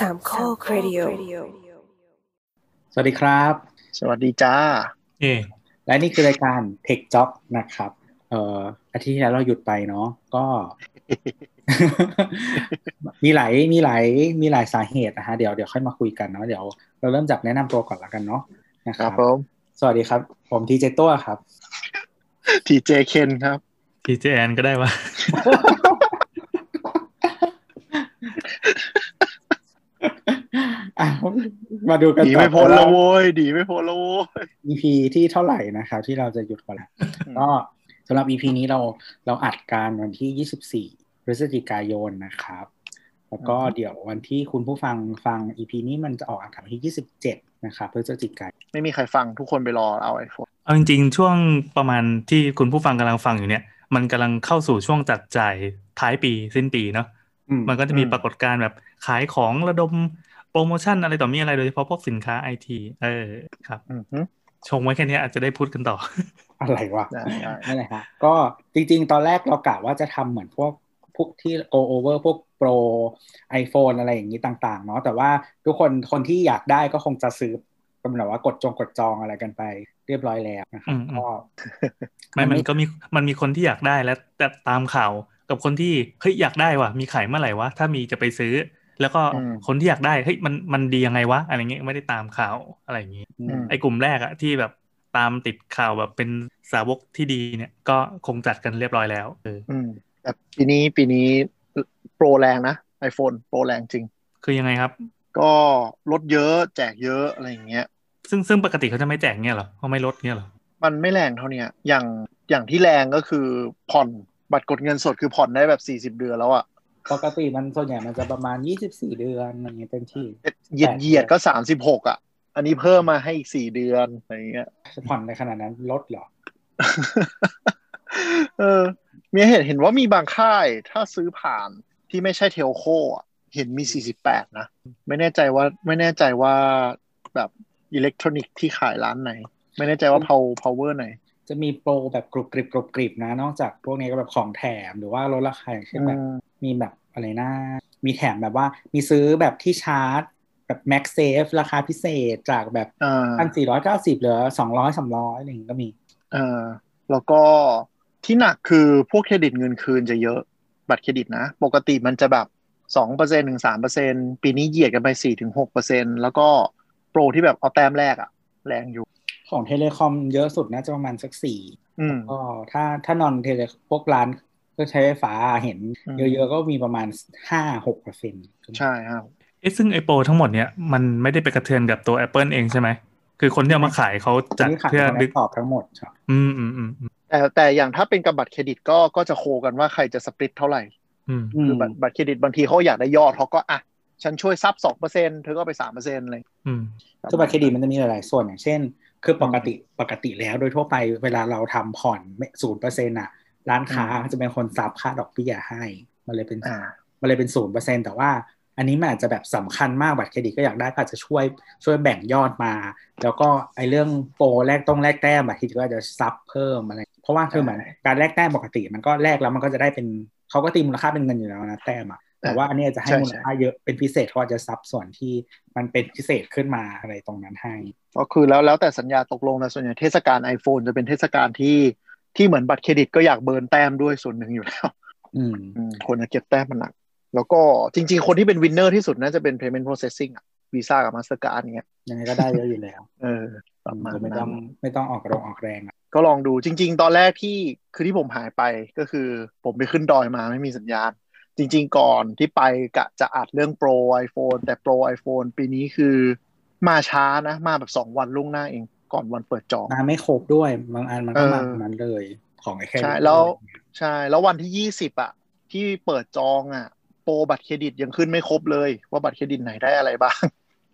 สามข้อครดิโอสวัสดีครับ สวัสดีจ้าเอและนี่คือรายการ Tech Job นะครับ เอ่ออาทิตย์ที่แล้วเราหยุดไปเนาะก็ มีหลายมีหลายมีหลายสาเหตุนะฮะเดี๋ยวเดี๋ยวค่อยมาคุยกันเนาะเดี๋ยวเราเริ่มจากแนะนำตัวก่อนละกันเนาะนะคครัรับบผมสวัสดีครับ ผมทีเจตัวครับทีเจเคนครับพีเจแอนก็ได้วะอะ มาดูกันดีต่อไม่พ้นว่าและโว้ยดีไม่พ้นและโว้ย EP ที่เท่าไหร่นะครับ ที่เราจะหยุดก่อนละอืมก็สำหรับ EP นี้เราเราอัดการวันที่ 24 พฤศจิกายนนะครับ แล้วก็เดี๋ยววันที่คุณผู้ฟังฟัง EP นี้มันจะออกอากาศวันที่ 27 นะครับพฤศจิกายนไม่มีใครฟังทุกคนไปรอเอาไอโฟนเอาจริงๆ ช่วงประมาณที่คุณผู้ฟังกำลังฟังอยู่เนี่ย มันกำลังเข้าสู่ช่วงจัดจ่ายท้ายปีสิ้นปีเนาะอื มมันก็จะมีปรากฏการณ์แบบขายของระดมโปรโมชั่นอะไรต่อมีอะไรโดยเฉพาะพวกสินค้าไอทีเออครับอือฮึชงไว้แค่เนี้ยอาจจะได้พูดกันต่อ อะไรวะได้ได้นั่นแหละฮะก็จริงๆ ตอนแรกเรากะว่าจะทำเหมือนพวกพวกที่ go over พวกโปร iPhone อะไรอย่างนี้ต่าง ๆ เนาะแต่ว่าทุกคนคนที่อยากได้ก็คงจะซื้อเป็นแบบว่ากดจองกดจองอะไรกันไปเรียบร้อยแล้วนะครับอืมอืมก็ไม่มันไม่มันก็มีมันมีคนที่อยากได้และแต่ตามข่าว กับคนที่เฮ้ยอยากได้ว่ะมีขายเมื่อไหร่วะถ้ามีจะไปซื้อ แล้วก็คนที่อยากได้เฮ้ยมันมันดียังไงวะอะไรเงี้ยไม่ได้ตามข่าวอะไรอย่างงี้อือืมมไอ้กลุ่มแรกอะที่แบบตามติดข่าวแบบเป็นสาวกที่ดีเนี่ย ก็คงจัดกันเรียบร้อยแล้วเอออืมแต่ปีนี้ปีนี้โปรแรงนะ iPhone โปรแรงจริง คือยังไงครับ ก็ลดเยอะแจกเยอะอะไรอย่างเงี้ย ซึ่งซึ่งปกติเขาจะไม่แจกเงี้ยเหรอเขาไม่ลดเงี้ยเหรอ มันไม่แรงเท่าเนี้ยอย่างอย่างที่แรงก็คือผ่อน บัตรกดเงินสดคือผ่อนได้แบบสี่สิบ40เดือนแล้วอะปกติมันส่วนใหญ่มันจะประมาณ24เดือนอะไรเงี้ยเต็มที่เหยียดเหยียดก็สามสิบหกอะอันนี้เพิ่มมาให้อีกสี่เดือนอะไรอย่างเงี้ยจะผ่อนในขนาดนั้นลดเหรอ เออ มีเห็นเห็นว่ามีบางค่าย ถ้าซื้อผ่านที่ไม่ใช่ telco อะเห็นมี48นะ ไม่แน่ใจว่าไม่แน่ใจว่าแบบอิเล็กทรอนิกส์ที่ขายร้านไหน ไม่แน่ใจว่า power power ไหน จะมีโปรแบบกรุบกริบกรุบกริบนะ นอกจากพวกนี้ก็แบบของแถมหรือว่าลดราคาอย่างเช่นแบบอืมมีแบบอะไรนะมีแถมแบบว่ามีซื้อแบบที่ชาร์จแบบ MagSafe ราคาพิเศษจากแบบอ่าพันสี่ร้อยเก้าสิบเหลือสองร้อยสามร้อยอะไรอย่างงี้ก็มีเออแล้วก็ที่หนักคือพวกเครดิตเงินคืนจะเยอะบัตรเครดิตนะ ปกติมันจะแบบสองเปอร์เซ็นถึงสามเปอร์เซ็นปีนี้เหยียดกันไปสี่ถึงหกเปอร์เซ็นแล้วก็โปรที่แบบเอาแต้มแลกอะแรงอยู่ ของ telecom เยอะสุดน่าจะประมาณสักสี่อืมก็ถ้าถ้า non-tele พวกร้านเครื่องใช้ไฟฟ้าเห็นอืมเยอะๆก็มีประมาณห้าหกเปอร์เซ็นต์ใช่ครับเอ๊ะซึ่งไอโปรทั้งหมดเนี่ยมันไม่ได้ไปกระเทือนกับตัว Apple เองใช่ไหม คือคนที่เอามาขายเขาจัดนี่ขายเพื่อของดึกตอบทั้งหมดครับอืมอืมอืมอืมแต่แต่อย่างถ้าเป็นกับบัตรเครดิตก็ก็จะ co กันว่าใครจะ split เท่าไหร่อืมคือบัตรบัตรเครดิตบางทีเขาอยากได้ยอดเขาก็อะฉันช่วย sub สองเปอร์เซ็นเธอก็ไปสามเปอร์เซ็นต์เลยอืมคือบัตรเครดิตมันจะมีหลายๆส่วนอย่างเช่น คือปกติปกติแล้วโดยทั่วไปเวลาเราทำผ่อนศูนย์เปอร์เซ็นต์อะร้านค้าจะเป็นคน sub ค่าดอกเบี้ยให้ มันเลยเป็นอ่ามันเลยเป็นศูนย์เปอร์เซ็นแต่ว่าอันนี้มันอาจจะแบบสำคัญมากบัตรเครดิตก็อยากได้ก็อาจจะช่วยช่วยแบ่งยอดมา แล้วก็ไอเรื่องโปรแลกต้องแลกแต้มบัตรเครดิตก็อาจจะ sub เพิ่มอะไร เพราะว่าคือเหมือนการแลกแต้มปกติ มันก็แลกแล้วมันก็จะได้เป็นเขาก็ตีมูลค่าเป็นเงินอยู่แล้วนะแต้มอะ แต่ว่าอันนี้อาจจะให้ใช่มูลค่าเยอะเป็นพิเศษเขาอาจจะ sub ส่วนที่มันเป็นพิเศษขึ้นมาอะไรตรงนั้นให้ ก็คือแล้วแล้วแต่สัญญาตกลงนะส่วนใหญ่เทศกาล iPhone จะเป็นเทศกาลที่ที่เหมือนบัตรเครดิตก็อยาก burn แต้มด้วยส่วนหนึ่งอยู่แล้ว อืมอืมคนจะเก็บแต้มมันหนัก แล้วก็จริง ๆ คนที่เป็น winner ที่สุดน่าจะเป็น payment processing อะวีซ่ากับ Mastercard เงี้ยยังไงก็ได้เยอะอยู่แล้ว เออประมาณไม่นั้ต้องนไม่ต้องออกแรงออกแรงอะก็ลองดูจริง ๆ ตอนแรกที่คือที่ผมหายไปก็คือ ผมไปขึ้นดอยมาไม่มีสัญญาณ จริง ๆ ก่อนที่ไปกะจะอัดเรื่อง Pro iPhone แต่ โปร iPhone ปีนี้คือมาช้านะ มาแบบสองวันล่วงหน้าเองก่อนวันเปิดจองมาไม่ครบด้วย บางอันมันก็มาเออแบบนั้นเลยของไอ้แค่ใช่แล้วใช่ แล้ววันที่ยี่สิบอะที่เปิดจองอะโปรบัตรเครดิตยังขึ้นไม่ครบเลย ว่าบัตรเครดิตไหนได้อะไรบ้าง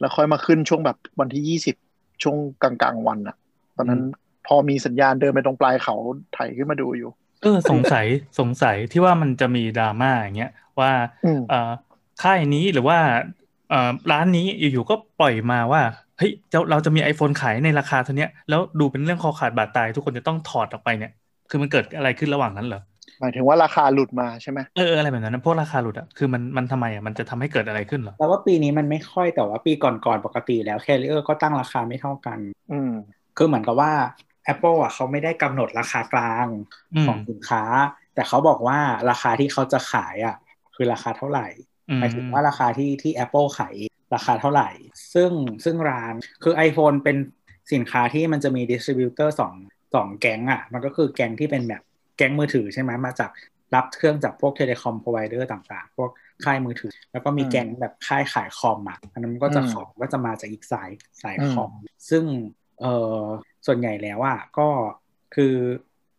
แล้วค่อยมาขึ้นช่วงแบบวันที่ยี่สิบช่วงกลางๆวันอะตอนนั้นพอมีสัญญาณเดินไปตรงปลายเขาไถขึ้นมาดูอยู่ เออสงสัยสงสัยที่ว่ามันจะมีดราม่าอย่างเงี้ยว่าอืมเอ่อค่ายนี้หรือว่าเอ่อร้านนี้อยู่ๆก็ปล่อยมาว่าเฮ้ยเจ้าเราจะมี iPhone ขายในราคาเท่าเนี้ยแล้วดูเป็นเรื่องคอขาดบาดตาย ทุกคนจะต้องถอดออกไปเนี่ยคือมันเกิดอะไรขึ้นระหว่างนั้นเหรอหมายถึงว่าราคาหลุดมาใช่ไหมเออเอออะไรแบบนั้นนะพวกราคาหลุดอะคือมันมันทำไมอะมันจะทำให้เกิดอะไรขึ้นเหรอแต่ว่าปีนี้มันไม่ค่อยแต่ว่าปีก่อนๆปกติแล้วแคริเออร์ก็ตั้งราคาไม่เท่ากัน อืมคือเหมือนกับว่า Apple อะเขาไม่ได้กำหนดราคากลางอืมของสินค้า แต่เขาบอกว่าราคาที่เขาจะขายอะคือราคาเท่าไหร่อืมหมายถึงว่าราคาที่ที่ Apple ขายราคาเท่าไหร่ ซึ่งซึ่งร้านคือ iPhone เป็นสินค้าที่มันจะมี distributor สองสองแก๊งอะ มันก็คือแก๊งที่เป็นแบบแก๊งมือถือใช่ไหมมาจากรับเครื่องจากพวก telecom provider ต่างๆ พวกค่ายมือถือ แล้วก็มีอืมแก๊งแบบค่ายขายคอมอะอันนั้นก็จะอืมของก็จะมาจากอีกสายสายอืมคอม ซึ่งเออ ส่วนใหญ่แล้วอะก็คือ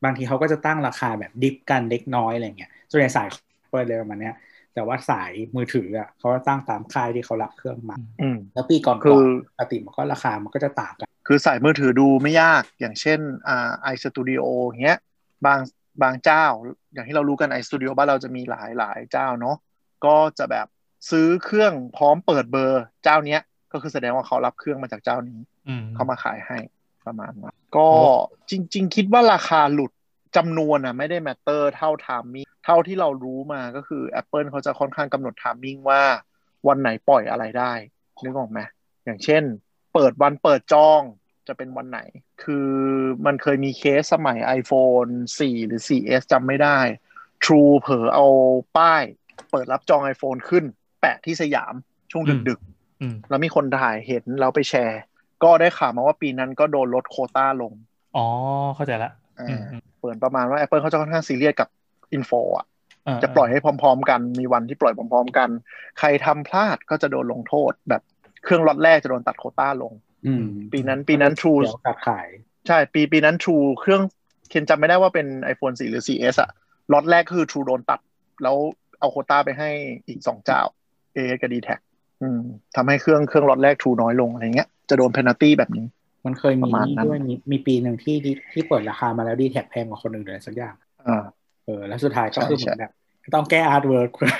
บางทีเขาก็จะตั้งราคาแบบดิฟกันเล็กน้อยอะไรเงี้ยส่วนใหญ่สายเปิดเลยประมาณเนี้ย แต่ว่าสายมือถืออะเขาจะตั้งตามค่ายที่เขารับเครื่องมาอืมแล้วปีก่อนๆคือปกติมันก็ราคามันก็จะต่างกัน คือสายมือถือดูไม่ยากอย่างเช่นอ่า iStudio เงี้ยบางบางเจ้า อย่างที่เรารู้กัน iStudio บ้านเราจะมีหลายหลายเจ้าเนาะก็จะแบบซื้อเครื่องพร้อมเปิดเบอร์เจ้าเนี้ยก็คือแสดงว่าเขารับเครื่องมาจากเจ้านี้อืมเขามาขายให้ ประมาณนั้นก็จริง ๆ คิดว่าราคาหลุดจำนวนอะไม่ได้ matter เท่า timing เท่าที่เรารู้มาก็คือ Apple เขาจะค่อนข้างกำหนด timing ว่าวันไหนปล่อยอะไรได้ นึกออกไหมอย่างเช่น เปิดวันเปิดจองจะเป็นวันไหน คือมันเคยมีเคสสมัย iPhone 4 หรือ 4S จำไม่ได้ True เผลอเอาป้าย เปิดรับจอง iPhone ขึ้น แปะที่สยามช่วงดึกๆอืมแล้วมีคนถ่ายเห็นแล้วไปแชร์ ก็ได้ข่าวมาว่าปีนั้นก็โดนลดโควต้าลง อ๋อ เข้าใจละอ่าอืมอืมเปิดประมาณว่า Apple เขาจะค่อนข้างซีเรียสกับ info อะเออจะปล่อยให้พร้อม ๆ กัน มีวันที่ปล่อยพร้อม ๆ กัน ใครทำพลาดก็จะโดนลงโทษ แบบเครื่องล็อตแรกจะโดนตัดโควต้าลงอืมปีนั้นปีนั้น True เดี๋ยวกับขาย ใช่ ปีปีนั้น True เครื่องเคนจำไม่ได้ว่าเป็น iPhone 4 หรือ 4S อะล็อตแรกคือ True โดนตัด แล้วเอาโควต้าไปให้อีกสองเจ้า AS กับ d t แทอืมทำให้เครื่องเครื่องล็อตแรก True น้อยลงอะไรเงี้ย จะโดน penalty แบบนี้ มันเคยปมีระมาณนี่นั้นด้วยมีมีปีหนึ่งที่ที่ที่เปิดราคามาแล้ว dtac แพงกว่าคนอื่นเลยสักอย่างอ่าเออ แล้วสุดท้ายก็ใช่คือเหมือนใช่แบบต้องแก้ artwork เพื่อ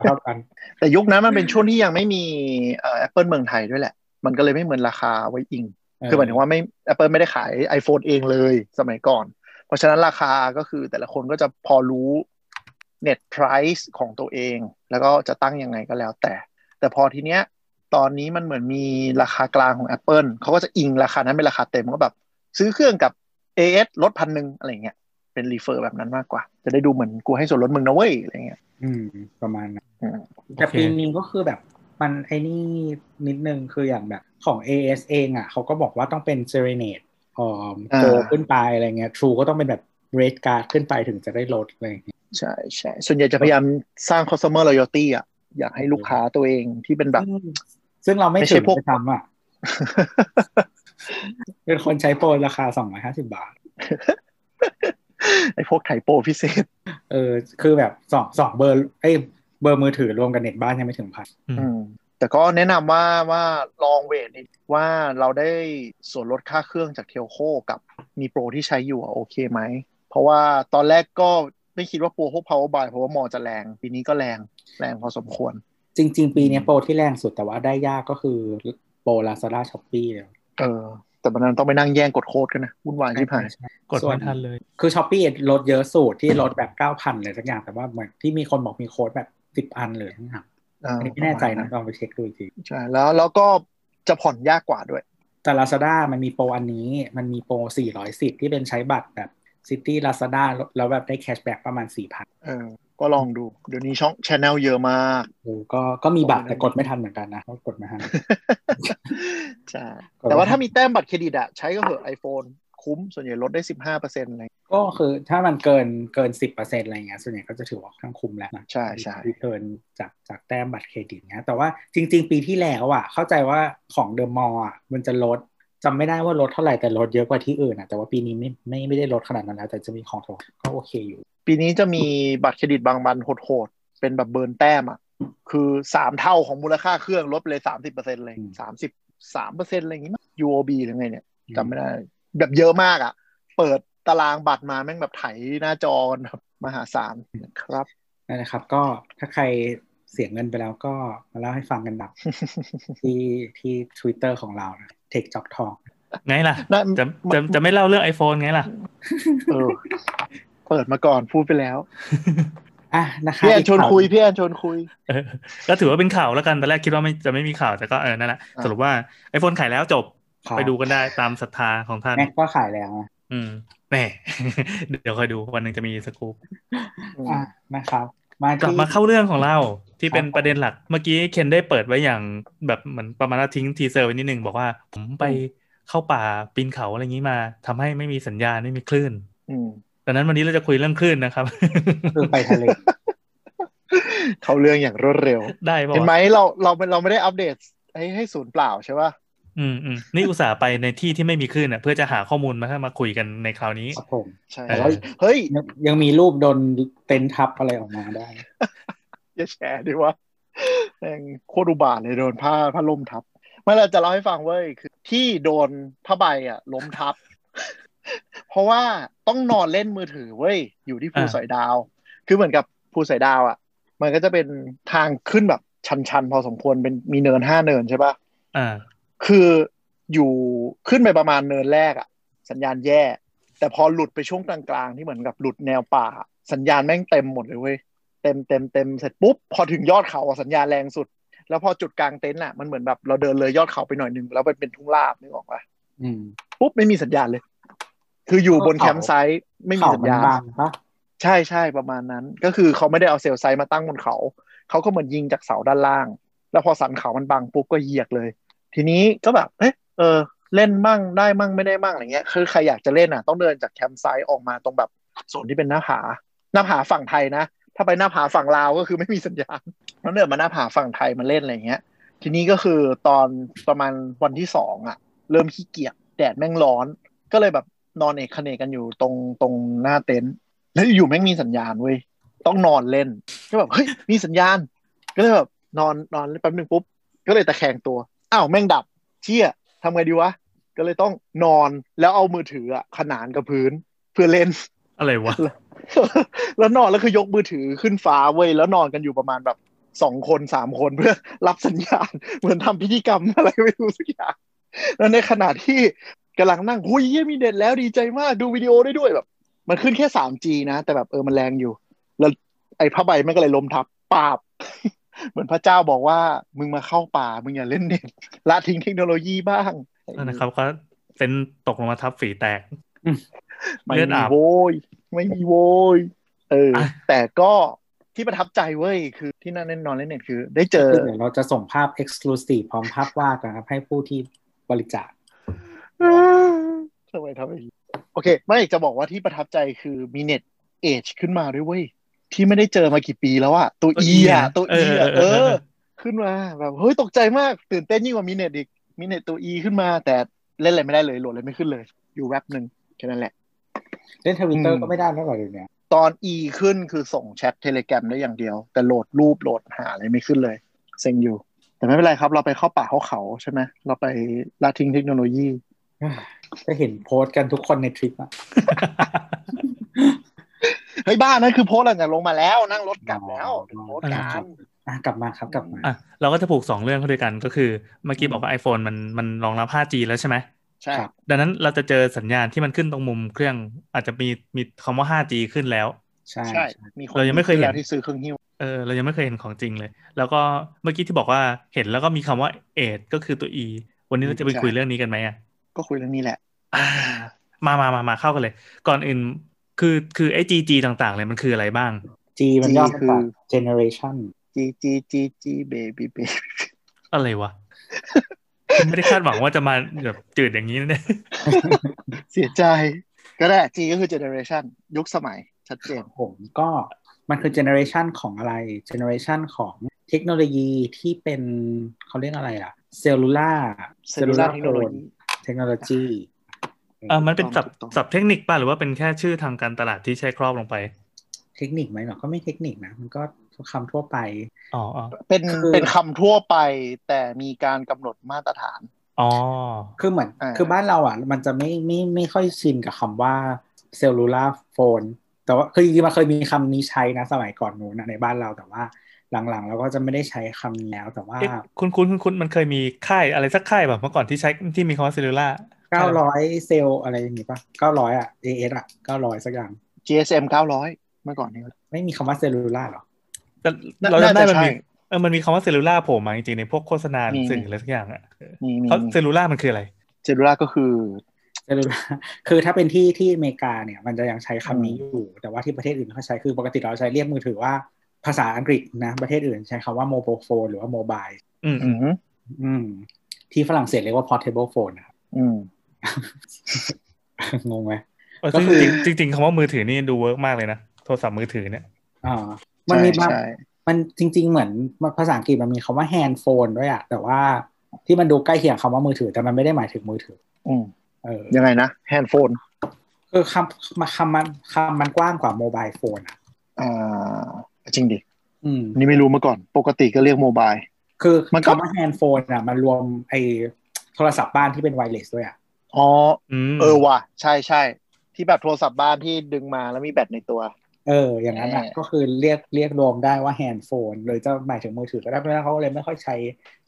เท่ากันแต่ยุคนั้นมันเป็นช่วงที่ยังไม่มีเอ่อ Apple เมืองไทยด้วยแหละ มันก็เลยไม่เหมือนราคาไว้อิง คือหมายถึงว่าไม่ Apple ไม่ได้ขาย iPhone เองเลยสมัยก่อน เพราะฉะนั้นราคาก็คือแต่ละคนก็จะพอรู้ net price ของตัวเอง แล้วก็จะตั้งยังไงก็แล้วแต่ แต่พอทีเนี้ย ตอนนี้มันเหมือนมีราคากลางของ Apple เขาก็จะอิงราคานั้นเป็นราคาเต็มก็แบบ ซื้อเครื่องกับ AS ลดพันหนึ่งอะไรเงี้ยเป็นรีเฟอร์แบบนั้นมากกว่า จะได้ดูเหมือนกูให้ส่วนลดมึงนะเว้ยอะไรเงี้ยอืม ประมาณนั้นอืมแต่โอเคปีนี้ก็คือแบบมันไอ้นี่นิดนึงคืออย่างแบบของ AS เองอะเขาก็บอกว่าต้องเป็น Serenade เอ่อโกขึ้นไปอะไรเงี้ย True ก็ต้องเป็นแบบ Red Card ขึ้นไปถึงจะได้ลดอะไรอย่างเงี้ยใช่ใช่ส่วนใหญ่จะพยายามสร้าง customer loyalty อะ อยากให้ลูกค้าตัวเองที่เป็นแบบ ซึ่งซึ่งเราไม่ไม่ใช่ถึงพวกไปทำอะเป็นคนใช้โปรราคา250บาท ไอ้พวกไถโปรพิเศษ เออ คือแบบสองสองเบอร์ ไอ้ยเบอร์มือถือรวมกันเน็ตบ้านยังไม่ถึงพันอืมอืมแต่ก็แนะนำว่าว่าลองเวทว่าเราได้ส่วนลดค่าเครื่องจากเทลโคกับมีโปรที่ใช้อยู่อะโอเคไหม เพราะว่าตอนแรกก็ไม่คิดว่าโปรพวก power buy เพราะว่ามอจะแรง ปีนี้ก็แรง แรงพอสมควร จริง ๆ ปีเนี้ยโปรที่แรงสุดแต่ว่าได้ยากก็คือโปร Lazada Shopee เลยเออ แต่มันนั้นต้องไปนั่งแย่งกดโค้ดกันนะวุ่นวายที่ผ่านใช่กดไม่ทันเลย คือ Shopee ลดเยอะสุดที่ลดแบบ9,000เลยสักอย่างแต่ว่าเหมือนที่มีคนบอกมีโค้ดแบบ10อันเลยทั้งหมดอันนี้ไม่แน่ใจนะลองไปเช็คดูอีกทีใช่แล้วแล้วก็จะผ่อนยากกว่าด้วย แต่ Lazada มันมีโปรอันนี้มันมีโปร 410 ที่เป็นใช้บัตรแบบ Citi Lazada แล้วแบบได้ cashback ประมาณ 4,000เออ ก็ลองดู เดี๋ยวนี้ช่อง channel เยอะมากเออก็ก็มีบัตรแต่กดไม่ทันเหมือนกันนะก็กดไม่ทันใช่แต่ว่าถ้ามีแต้มบัตรเครดิตอะใช้ก็เหอะ iPhone คุ้ม ส่วนใหญ่ลดได้สิบห้าเปอร์เซ็นต์อะไรก็คือถ้ามันเกินเกิน10%อะไรเงี้ยส่วนใหญ่ก็จะถือว่าค่อนข้างคุ้มแล้วนะใช่ใช่ที่เกินจากจากแต้มบัตรเครดิตเนี้ยแต่ว่าจริง ๆ ปีที่แล้วอะ เข้าใจว่าของเดอะมอลล์อะมันจะลดจำไม่ได้ว่าลดเท่าไหร่แต่ลดเยอะกว่าที่อื่นอะแต่ว่าปีนี้ไม่ไม่ไม่ได้ลดขนาดนั้นแล้ว แต่จะมีของถูกก็โอเคอยู่ ปีนี้จะมีบัตรเครดิตบางบันโหดๆเป็นแบบเบิร์นแต้มอะคือสามเท่าของมูลค่าเครื่องลดไปเลยสามสิบเปอร์เซ็นต์เลยอืมสามสิบสามเปอร์เซ็นต์อะไรอย่างงี้มั้ย UOB หรือไงเนี่ยจำไม่ได้ แบบเยอะมากอะเปิดตารางบัตรมาแม่งแบบไถหน้าจอกันแบบมหาศาลครับนั่นนะครับ ก็ถ้าใครเสียเงินไปแล้วก็มาเล่าให้ฟังกันดับที่ที่ Twitter ของเราเทคจ็อกทองไงล่ะนั่นจะจะจะไม่เล่าเรื่อง iPhone ไงล่ะ เออเปิดมาก่อนพูดไปแล้วอะนะคะพี่แอนชวนคุยพี่แอนชวนคุยเออก็ถือว่าเป็นข่าวแล้วกันตอนแรกคิดว่าไม่จะไม่มีข่าวแต่ก็เออนั่นแหละอ่าสรุปว่า iPhone ขายแล้วจบครับไปดูกันได้ตามศรัทธาของท่านแม็กก็ขายแล้วนะอืมแหม่เดี๋ยวคอยดูวันหนึ่งจะมีสกู๊ปอะนะครับ มากลับที่มาเข้าเรื่องของเราที่เป็นครับประเด็นหลักเมื่อกี้เคนได้เปิดไว้อย่างแบบเหมือนประมาณว่าทิ้ง teaser ไว้นิดนึงบอกว่าผมไปเข้าป่าปีนเขาอะไรอย่างนี้มาทำให้ไม่มีสัญญาณไม่มีคลื่นอืม ดังนั้นวันนี้เราจะคุยเรื่องคลื่นนะครับคือไปทะเลเขาเรื่องอย่างรวดเร็ว ได้ป่ะเห็นไหมเราเราเราไม่ได้อัปเดตให้ให้ศูนย์เปล่าใช่ป่ะอืมอืมนี่อุตส่าห์ไปในที่ที่ไม่มีคลื่นอะ เพื่อจะหาข้อมูลมาให้มาคุยกันในคราวนี้ครับผมใช่เออเฮ้ยเฮ้ยยังยังมีรูปโดนเต็นท์ทับอะไรออกมาได้ อย่าแชร์ดิวะแม่งโคตรอุบาทเลยโดนผ้าผ้าล่มทับไม่เราจะเล่าให้ฟังเว้ยคือที่โดนผ้าใบอะล้มทับเพ ราะว่าต้องนอนเล่นมือถือเว้ยอยู่ที่ภูอ่าสอยดาว คือเหมือนกับภูสอยดาวอะ มันก็จะเป็นทางขึ้นแบบชันๆ พอสมควรเป็นมีเนินห้าเนินใช่ปะอ่าคืออยู่ขึ้นไปประมาณเนินแรกอะสัญญาณแย่ แต่พอหลุดไปช่วงกลางๆ ที่เหมือนกับหลุดแนวป่า สัญญาณแม่งเต็มหมดเลยเว้ยเต็มเต็มเต็มเสร็จปุ๊บพอถึงยอดเขาอะสัญญาณแรงสุด แล้วพอจุดกลางเต็นท์อะมันเหมือนแบบเราเดินเลยยอดเขาไปหน่อยนึงแล้วมันเป็นทุ่งราบนึกออกปะอืมปุ๊บไม่มีสัญญาณเลย คืออยู่บนแคมป์ไซต์ไม่มีเขาสัญมันญาณบางปะใช่ใช่ประมาณนั้น ก็คือเขาไม่ได้เอาเซลล์ไซต์มาตั้งบนเขาเขาก็เหมือนยิงจากเสาด้านล่าง แล้วพอสันเขามันบังปุ๊บก็เหยียกเลย ทีนี้ก็แบบเอ๊ะเออเล่นมั่งได้มั่งไม่ได้มั่งอะไรเงี้ย คือใครอยากจะเล่นอะ ต้องเดินจากแคมป์ไซต์ออกมาตรงแบบโซนที่เป็นหน้าผา หน้าผาฝั่งไทยนะ ถ้าไปหน้าผาฝั่งลาวก็คือไม่มีสัญญาณต้องเดินมาหน้าผาฝั่งไทยมาเล่นอะไรเงี้ย ทีนี้ก็คือตอนประมาณวันที่สองอะ เริ่มขี้เกียจแดดแม่งร้อน ก็เลยแบบ นอนเอกขเนกกันอยู่ตรงตรงหน้าเต็นท์แล้วอยู่ๆแม่งมีสัญญาณเว้ยต้องนอนเล่น ก็แบบเฮ้ยมีสัญญาณ ก็เลยแบบนอนนอนแป๊บหนึ่งปุ๊บก็เลยตะแคงตัวอ้าวแม่งดับเชี่ยทำไงดีวะก็เลยต้องนอนแล้วเอามือถืออะขนานกับพื้นเพื่อเล่นอะไรวะแล้วนอนแล้วคือยกมือถือขึ้นฟ้าเว้ยแล้วนอนกันอยู่ประมาณแบบสองคนสามคนเพื่อรับสัญญาณ เหมือนทำพิธีกรรมอะไรไม่รู้สักอย่างแล้วในขณะที่ กำลังนั่งหุยเหี้ยมีเด็ดแล้วดีใจมากดูวิดีโอได้ด้วยแบบ มันขึ้นแค่ 3G นะ แต่แบบเออมันแรงอยู่ แล้วไอ้ผ้าใบมันก็เลยล้มทับปาบ เหมือนพระเจ้าบอกว่ามึงมาเข้าป่ามึงอย่าเล่นเน็ตละทิ้งเทคโนโลยีบ้างนั่นนะครับก็เป็นตกลงมาทับฝีแตกไม่เลือดมีอาบโวยไม่มีโวยเอออะแต่ก็ที่ประทับใจเว้ย คือที่นั่นเล่นนอนเล่นเน็ตคือ ได้เจอคือเดี๋ยวเราจะส่งภาพ exclusive พร้อมภาพวาดนะครับให้ผู้ที่บริจาค ทำไมทำแบบนี้โอเค ไม่จะบอกว่าที่ประทับใจคือมีเน็ตเอชขึ้นมาด้วยเว้ย ที่ไม่ได้เจอมากี่ปีแล้วอะตัวตัว E E อะอะตัวเอ E ออะเอเออเอออ ขึ้นมาแบบเฮ้ยตกใจมาก ตื่นเต้นยิ่งกว่ามีเน็ตอีกมีเน็ตตัว E ขึ้นมา แต่เล่นอะไรไม่ได้เลยโหลดอะไรไม่ขึ้นเลย อยู่แว็บหนึ่งแค่นั้นแหละ เล่นทวิตเตออืร์มก็ไม่ได้แล้วเหรอเดี๋ยวนี้ตอน E ขึ้นคือส่งแชทเทเล gram ได้อย่างเดียว แต่โหลดรูปโหลดหาอะไรไม่ขึ้นเลยเซ็งอยู่ แต่ไม่เป็นไรครับ เราไปเข้าป่าเข้าเขาใช่ไหมเราไปละทิ้งเทคโนโลยี ก็เห็นโพสต์กันทุกคนในทริปอะเฮ้ยบ้านนั่นคือโพสต์หลังจากลงมาแล้วนั่งรถกลับแล้วโพสต์กันอะกลับมาครับกลับมาอะเราก็จะผูกสองเรื่องเข้าด้วยกันก็คือ เมื่อกี้บอกว่า iPhone มันมันรองรับ 5G แล้วใช่ไหมใช่ครับดังนั้นเราจะเจอสัญญาณที่มันขึ้นตรงมุมเครื่องอาจจะมีมีคำว่า 5G ขึ้นแล้ว ใช่ใช่ใช่มีคนเรายังไม่เคยเห็นแล้วที่ซื้อเครื่องหิ้วเออเรายังไม่เคยเห็นของจริงเลย แล้วก็เมื่อกี้ที่บอกว่าเห็นแล้วก็มีคำว่าเอดก็คือตัว E วันนี้เราจะไปคุยเรื่องนี้กันไหมอะ ก็คุยเรื่องนี้แหละ อ่า มามามามาเข้ากันเลย ก่อนอื่นคือคือไอ้ GG ต่าง ๆ เลยมันคืออะไรบ้าง G มัน G ย่อมาคือจาก generation จีจีจีจี baby เบอะไรวะ ไม่ได้คาดหวังว่าจะมาแบบจืดอย่างนี้นะเนี่ยเสียใจ ก็ได้ G ก็คือ generation ยุคสมัยชัดเจนผมก็มันคือ generation ของอะไร generation ของเทคโนโลยีที่เป็นเขาเรียกอะไรอะเซลลูล่า cellular technology เทคโนโลยี เออมันเป็นศัพท์ถูกต้องศัพท์เทคนิคป่ะหรือว่าเป็นแค่ชื่อทางการตลาดที่ใช้ครอบลงไป เทคนิคไหมหรอก็ไม่เทคนิคนะ มันก็คำทั่วไปอ๋ออ๋อเป็นคือเป็นคำทั่วไป แต่มีการกำหนดมาตรฐานอ๋อคือเหมือนอ่าคือบ้านเราอะ มันจะไม่ไม่ไม่ค่อยชินกับคำว่า cellular phone แต่ว่าคือจริงๆมันเคยมีคำนี้ใช้นะสมัยก่อนนู้นนะในบ้านเราแต่ว่า หลังๆเราก็จะไม่ได้ใช้คำนี้แล้วแต่ว่าเอ๊ะคุณคุณคุณคุณมันเคยมีค่ายอะไรสักค่ายแบบเมื่อก่อนที่ใช้ที่มีคำว่า cellular 900เซลล์อะไรอย่างงี้ป่ะ900อะ AS อะ900สักอย่าง GSM 900เมื่อก่อนนี้ไม่มีคำว่า cellular หรอแต่น่าเราจำได้น่าจะมันมีใช่เออมันมีคำว่า cellular โผล่มาจริงๆในพวกโฆษณามีสื่ออะไรสักอย่างอะมีมีเขา cellular มันคืออะไร cellular ก็คือ cellular คือถ้าเป็นที่ที่อเมริกาเนี่ย มันจะยังใช้คำนี้อยู่ แต่ว่าที่ประเทศอื่นเขาใช้คือปกติเราใช้เรียกมือถือว่า ภาษาอังกฤษนะ ประเทศอื่นใช้คำว่าโมบ i โฟนหรือว่าโมบายอืมอืมอืมที่ฝรั่งเศสเรียกว่า portable phone นะครับอืมงงไหมเออก็ซึ่งคือจริงๆจริงๆคำว่ามือถือนี่ดู work มากเลยนะโทรศัพท์มือถือเนี่ยอ่ามันมีใช่บางใช่มันจริง ๆ เหมือนภาษาอังกฤษมันมีคำว่า hand phone ด้วยอะแต่ว่าที่มันดูใกล้เคียงคำว่ามือถือแต่มันไม่ได้หมายถึงมือถือ อืมเออยังไงนะ hand phone คือคำคำมันคำมันกว้างกว่า mobile phone อะอ่า จริงดิอืมนี่ไม่รู้มาก่อน ปกติก็เรียก mobile คือมันก็คำว่า hand phone อะมันรวมไอโทรศัพท์บ้านที่เป็น wireless ด้วยอะอ๋ออืมเออว่ะ ใช่ใช่ ที่แบบโทรศัพท์บ้านที่ดึงมาแล้วมีแบตในตัว เออ อย่างนั้นอะเออก็คือเรียกเรียกรวมได้ว่า hand phone หรือจะหมายถึงมือถือก็ได้เพราะฉะนั้นเขาเลยไม่ค่อยใช้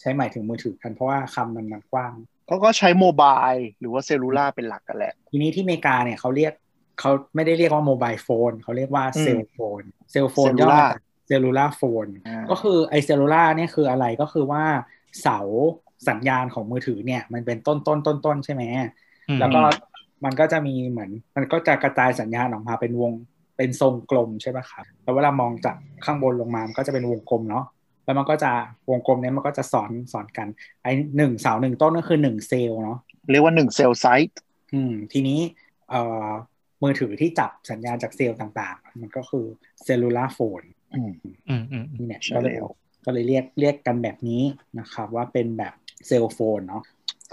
ใช้หมายถึงมือถือกันเพราะว่าคำมันมันกว้างเขาก็ใช้ mobileหรือว่า cellular เป็นหลักกันแหละ ทีนี้ที่อเมริกาเนี่ยเขาเรียก เขาไม่ได้เรียกว่า mobile phone เขาเรียกว่าอืม cell phoneเซลโฟน Cellular ย่อมาจากเซลลูล่าโฟนอ่าก็คือไอเซลลูล่าเนี่ยคืออะไรก็คือว่าเสาสัญญาณของมือถือเนี่ย มันเป็นต้นต้นต้นต้นๆใช่ไหมอืมแล้วก็มันก็จะมีเหมือน มันก็จะกระจายสัญญาณออกมาเป็นวงเป็นทรงกลมใช่ป่ะครับแล้วเวลามองจากข้างบนลงมามันก็จะเป็นวงกลมเนาะแล้วมันก็จะวงกลมเนี้ยมันก็จะซ้อนซ้อนกัน ไอหนึ่งเสาหนึ่งต้นก็คือหนึ่งเซลล์เนาะเรียกว่าหนึ่ง cell site อืมทีนี้เอ่อ มือถือที่จับสัญญาณจากเซลล์ต่างๆ มันก็คือ cellular phoneอืมอืมอืมนี่แหละใช่ก็เลยแล้วก็เลยเรียกเรียกกันแบบนี้นะครับ ว่าเป็นแบบ cell phone เนาะ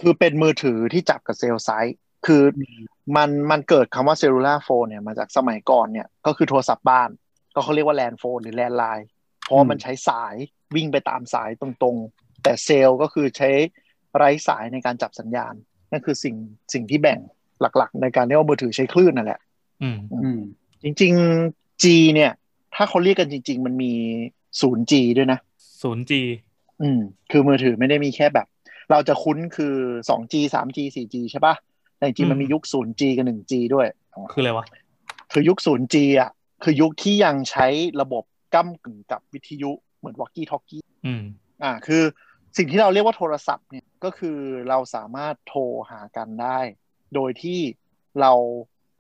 คือเป็นมือถือที่จับกับ cell site คืออืมมันมันเกิดคำว่า cellular phone เนี่ยมาจากสมัยก่อนเนี่ยก็คือโทรศัพท์บ้าน ก็เขาเรียกว่า landphone หรือ landline เพราะว่ามันใช้สายวิ่งไปตามสายตรงๆ แต่เซลล์ก็คือใช้ไร้สายในการจับสัญญาณนั่นคือสิ่งสิ่งที่แบ่ง หลัก ๆ ในการที่ว่ามือถือใช้คลื่นนั่นแหละอืมอืมจริงๆ G เนี่ย ถ้าเขาเรียกกันจริง ๆ มันมี 0G ด้วยนะศูนย์จีอืม คือมือถือไม่ได้มีแค่แบบ เราจะคุ้นคือ 2G 3G 4G ใช่ปะแต่จริงๆมันมียุค 0G กับ 1G ด้วยคืออะไรวะ คือยุค 0G อะ คือยุคที่ยังใช้ระบบก้ากึ่งกับวิทยุเหมือนวอกกี้ทอกกี้อืม อ่า คือสิ่งที่เราเรียกว่าโทรศัพท์เนี่ยก็คือเราสามารถโทรหากันได้ โดยที่เรา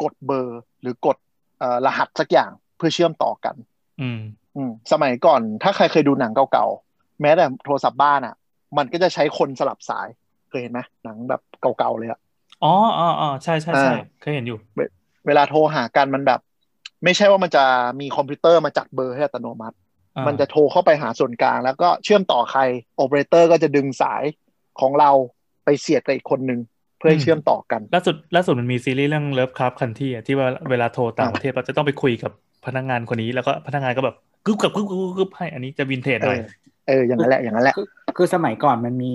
กดเบอร์หรือกดเอ่อรหัสสักอย่างเพื่อเชื่อมต่อกัน อืมอืมสมัยก่อนถ้าใครเคยดูหนังเก่าๆ แม้แต่โทรศัพท์บ้านอะ มันก็จะใช้คนสลับสาย เคยเห็นไหมหนังแบบเก่าๆเลยอะอ๋ออ๋ออ๋อใช่ใช่ใช่อ่าเคยเห็นอยู่ เวลาโทรหากันมันแบบ ไม่ใช่ว่ามันจะมีคอมพิวเตอร์มาจัดเบอร์ให้อัตโนมัติอ่ามันจะโทรเข้าไปหาส่วนกลาง แล้วก็เชื่อมต่อใครโอเปอเรเตอร์ก็จะดึงสายของเราไปเสียบกับอีกคนหนึ่งเพื่อให้เชื่อมต่อกัน ล่าสุดล่าสุดมันมีซีรีส์เรื่องเลิฟคราฟคันที่ที่ว่าเวลาโทรต่างอ่าประเทศเราจะต้องไปคุยกับพนักงานคนนี้แล้วก็พนักงานก็แบบกึบกับกึบกึบกึบให้อันนี้จะวินเทจหน่อยเออเอออย่างนั้นแหละอย่างนั้นแหละคือคือสมัยก่อนมันมี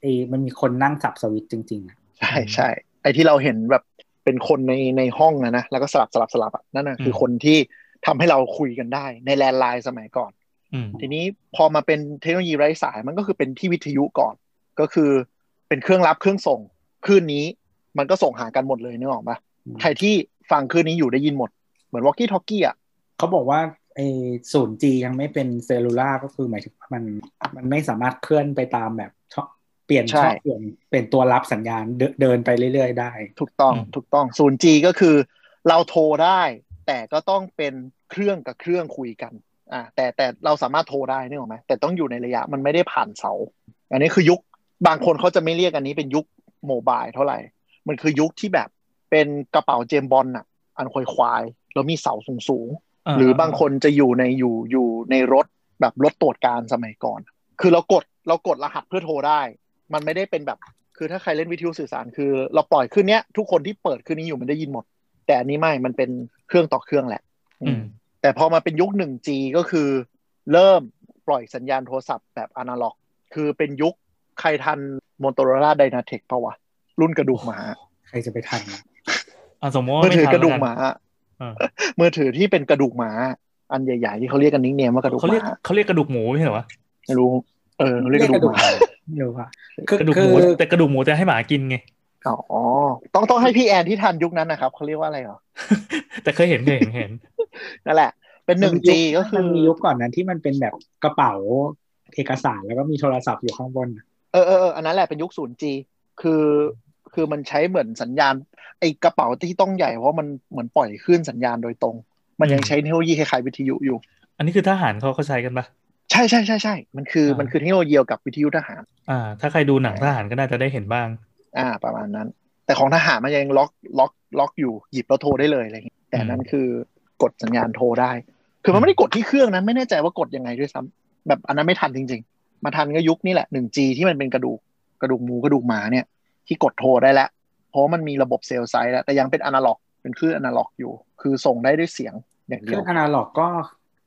ไอ้มันมีคนนั่งสับสวิตช์จริงๆอะใช่ใช่ไอ้ที่เราเห็นแบบเป็นคนในในห้องนะนะแล้วก็สลับสลับสลับอะนั่นนะคือคนที่ทำให้เราคุยกันได้ใน landline สมัยก่อนอืมทีนี้พอมาเป็นเทคโนโลยีไร้สายมันก็คือเป็นที่วิทยุก่อน ก็คือเป็นเครื่องรับเครื่องส่ง คลื่นนี้มันก็ส่งหากันหมดเลยนึกออกปะใครที่ฟังคลื่นนี้อยู่ได้ยินหมด เหมือนวอกกี้ทอกกี้อะเขาบอกว่าไอ้ศูนย์ G ยังไม่เป็น cellular ก็คือหมายถึงว่ามันมันไม่สามารถเคลื่อนไปตามแบบช่องเปลี่ยนใช่ช่องเปลี่ยนเป็นตัวรับสัญญาณเดินเดินไปเรื่อย ๆ ได้ ถูกต้องอืมถูกต้อง 0G ก็คือ เราโทรได้ แต่ก็ต้องเป็นเครื่องกับเครื่องคุยกันอ่าแต่แต่เราสามารถโทรได้นึกออกไหมแต่ต้องอยู่ในระยะมันไม่ได้ผ่านเสา อันนี้คือยุคบางคนเขาจะไม่เรียกอันนี้เป็นยุค โมบายเท่าไหร่ มันคือยุคที่แบบเป็นกระเป๋าเจมส์บอลน่ะอันควายควายๆแล้วมีเสาสูงสูงๆหรือบางคนจะอยู่ในอยู่อยู่ในรถแบบรถตรวจการสมัยก่อน คือเรากดเรากดรหัสเพื่อโทรได้ มันไม่ได้เป็นแบบ คือถ้าใครเล่นวิทยุสื่อสารคือ เราปล่อยขึ้นเนี้ยทุกคนที่เปิดขึ้นนี้อยู่มันได้ยินหมด แต่อันนี้ไม่มันเป็นเครื่องต่อเครื่องแหละอืมแต่พอมาเป็นยุค 1G ก็คือ เริ่มปล่อยสัญญาณโทรศัพท์แบบอนาล็อก คือเป็นยุคใครทัน Motorola Dynatec ปะวะ รุ่นกระดูกหมา ใครจะไปทันนะอะสมมติว่ามือไม่ถือทันกระดูกแล้วหมาอ่ามือถือที่เป็นกระดูกหมา อันใหญ่ๆที่เขาเรียกกันนิกเนมว่ากระดูกเขาหเรียกมาเขาเรียกกระดูกหมูไม่ใช่เหรอวะไม่รู้เออเขาเรียกกระดูกหมาไม่รู้ว่าคือกระดูกหคืมูอแต่กระดูกหมูจะให้หมากินไงอ๋อ ต้องต้องให้พี่แอนที่ทันยุคนั้นนะครับเขาเรียกว่าอะไรเหรอ แต่เคยเห็นเคยเห็นเห็นนั่นแหละ เป็นหนึ่งจีก็คือมันมียุคก่อนนั้นที่มันเป็นแบบกระเป๋าเอกสารแล้วก็มีโทรศัพท์อยู่ข้างบน เออเออเอออันนั้นแหละเป็นยุคศูนย์จีคือคือมันใช้เหมือนสัญญาณ ไอกระเป๋าที่ต้องใหญ่เพราะมันเหมือนปล่อยขึ้นสัญญาณโดยตรง มันยังใช้เทคโนโลยีคล้ายๆวิทยุอยู่ อันนี้คือทหารเขาเขาใช้กันปะใช่ใช่ใช่ใช่มันคืออ่ามัมันคือเทคโนโลยีเดียวกับวิทยุทหาร อ่า ถ้าใครดูหนังทหารก็น่าจะได้เห็นบ้าง อ่า ประมาณนั้น แต่ของทหารมันยังล็อกล็อกล็อกอยู่หยิบแล้วโทรได้เลยอะไรอย่างเงี้ยแต่นั้นคือกดสัญญาณโทรได้ คือมันไม่ได้กดที่เครื่องนะไม่แน่ใจว่ากดยังไงด้วยซ้ำแบบอันนั้นไม่ทันจริงๆ มาทันก็ยุคนี้แหละ 1G ที่มันเป็นกระดูกกระดูกหมูกระดูกหมาเนี่ย ที่กดโทรได้แล้ว เพราะว่ามันมีระบบเซลล์ไซต์แล้ว แต่ยังเป็นอนาล็อก เป็นคลื่นอนาล็อกอยู่ คือส่งได้ด้วยเสียงอย่างเคเดีรื่ยอวงอนาล็อกก็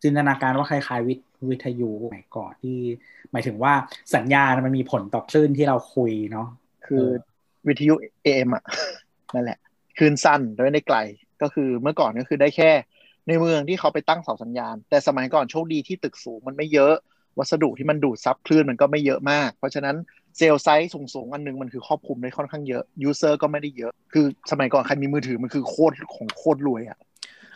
จินตนาการว่าคล้ายๆวิทวิทยุสมัยก่อนที่ หมายถึงว่าสัญญาณมันมีผลต่อคลื่นที่เราคุยเนาะคือวิทยุ AM อะนั่นแหละคลื่นสั้นโดยในไกลก็คือเมื่อก่อนก็คือได้แค่ในเมืองที่เขาไปตั้งเสาสัญญาณ แต่สมัยก่อนโชคดีที่ตึกสูงมันไม่เยอะ วัสดุที่มันดูดซับคลื่นมันก็ไม่เยอะมาก เพราะฉะนั้น cell site สูงๆ อันนึงมันคือครอบคลุมได้ค่อนข้างเยอะ user ก็ไม่ได้เยอะ คือสมัยก่อนใครมีมือถือมันคือโคตรของโคตรรวยอะ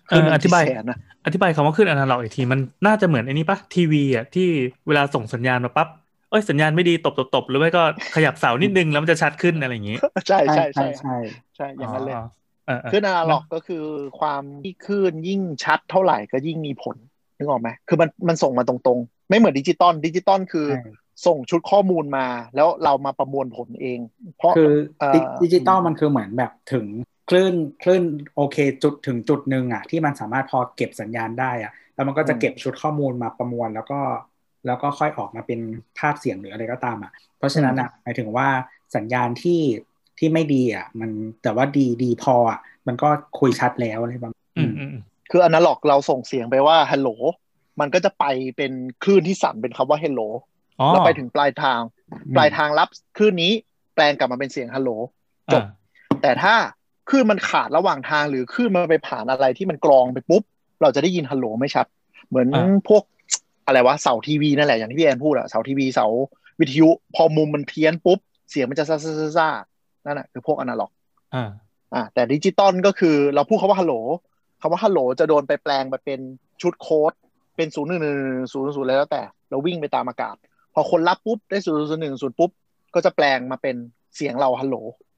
เอออธิบายแสนนะอธิบายคำว่าคลื่นอนาล็อกอีกทีมันน่าจะเหมือนไอ้นี่ปะทีวีอะที่เวลาส่งสัญญาณมาปั๊บเอ้ยสัญญาณไม่ดีตบตบตบหรือไม่ก็ขยับเสานิดนึงแล้วมันจะชัดขึ้นอะไรอย่างงี้ใช่ใช่ใช่ใช่ใช่ใช่อย่างนั้นเลยเออเออคลื่นอนาล็อกก็คือความที่คลื่นยิ่งชัดเท่าไหร่ก็ยิ่งมีผลนึกออกไหมคือมันมันส่งมาตรงๆ ไม่เหมือนดิจิตอลดิจิตอลคือใช่ส่งชุดข้อมูลมาแล้วเรามาประมวลผลเอง เพราะคือเอ่อดิดิจิตอลมันคือเหมือนแบบถึงคลื่นคลื่นโอเคจุดถึงจุดหนึ่งอะที่มันสามารถพอเก็บสัญญาณได้อะแล้วมันก็จะเก็บชุดข้อมูลมาประมวลแล้วก็แล้วก็ค่อยออกมาเป็นภาพเสียงหรืออะไรก็ตามอะ เพราะฉะนั้นอะหมายถึงว่าสัญญาณที่ที่ไม่ดีอะ มันแต่ว่าดีดีพออะมันก็คุยชัดแล้วอะไรบางอืมอืมอืมคืออนาล็อกเราส่งเสียงไปว่าฮัลโหล มันก็จะไปเป็นคลื่นที่สั่นเป็นคำว่า hello อ๋อแล้วไปถึงปลายทาง ปลายทางรับคลื่นนี้แปลงกลับมาเป็นเสียงฮัลโหลจบอ่าแต่ถ้าคลื่นมันขาดระหว่างทางหรือคลื่นมันไปผ่านอะไรที่มันกรองไปปุ๊บ เราจะได้ยินฮัลโหลไม่ชัด เหมือนพวกอะไรวะเสาทีวีนั่นแหละอย่างที่พี่แอนพูดอะเสาทีวีเสาวิทยุ พอมุมมันเพี้ยนปุ๊บ เสียงมันจะซ่าซ่าซ่าซ่านั่นแหละคือพวกอนาล็อกอ่าอ่าแต่ดิจิตอลก็คือเราพูดคำว่าฮัลโหลคำว่าฮัลโหลจะโดนไปแปลงไปเป็นชุดโค้ด เป็นศูนย์หนึ่งหนึ่งศูนย์ศูนย์แล้วแต่ เราวิ่งไปตามอากาศ พอคนรับปุ๊บได้ศูนย์ศูนย์หนึ่งศูนย์ปุ๊บ ก็จะแปลงมาเป็นเสียงเราฮัลโหล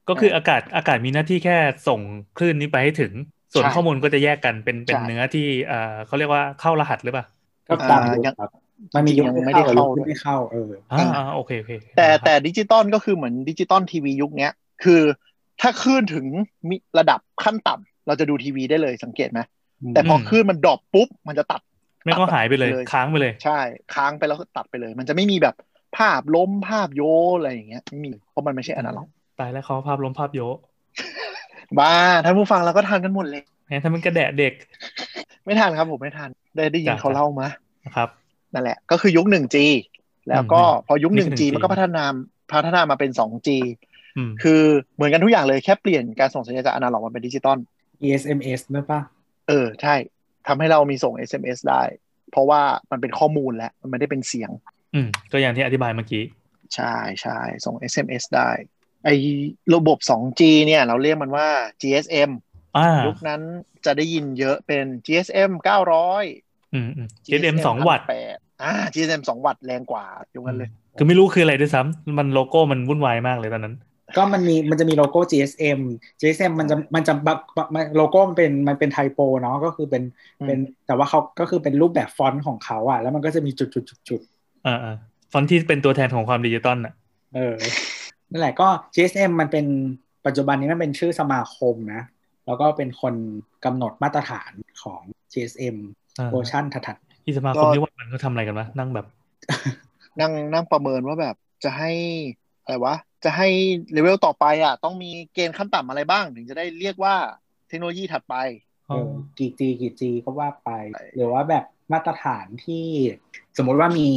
ก็คืออากาศอากาศมีหน้าที่แค่ส่งคลื่นนี้ไปให้ถึง ส่วนใช่ข้อมูลก็จะแยกกันเป็นเป็นใช่เนื้อที่เอ่อเขาเรียกว่าเข้ารหัสหรือเปล่าก็ตามอ่ายุคยังครับมันมียุคยังที่ไม่ได้เข้ากับยุคที่ไม่เข้าเข้าเอออ่าอ่าโอเคโอเคแต่แต่ดิจิตอลก็คือเหมือนดิจิตอลทีวียุคเนี้ยคือถ้าคลื่นถึงมีระดับขั้นต่ำเราจะดูทีวีได้เลยสังเกตไหมแต่พอคลื่นมัน drop ปุ๊บ มันจะตัด ไม่ก็หายไปเลยเลย ค้างไปเลย ใช่ ค้างไปแล้วก็ตัดไปเลย มันจะไม่มีแบบภาพล้มภาพโยอะไรอย่างเงี้ยไม่มีเพราะมันไม่ใช่อนาล็อกตายแล้วเขาภาพล้มภาพโยะบ้าท่านผู้ฟังเราก็ทันกันหมดเลยแหมถ้ามันกระแดะเด็ก ไม่ทันครับผมไม่ทันได้ได้ยินจ้ะเขาเล่ามานะครับนั่นแหละ ก็คือยุค 1G แล้วก็อืมพอยุคนี่คือ 1G มันก็พัฒนาพัฒนามาเป็น 2G อืมคือเหมือนกันทุกอย่างเลยแค่เปลี่ยนการส่งสัญญาณจากอนาล็อกมาเป็นดิจิตอล ESMS ด้วยป่ะเออ ใช่ ทำให้เรามีส่ง SMS ได้ เพราะว่ามันเป็นข้อมูลแล้ว มันไม่ได้เป็นเสียง อืมก็อย่างที่อธิบายเมื่อกี้ ใช่ใช่ส่ง SMS ได้ ไอ้ระบบ 2G เนี่ย เราเรียกมันว่า GSM อ่ายุคนั้นจะได้ยินเยอะเป็น GSM 900 อืมอืม GSM สองวัตต์1800 อ่า GSM 2 วัตต์แรงกว่ายุคนั้นเลย คือไม่รู้คืออะไรด้วยซ้ำมันโลโก้มันวุ่นวายมากเลยตอนนั้น ก็มันมีมันจะมีโลโก้ GSM GSM มันจะมันจะบักบักมันโลโก้มันเป็นมันเป็น typo เนาะก็คือเป็นอืมเป็นแต่ว่าเขาก็คือเป็นรูปแบบฟอนต์ของเขาอะแล้วมันก็จะมีจุดจุดจุดจุดอ่าอ่าฟอนต์ที่เป็นตัวแทนของความดิจิตอลอะเออนั่นแหละก็ GSM มันเป็นปัจจุบันนี้มันเป็นชื่อสมาคมนะ แล้วก็เป็นคนกำหนดมาตรฐานของ GSM อ่าเวอร์ชันถัดอีสมาคมที่ว่ามันเขาทำอะไรกันวะนั่งแบบ นั่งนั่งประเมินว่าแบบจะให้ อะไรวะ จะให้เลเวลต่อไปอะ ต้องมีเกณฑ์ขั้นต่ำอะไรบ้าง ถึงจะได้เรียกว่าเทคโนโลยีถัดไปๆเออกี่ G กี่ G ก็ว่าไป หรือว่าแบบมาตรฐานที่สมมุติว่ามี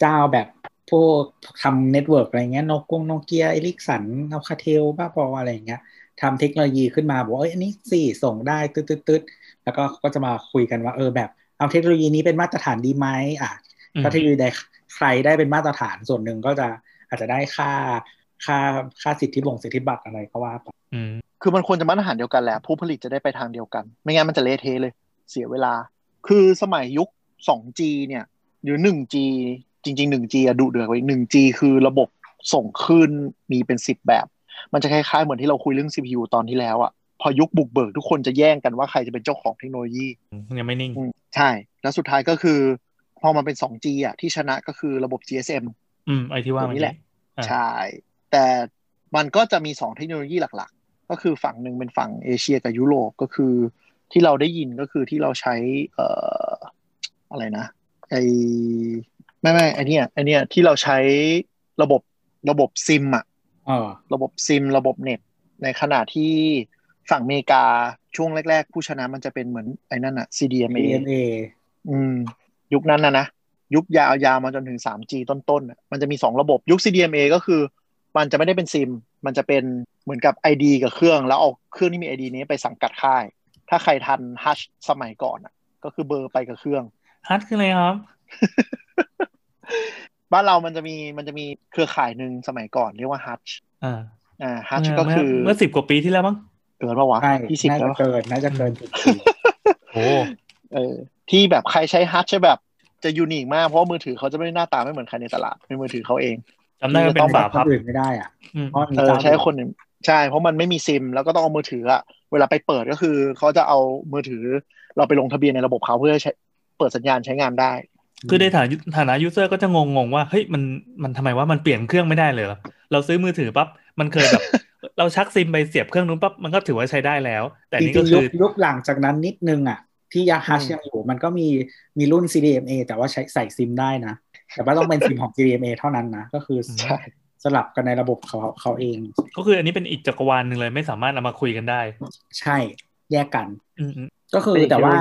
เจ้าแบบพวกทำ network อะไรเงี้ยโนกงโนเกีย Ericsson Alcatel บ้าบออะไรอย่างเงี้ยทำเทคโนโลยีขึ้นมาบอกว่าเอ้ยอันนี้สี่ส่งได้ตึ๊ดตึ๊ดตึ๊ดแล้วก็ก็จะมาคุยกันว่าเออแบบเอาเทคโนโลยีนี้เป็นมาตรฐานดีไหมอะอืมถ้าเทคโนโลยีใดใครได้เป็นมาตรฐานส่วนหนึ่งก็จะ อาจจะได้ค่าค่าค่าสิทธิบ่งสิทธิบัตรอะไรก็ว่าไปอืมคือมันควรจะมาตรฐานเดียวกันแหละผู้ผลิตจะได้ไปทางเดียวกัน ไม่งั้นมันจะเละเทะเลย เสียเวลา คือสมัยยุค 2G เนี่ย หรือ 1G จริง ๆ 1G อะดุเดือดกว่าอีก 1G คือระบบส่งคลื่นมีเป็น 10 แบบ มันจะคล้ายๆ เหมือนที่เราคุยเรื่อง CPU ตอนที่แล้วอะพอยุคบุกเบิกทุกคนจะแย่งกันว่าใครจะเป็นเจ้าของเทคโนโลยียังไม่นิ่งอืมใช่ แล้วสุดท้ายก็คือ พอมันเป็น 2G อะที่ชนะก็คือระบบ GSM อืมไอที่ว่าตัวนี้แหละอ่า ใช่ แต่มันก็จะมีสองเทคโนโลยีหลักๆ ก็คือฝั่งหนึ่งเป็นฝั่งเอเชียกับยุโรปก็คือที่เราได้ยินก็คือที่เราใช้เอ่ออะไรนะไอไม่ไม่ไอเนี้ยไอเนี้ยที่เราใช้ระบบระบบซิมอะเออระบบซิม ระบบเน็ต ในขณะที่ฝั่งอเมริกาช่วงแรก ๆ ผู้ชนะมันจะเป็นเหมือนไอ้นั่นอะ CDMA DMA อืม ยุคนั้นนะนะ ยุคยาวๆมาจนถึง 3G ต้นๆน่ะมันจะมี 2 ระบบยุค CDMA ก็คือ มันจะไม่ได้เป็นซิม มันจะเป็นเหมือนกับ ID กับเครื่อง แล้วเอาเครื่องที่มี ID นี้ไปสังกัดค่าย ถ้าใครทันฮัชสมัยก่อนอะ ก็คือเบอร์ไปกับเครื่องฮัทคืออะไรครับ บ้านเรามันจะมีมันจะมีเครือข่ายหนึ่งสมัยก่อนเรียกว่าฮัชอ่าอ่าฮัชเมื่อก็คือเมื่อสิบกว่าปีที่แล้วมั้งเกินปะวะใช่ยี่สิบน่าแล้วจะปะเกินน่าจะเกินจุดโอ้เออที่แบบใครใช้ฮัชใช่แบบ จะยูนิคมากเพราะว่ามือถือเขาจะไม่ได้หน้าตาไม่เหมือนใครในตลาดเป็นมือถือเขาเองจำได้ว่าเป็นฝาคพันบอื่นไม่ได้อะอืมเพราะมีเออเจ้าใช้คนอื่นใช่เพราะมันไม่มีซิม แล้วก็ต้องเอามือถืออะเวลาไปเปิดก็คือเขาจะเอามือถือ เราไปลงทะเบียนในระบบเขาเพื่อใช้เปิดสัญญาณใช้งานได้ คือในฐานะฐานะยูเซอร์ก็จะงงๆว่าเฮ้ยมันมันทำไมว่ามันเปลี่ยนเครื่องไม่ได้เลยเหรอเราซื้อมือถือปั๊บมันเคยแบบเราชักซิมไปเสียบเครื่องนู้นปั๊บมันก็ถือว่าใช้ได้แล้ว แต่จนี่ริก็งๆคืยุอคยุคหลังจากนั้นนิดนึงอะ ที่ยาฮัชอืมยังอยู่ มันก็มีมีรุ่น CDMA แต่ว่าใช้ใส่ซิมได้นะ แต่ว่าต้องเป็นซิมของ CDMA เท่านั้นนะ ก็คือใช่สลับกันในระบบเขาเขาเอง ก็คืออันนี้เป็นอีกจักรวาลหนึ่งเลยไม่สามารถเอามาคุยกันได้ ใช่แยกกันอืมอืมก็คือเป็นอีกแต่ว่า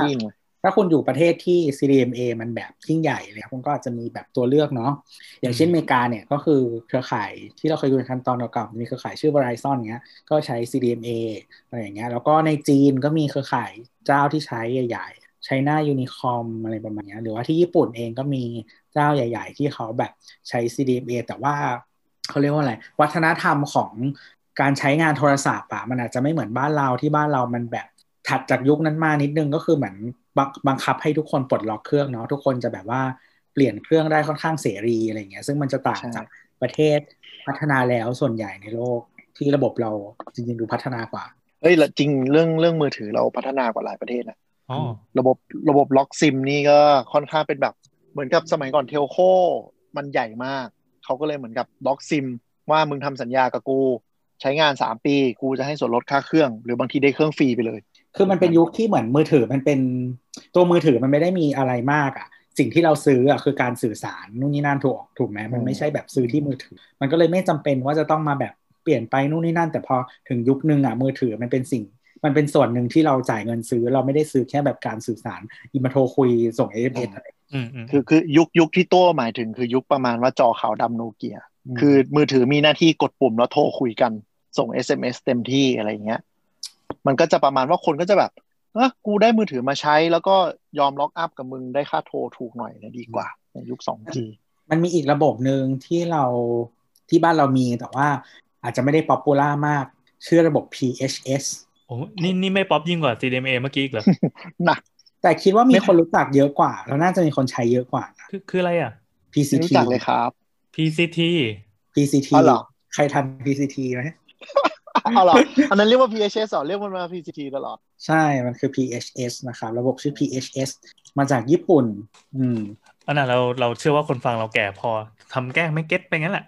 เทคโนโลยีหนึ่งถ้าคุณอยู่ประเทศที่ CDMA มันแบบยิ่งใหญ่เลยคุณก็อาจจะมีแบบตัวเลือกเนาะอย่างเช่นอเมริกาเนี่ยก็คือเครือข่ายที่เราเคยดูในขั้นตอนเก่าๆมีเครือข่ายชื่อ Verizon เงี้ยก็ใช้ CDMA อะไรอย่างเงี้ยแล้วก็ในจีนก็มีเครือข่ายเจ้าที่ใช้ใหญ่ๆ China Unicom อะไรประมาณเนี้ยหรือว่าที่ญี่ปุ่นเองก็มีเจ้าใหญ่ ๆ ที่เขาแบบใช้ CDMA แต่ว่าเขาเรียกว่าอะไร วัฒนธรรมของการใช้งานโทรศัพท์อะมันอาจจะไม่เหมือนบ้านเราที่บ้านเรามันแบบ ถัดจากยุคนั้นมานิดนึงก็คือเหมือนบังบังคับให้ทุกคนปลดล็อกเครื่องเนาะทุกคนจะแบบว่าเปลี่ยนเครื่องได้ค่อนข้างเสรีอะไรเงี้ยซึ่งมันจะต่างใช่จากประเทศพัฒนาแล้วส่วนใหญ่ในโลกที่ระบบเราจริงๆดูพัฒนากว่าเฮ้ยแล้วจริงเรื่องเรื่องมือถือเราพัฒนากว่าหลายประเทศนะอ๋อระบบระบบล็อกซิมนี่ก็ค่อนข้างเป็นแบบเหมือนกับสมัยก่อน telco มันใหญ่มาก เขาก็เลยเหมือนกับล็อกซิม ว่ามึงทำสัญญากับกู ใช้งาน3ปี กูจะให้ส่วนลดค่าเครื่อง หรือบางทีได้เครื่องฟรีไปเลย คือมันเป็นยุคที่เหมือนมือถือมันเป็นตัวมือถือมันไม่ได้มีอะไรมากอะสิ่งที่เราซื้ออะคือการสื่อสารนู่นนี่นั่นถูกถูกไหมมันไม่ใช่แบบซื้อที่มือถือ มันก็เลยไม่จำเป็นว่าจะต้องมาแบบเปลี่ยนไปนู่นนี่นั่น แต่พอถึงยุคนึงอะมือถือมันเป็นสิ่ง มันเป็นส่วนหนึ่งที่เราจ่ายเงินซื้อ เราไม่ได้ซื้อแค่แบบการสื่อสารอีมาโทรคุยส่งเอเออะไรอืมอืมคือคือยุคยุคที่โต้หมายถึงคือยุคประมาณว่าจอขาวดำโนเกีย คือมือถือมีหน้าที่กดปุ่มแล้วโทรคุยกันส่ง SMS เต็มที่อะไรเงี้ย มันก็จะประมาณว่าคนก็จะแบบเออกูได้มือถือมาใช้ แล้วก็ยอมล็อกอัพกับมึงได้ค่าโทรถูกหน่อยนะดีกว่า ในยุค 2G มันมีอีกระบบหนึ่งที่เราที่บ้านเรามีแต่ว่าอาจจะไม่ได้ป๊อปปูล่ามาก ชื่อระบบ PHS โอ้นี่นี่ไม่ป๊อปยิ่งกว่า CDMA เมื่อกี้อีกเหรอหนักแต่คิดว่ามีคนรู้จักเยอะกว่า แล้วน่าจะมีคนใช้เยอะกว่านะคือคืออะไรอะไม่ PCT รู้จักเลยครับ PCT PCT อ๋อเหรอใครทัน PCT ไหม เอาเหรออันนั้นเรียกว่า PHS เหรอเรียกมันมา PCT ตลอด ใช่มันคือ PHS นะครับ ระบบชื่อ PHS มาจากญี่ปุ่น อืมอันนั้นเราเราเชื่อว่าคนฟังเราแก่พอทำแกล้งไม่เก็ตไปงั้นแหละ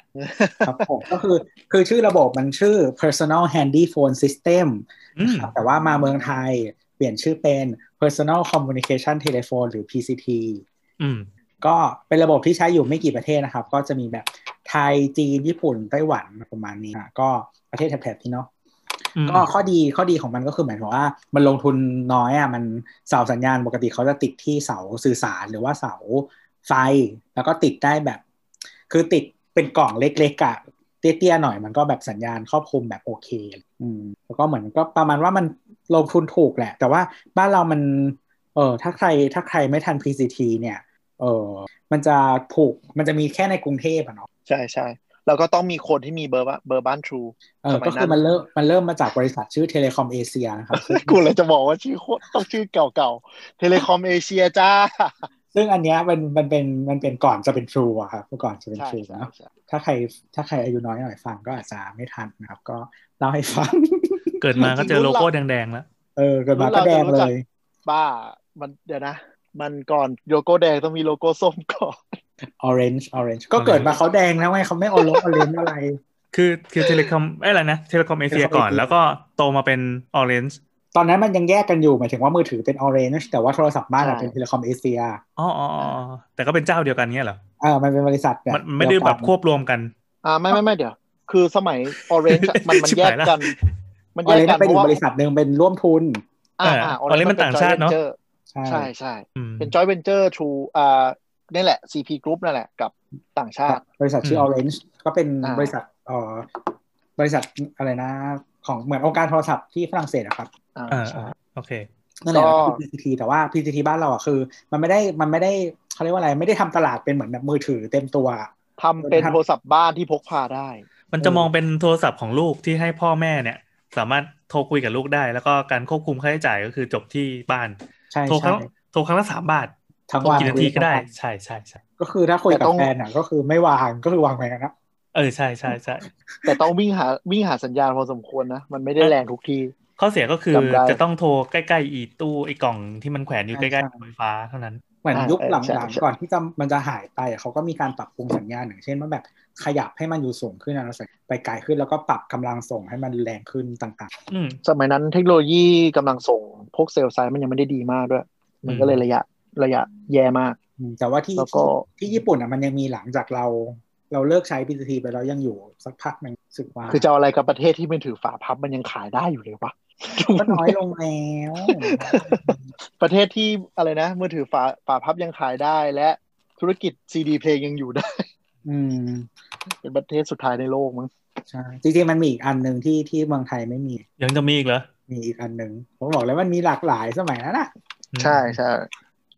ครับผมก็คือคือชื่อระบบมันชื่อ Personal Handy Phone System อืมนะครับแต่ว่ามาเมืองไทยเปลี่ยนชื่อเป็น Personal Communication Telephone หรือ PCT อืมก็เป็นระบบที่ใช้อยู่ไม่กี่ประเทศนะครับ ก็จะมีแบบ ไทยจีน ญี่ปุ่นไต้หวันประมาณนี้อะก็ประเทศแถบๆนี้เนาะอืมก็ข้อดีข้อดีของมันก็คือหมายความว่า มันลงทุนน้อยอะมันเสาสัญญาณปกติเขาจะติดที่เสาสื่อสารหรือว่าเสาไฟ แล้วก็ติดได้แบบ คือติดเป็นกล่องเล็กๆอะเตี้ยๆหน่อยมันก็แบบสัญญาณครอบคลุมแบบโอเค อืมแล้วก็เหมือนก็ประมาณว่ามันลงทุนถูกแหละ แต่ว่าบ้านเรามัน เออถ้าใครถ้าใครไม่ทัน PCT เนี่ย เออมันจะผูกมันจะมีแค่ในกรุงเทพอะเนาะ ใช่ใช่แล้วก็ต้องมีคนที่มีเบอร์เบอร์บ้านทรูเออก็คือมันเริ่มมันเริ่มมาจากบริษัทชื่อเทเลคอมเอเชียนะครับกูเลยจะบอกว่าชื่อโคตรต้องชื่อเก่าๆเทเลคอมเอเชียจ้า ซึ่งอันเนี้ยมันมันเป็นมันเป็นก่อนจะเป็นทรูอะครับเมื่อก่อนจะเป็นทรูนะถ้าใครถ้าใครอายุน้อยหน่อยฟังก็อาจจะไม่ทันนะครับ ก็เล่าให้ฟัง เกิดมาก็เจอโลโก้แดงๆแล้วเออเกิดมาก็แดงเลย บ้ามันเดี๋ยวนะ มันก่อนโลโก้แดงต้องมีโลโก้ส้มก่อน Orange Orange ก็เกิดมาเขาแดงแล้วไงเขาไม่ออโรออเรนอะไร คือคือเทเลคอมอะไรนะเทเลคอมเอเชียก่อน แล้วก็โตมาเป็น Orangeตอนนั้นมันยังแยกกันอยู่หมายถึงว่ามือถือเป็น orange แต่ว่าโทรศัพท์บ้านเป็นเทเลคอมเอเชียอ๋ออ๋อแต่ก็เป็นเจ้าเดียวกันเงี้ยเหรอเออมันเป็นบริษัทมันไม่ได้แบบควบรวมกัน อ่าไม่ไม่ไม่เดี๋ยว คือสมัย Orange มันมันแยกกัน มันแยกกันเป็นบริษัทหนึ่งเป็นร่วมทุน อ่าอ่า Orange มันต่างชาติเนาะใช่ใช่เป็น joint venture true อ่า นี่แหละ CP Group นั่นแหละกับต่างชาติ บริษัทชื่อ Orange ก็เป็นบริษัทเอ่อบริษัทอะไรนะ ของเหมือนองค์การโทรศัพท์ที่ฝรั่งเศสอะครับอ่าโอเคนั่นแหละ PTT แต่ว่า PTT บ้านเราอะคือ มันไม่ได้มันไม่ได้เขาเรียกว่าอะไร ไม่ได้ทำตลาดเป็นเหมือนแบบมือถือเต็มตัวทำเป็นโทรศัพท์บ้านที่พกพาได้ มันจะมองเป็นโทรศัพท์ของลูกที่ให้พ่อแม่เนี่ย สามารถโทรคุยกับลูกได้ แล้วก็การควบคุมค่าใช้จ่ายก็คือจบที่บ้านใช่โทรครั้งโทรครั้งละสามบาท ทั้งวันกี่นาทีก็ได้ ใช่ใช่ใช่ก็คือถ้าคุยกับแฟนอะ ก็คือไม่วางก็คือวางไปกันนะเออใช่ใช่ใช่แต่ต้องวิ่งหาวิ่งหาสัญญาณพอสมควรนะ มันไม่ได้แรงทุกที ข้อเสียก็คือจะต้องโทรใกล้ๆอีตู้ไอ้กล่องที่มันแขวนอยู่ใกล้ๆไฟฟ้าเท่านั้นเหมือนยุคหลังๆก่อนที่จะมันจะหายไปเขาก็มีการปรับปรุงสัญญาณอย่างเช่นว่าแบบขยับให้มันอยู่สูงขึ้นนะไปไกลขึ้นแล้วก็ปรับกำลังส่งให้มันแรงขึ้นต่างๆสมัยนั้นเทคโนโลยีกำลังส่งพวกเซลล์ไซส์มันยังไม่ได้ดีมากด้วย มันก็เลยระยะ ระยะแย่มาก แต่ว่าที่ที่ญี่ปุ่นอะมันยังมีหลังจากเรา เราเลิกใช้ PTT ไปแล้วยังอยู่สักพักหนึ่งสึกว่า คือจะอะไรกับประเทศที่ไม่ถือฝาพับมันยังขายได้อยู่เลยวะก็น้อยลงแล้ว ประเทศที่อะไรนะมือถือฝาฝาพับยังขายได้และธุรกิจซีดีเพลงยังอยู่ได้ อืม เป็นประเทศสุดท้ายในโลกมั้งใช่จริงๆมันมีอีกอันหนึ่งที่ที่เมืองไทยไม่มี ยังจะมีอีกเหรอมีอีกอันหนึ่งผมบอกแล้วมันมีหลากหลายสมัยนั้นอะ ใช่ใช่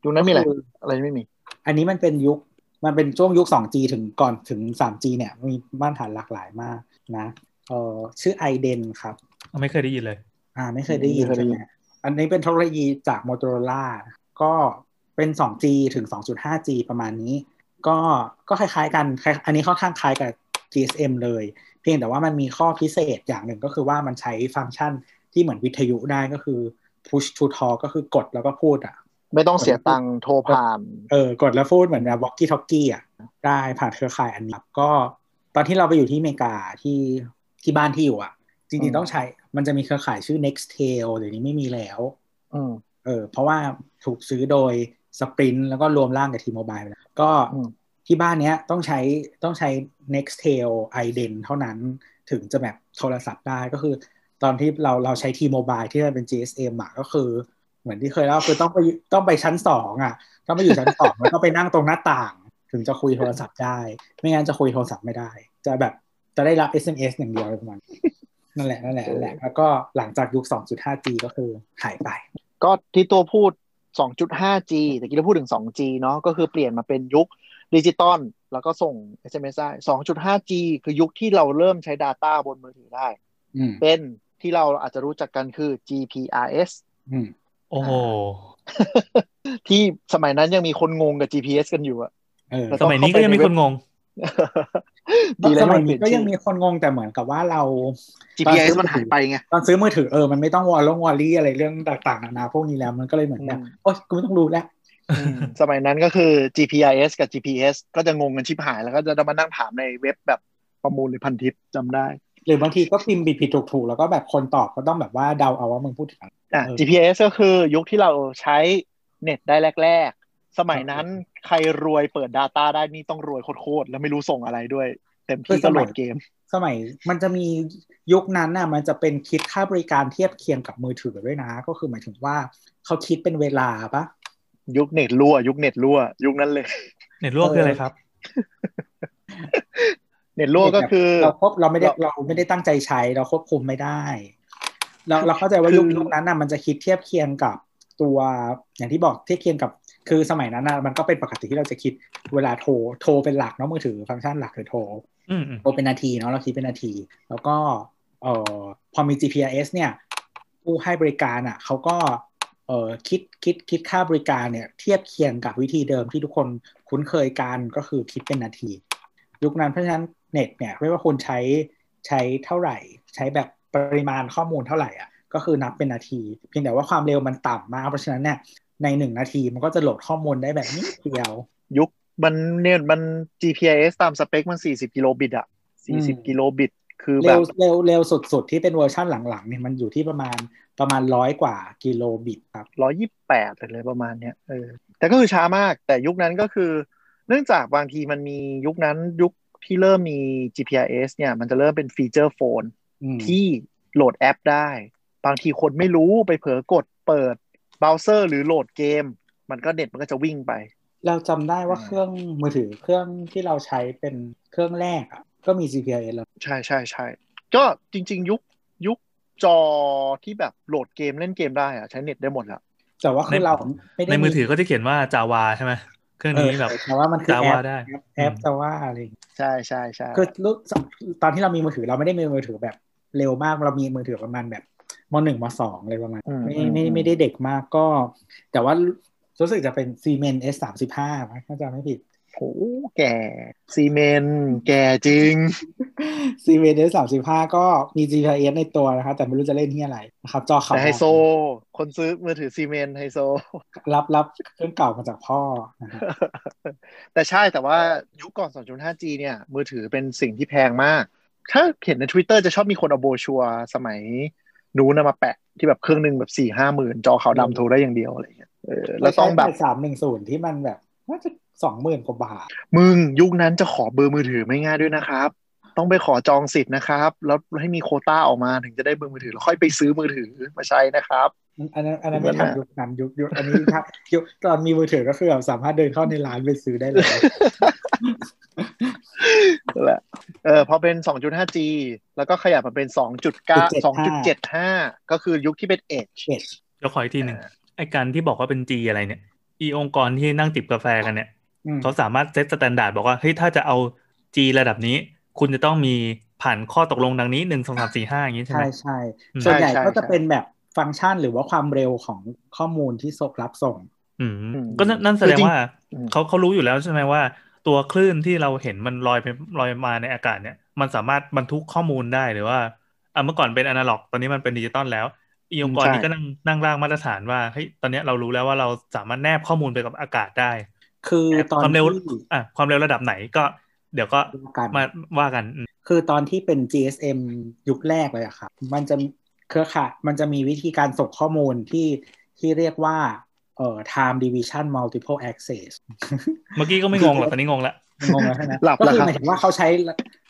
ยุคนั้นมีอะไรอะไรไม่มี อันนี้มันเป็นยุคมันเป็นช่วงยุค 2G ถึงก่อนถึง 3G เนี่ย มีมาตรฐานหลากหลายมากนะเออชื่อไอเดนครับ ไม่เคยได้ยินเลย อ่า ไม่เคยได้ยินใช่ไหมอันนี้เป็นเทคโนโลยีจาก Motorola ก็เป็น 2G ถึง 2.5G ประมาณนี้ ก็ก็คล้ายๆกัน อันนี้ค่อนข้างคล้ายกับ GSM เลย เพียงแต่ว่ามันมีข้อพิเศษอย่างหนึ่งก็คือว่ามันใช้ฟังก์ชันที่เหมือนวิทยุได้ก็คือ push to talk ก็คือกดแล้วก็พูดอะ ไม่ต้องเสียตังค์โทรผ่าน เออกดแล้วพูดเหมือนแบบ walkie talkie อะได้ผ่านเครือข่ายอันนี้ก็ตอนที่เราไปอยู่ที่อเมริกาที่ที่บ้านที่อยู่อะ จริงๆต้องใช้ มันจะมีเครือข่ายชื่อ Nextel เดี๋ยวนี้ไม่มีแล้วเออ เพราะว่าถูกซื้อโดย Sprint แล้วก็รวมร่างกับ T-Mobile ไปแล้วก็ที่บ้านเนี้ยต้องใช้ต้องใช้ Nextel iDen เท่านั้นถึงจะแบบโทรศัพท์ได้ก็คือ ตอนที่เราเราใช้ T-Mobile ที่มันเป็น GSM อะก็คือ เหมือนที่เคยเล่าคือต้องไปต้องไปชั้นสองอะต้องไปอยู่ชั้นสองแล้วก็ไปนั่งตรงหน้าต่าง ถึงจะคุยโทรศัพท์ได้ ไม่งั้นจะคุยโทรศัพท์ไม่ได้ จะแบบจะได้รับ SMS อย่างเดียวประมาณนั่นแหละนั่นแหละนั่นแหละ แล้วก็หลังจากยุค 2.5G ก็คือหายไป ก็ที่ตัวพูด 2.5G แต่กี้เราพูดถึง 2G เนาะก็คือเปลี่ยนมาเป็นยุคดิจิตอลแล้วก็ส่ง SMS ได้ 2.5G คือยุคที่เราเริ่มใช้ Data บนมือถือได้ เป็นที่เราอาจจะรู้จักกันคือ GPRS โอ้โหที่สมัยนั้นยังมีคนงงกับ GPS กันอยู่อะสมัยนี้ก็ยังมีคนงงดีแล้วสมัยนี้ก็ยังมีคนงงแต่เหมือนกับว่าเรา GPS มันหายไปไงตอนซื้อมือถือเออมันไม่ต้องวอลลงวอลลี่อะไรเรื่องต่างๆนานาพวกนี้แล้วมันก็เลยเหมือนแบบโอ๊ยกูไม่ต้องรู้แล้วสมัยนั้นก็คือ GPRS กับ GPS ก็จะงงกันชิบหายแล้วก็จะมานั่งถามในเว็บแบบประมูลหรือพันทิปจำได้ หรือบางทีก็พิมพ์ผิดๆถูกๆ แล้วก็แบบคนตอบก็ต้องแบบว่าเดาเอาว่ามึงพูดถึงอะไรอะ GPS ก็คือยุคที่เราใช้เน็ตได้แรก ๆ สมัยนั้นใครรวยเปิด Data ได้นี่ต้องรวยโคตรๆแล้วไม่รู้ส่งอะไรด้วย เต็มที่ก็โหลดเกม สมัยมันจะมียุคนั้นน่ะมันจะเป็นคิดค่าบริการเทียบเคียงกับมือถือด้วยนะ ก็คือหมายถึงว่าเขาคิดเป็นเวลาปะยุคเน็ตรั่ว ยุคเน็ตรั่ว ยุคนั้นเลย เน็ตรั่วคืออะไรครับ เน็ตรั่วก็คือเราควบเราไม่ได้เราไม่ได้ตั้งใจใช้เราควบคุมไม่ได้ เราเราเข้าใจว่ายุคยุคนั้นน่ะมันจะคิดเทียบเคียงกับตัวอย่างที่บอกเทียบเคียงกับคือสมัยนั้นนะมันก็เป็นปกติที่เราจะคิดเวลาโทรโทรเป็นหลักเนาะมือถือฟังก์ชันหลักคือโทรอืมอืมโทรเป็นนาทีเนาะเราคิดเป็นนาที แล้วก็เอ่อพอมี GPS เนี่ย ผู้ให้บริการอะเขาก็เอ่อคิดคิดคิดค่าบริการเนี่ยเทียบเคียงกับวิธีเดิมที่ทุกคนคุ้นเคยกันก็คือคิดเป็นนาที ยุคนั้นเพราะฉะนั้น เน็ตเนี่ยไม่ว่าคุณใช้ใช้เท่าไหร่ ใช้แบบปริมาณข้อมูลเท่าไหร่อะก็คือนับเป็นนาที เพียงแต่ว่าความเร็วมันต่ำมาก เพราะฉะนั้นเนี่ยในหนึ่งนาทีมันก็จะโหลดข้อมูลได้แบบนิดเดียว ยุคมันเนี่ยมัน GPRS ตามสเปคมัน40กิโลบิตอะอืม40กิโลบิตคือแบบเร็วเร็วเร็วสุดๆ ที่เป็นเวอร์ชันหลังๆเนี่ยมันอยู่ที่ประมาณประมาณร้อยกว่ากิโลบิตครับ128อะไรประมาณเนี้ยเออแต่ก็คือช้ามากแต่ยุคนั้นก็คือ เนื่องจากบางทีมันมียุคนั้นยุค ที่เริ่มมี GPRS เนี่ย มันจะเริ่มเป็น feature phone อืมที่โหลดแอปได้ บางทีคนไม่รู้ไปเผลอกดเปิดเบราว์เซอร์หรือโหลดเกม มันก็เน็ตมันก็จะวิ่งไป เราจำได้ว่าอืมเครื่องมือถือเครื่องที่เราใช้เป็นเครื่องแรกอะก็มี GPRS แล้ว ใช่ใช่ใช่ก็จริง ๆ ยุคยุคจอที่แบบโหลดเกมเล่นเกมได้อะใช้เน็ตได้หมดแล้วแต่ว่าคือเราไม่ได้ในมือถือก็จะเขียนว่าจาวาใช่ไหม เครื่องนี้แบบแต่ว่ามันคือแอ Java ปได้แอปแอปอืมแต่ว่าอะไรอย่างเงี้ยใช่ใช่ใช่คือรู้ตอนที่เรามีมือถือเราไม่ได้มีมือถือแบบเร็วมากเรามีมือถือประมาณแบบม.หนึ่งม.สองอะไรประมาณอืมไม่อืไม่อืไม่ได้เด็กมากก็ แต่ว่ารู้สึกจะเป็น Siemens S สามสิบห้าถ้าจำไม่ผิด โหแก่ Siemens แก่จริง Siemens S สามสิบห้าก็มี GPRS ในตัวนะครับ แต่ไม่รู้จะเล่นที่อะไรนะครับ จอขาวแต่ไฮโซ คนซื้อมือถือซีเมนต์ไฮโซ รับรับเครื่องเก่ามาจากพ่อนะครับแต่ใช่แต่ว่ายุคก่อน 2.5G เนี่ย มือถือเป็นสิ่งที่แพงมาก ถ้าเห็นใน Twitter จะชอบมีคนเอาโบรชัวร์สมัยนู้นนะมาแปะที่แบบเครื่องหนึ่งแบบสี่ห้าหมื่นจอขาวดำโทรได้อย่างเดียวอะไรเงี้ยเออแล้วต้องแบบสามหนึ่งศูนย์ที่มันแบบน่าจะ สองหมื่นกว่าบาท มึงยุคนั้นจะขอเบอร์มือถือไม่ง่ายด้วยนะครับ ต้องไปขอจองสิทธิ์นะครับ แล้วให้มีโควต้าออกมาถึงจะได้เบอร์มือถือแล้วค่อยไปซื้อมือถือมาใช้นะครับอันนั้นอันนั้นไม่นั่นทันน่ะยุคนั้นยุคยุคอันนี้ทันยุคตอนมีมือถือก็คือแบบสามารถเดินเข้าในร้านไปซื้อได้เลยนั่นแหละเออพอเป็น 2.5G แล้วก็ขยับมาเป็น 2.9 2.75 ก็คือยุคที่เป็น Edge เอ็ดเดี๋ยวขออีกทีหนึ่งไอการที่บอกว่าเป็น G อะไรเนี่ย อีองค์กรที่นั่งจิบกาแฟกันเนี่ยอืม เขาสามารถ set standard บอกว่าเฮ้ยถ้าจะเอา G ระดับนี้ คุณจะต้องมีผ่านข้อตกลงดังนี้หนึ่งสองสามสี่ห้าอย่างนี้ใช่ไหมใช่ใช่อืมส่วนใหญ่ใช่ก็จะใช่เป็นแบบฟังก์ชันหรือว่าความเร็วของข้อมูลที่ส่งรับส่ง อืมอืมก็นั่นนั่นแสดงว่าอืมเขาเขารู้อยู่แล้วใช่ไหมว่า ตัวคลื่นที่เราเห็นมันลอยไปลอยมาในอากาศเนี่ย มันสามารถบรรทุกข้อมูลได้หรือว่าอะเมื่อก่อนเป็นอนาล็อก ตอนนี้มันเป็นดิจิตอลแล้วอีองค์กรใช่นี้ก็นั่งนั่งร่างมาตรฐานว่าเฮ้ยตอนเนี้ยเรารู้แล้วว่าเราสามารถแนบข้อมูลไปกับอากาศได้ คือตอนความเร็วที่อะความเร็วระดับไหนก็ เดี๋ยวก็ว่ากันมาว่ากันอืมคือตอนที่เป็น GSM ยุคแรกเลยอะครับ มันจะเครือข่ายมันจะมีวิธีการส่งข้อมูลที่ที่เรียกว่าเอ่อ time division multiple access เมื่อกี้ก็ไม่งงหรอกตอนนี้งงละงงแล้วใช่ไหมหลับก็แล้วคือครับหมายถึงว่าเขาใช้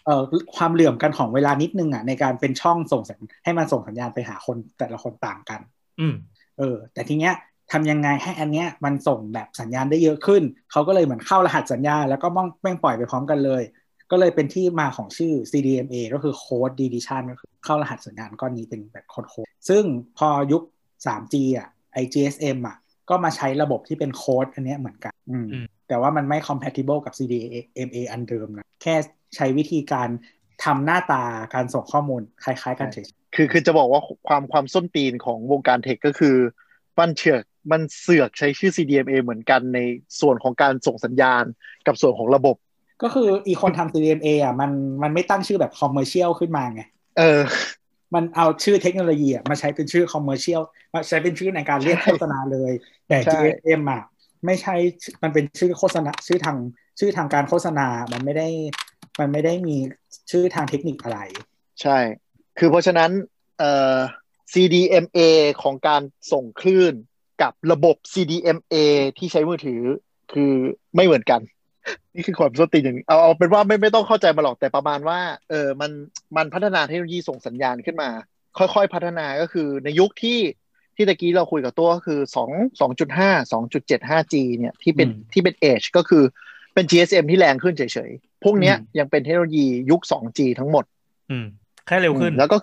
เอ่อความเหลื่อมกันของเวลานิดนึงอะในการเป็นช่องส่งสัญให้มันส่งสัญญาณไปหาคนแต่ละคนต่างกัน อืมเออ แต่ทีเนี้ย ทำยังไงให้อันเนี้ยมันส่งแบบสัญญาณได้เยอะขึ้น เขาก็เลยเหมือนเข้ารหัสสัญญาณแล้วก็ม่องแม่งปล่อยไปพร้อมกันเลย ก็เลยเป็นที่มาของชื่อ CDMA ก็คือ Code Division ก็คือเข้ารหัสสัญญาณก้อนนี้เป็นแบบโค้ดโค้ดซึ่งพอยุค 3G อะไอ GSM อะก็มาใช้ระบบที่เป็นโค้ดอันเนี้ยเหมือนกันอืมอืมแต่ว่ามันไม่ compatible กับ CDMA อันเดิมนะ แค่ใช้วิธีการทำหน้าตาการส่งข้อมูลคล้ายๆกันเฉยคือคือจะบอกว่าความความส้นตีนของวงการเทคก็คือมันเชือก มันเสือกใช้ชื่อ CDMA เหมือนกันในส่วนของการส่งสัญญาณกับส่วนของระบบๆก็คืออีคนทำ CDMA อะมันมันไม่ตั้งชื่อแบบ commercial ขึ้นมาไง เออ มันเอาชื่อเทคโนโลยีอะมาใช้เป็นชื่อ commercial มาใช้เป็นชื่อในการเรียกโฆษณาเลย แต่ใช่ GSM อะไม่ใช่มันเป็นชื่อโฆษณาชื่อทางชื่อทางการโฆษณา มันไม่ได้มันไม่ได้มีชื่อทางเทคนิคอะไร ใช่ คือเพราะฉะนั้นเอ่อ CDMA ของการส่งคลื่น กับระบบ CDMA ที่ใช้มือถือ คือไม่เหมือนกัน นี่คือความส้นตีนอย่างนี้เอาเอาเป็นว่าไม่ไม่ต้องเข้าใจมาหรอกแต่ประมาณว่า เออมันมันพัฒนาเทคโนโลยีส่งสัญญาณขึ้นมา ค่อยๆพัฒนาก็คือในยุคที่ที่ตะกี้เราคุยกับตัวก็คือสองสองจุดห้าสองจุดเจ็ดห้า G เนี่ยที่เป็นอืมที่เป็น Edge ก็คือเป็น GSM ที่แรงขึ้นเฉยๆ พวกเนี้ยอืมยังเป็นเทคโนโลยียุค 2G ทั้งหมด อืม แค่เร็วขึ้น แล้วก็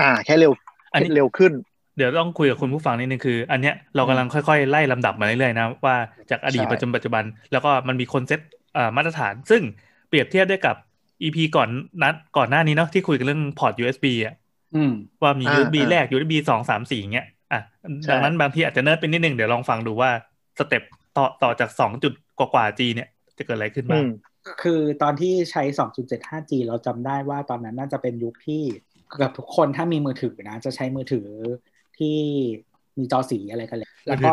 อ่า แค่เร็วอันนี้เร็วขึ้น เดี๋ยวต้องคุยกับคุณผู้ฟังนิดนึงคือ อันเนี้ยเรากำลังค่อยๆไล่ลำดับมาเรื่อยๆนะว่าจากอดีตปัจจุบันปัจจุบัน แล้วก็มันมีคนเซตมาตรฐาน ซึ่งเปรียบเทียบได้กับ EP ก่อนนัดก่อนหน้านี้เนาะที่คุยกันเรื่องพอร์ต USB อะว่ามี USB แรก USB สองสามสี่เงี้ยอะดังนั้นบางทีอาจจะเนิร์ดเป็นนิดนึงเดี๋ยวลองฟังดูว่า step ต่อต่อจากสองจุดกว่าๆ G เนี่ยจะเกิดอะไรขึ้นบ้างคือตอนที่ใช้ 2.75G เราจำได้ว่าตอนนั้นน่าจะเป็นยุคที่เกือบทุกคนถ้ามีมือถือนะ จะใช้มือถือ ที่มีจอสีอะไรกันเลยแล้วก็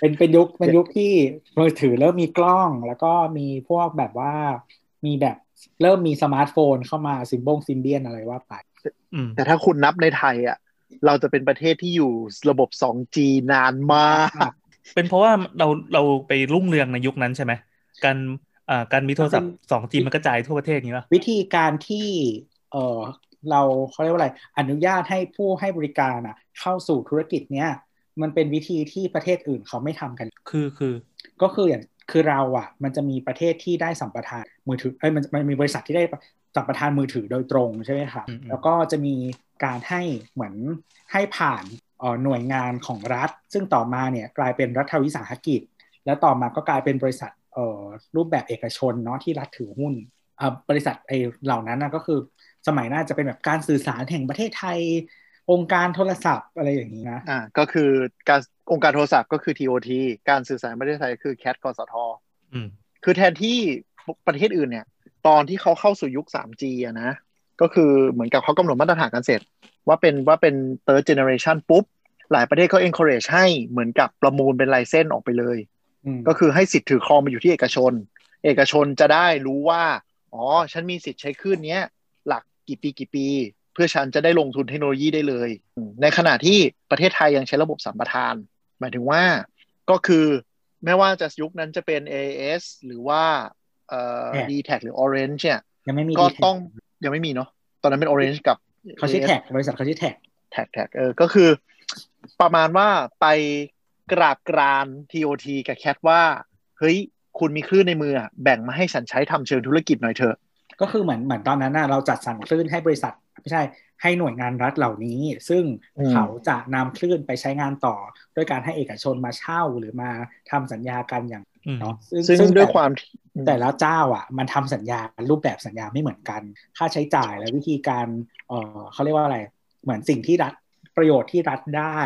เป็นเป็นยุคเป็นยุคที่มือถือเริ่มมีกล้อง แล้วก็มีพวกแบบว่ามีแบบเริ่มมีสมาร์ทโฟนเข้ามาซิมบงซิมเบียนอะไรว่าไปแต่ถ้าคุณนับในไทยอะ เราจะเป็นประเทศที่อยู่ระบบ 2G นานมาก เป็นเพราะว่าเราเราไปรุ่งเรืองในยุคนั้นใช่ไหมการอ่าการมีโทรศัพท์ 2G มันกระจายทั่วประเทศนี้ป่ะวิธีการที่เออ เราเขาเรียกว่าอะไรอนุญาตให้ผู้ให้บริการอะ เข้าสู่ธุรกิจเนี้ยมันเป็นวิธีที่ประเทศอื่นเขาไม่ทำกัน คือคือ ก็คืออย่างคือเราอะ มันจะมีประเทศที่ได้สัมปทานมือถือเอ้ยมันมันมีบริษัทที่ได้สัมปทานมือถือโดยตรงใช่ไหมคะแล้วก็จะมีการให้เหมือนให้ผ่านหน่วยงานของรัฐ ซึ่งต่อมาเนี่ยกลายเป็นรัฐวิสาหกิจ แล้วต่อมาก็กลายเป็นบริษัทรูปแบบเอกชนเนาะที่รัฐถือหุ้นบริษัทไอเหล่านั้นนะก็คือ สมัยน่าจะเป็นแบบการสื่อสารแห่งประเทศไทย องค์การโทรศัพท์อะไรอย่างนี้นะอ่าก็คือการองค์การโทรศัพท์ก็คือ TOT การสื่อสารประเทศไทยคือแคทกสทอืมคือแทนที่ประเทศอื่นเนี่ย ตอนที่เขาเข้าสู่ยุค 3G อะนะก็คือเหมือนกับเขากำหนดมาตรฐานกันเสร็จ ว่าเป็นว่าเป็น third generation ปุ๊บ หลายประเทศเขา encourage ให้เหมือนกับประมูลเป็นไลเซนออกไปเลย ก็คือให้สิทธิ์ถือครองมาอยู่ที่เอกชน เอกชนจะได้รู้ว่า อ๋อ ฉันมีสิทธิ์ใช้คลื่นนี้หลั กกี่ปีกี่ปี เพื่อฉันจะได้ลงทุนเทคโนโลยีได้เลย ในขณะที่ประเทศไทยยังใช้ระบบสัมปทาน หมายถึงว่าก็คือไม่ว่าจะยุคนั้นจะเป็น AIS หรือว่าเอ่อ DTAC หรือ Orange เนี่ยยังไม่มีก็ต้องยังไม่มีเนาะตอนนั้นเป็น Orange กับเขาชื่อแท็กบริษัทเขาชื่อแท็กแท็กแท็กเออก็คือ ประมาณว่าไปกราบกราน TOT กับ CAT ว่า เฮ้ย คุณมีคลื่นในมืออะแบ่งมาให้ฉันใช้ทำเชิงธุรกิจหน่อยเถอะ ก็คือเหมือนเหมือนตอนนั้นน่ะเราจัดสรรคลื่นให้บริษัทไม่ใช่ให้หน่วยงานรัฐเหล่านี้ ซึ่งเขาจะนำคลื่นไปใช้งานต่อด้วยการให้เอกชนมาเช่าหรือมาทำสัญญากันอย่างเนาะซึ่งด้วยความแต่แล้วเจ้าอะ มันทำสัญญารูปแบบสัญญาไม่เหมือนกัน ค่าใช้จ่ายและวิธีการเออเขาเรียกว่าอะไร เหมือนสิ่งที่รัฐประโยชน์ที่รัฐได้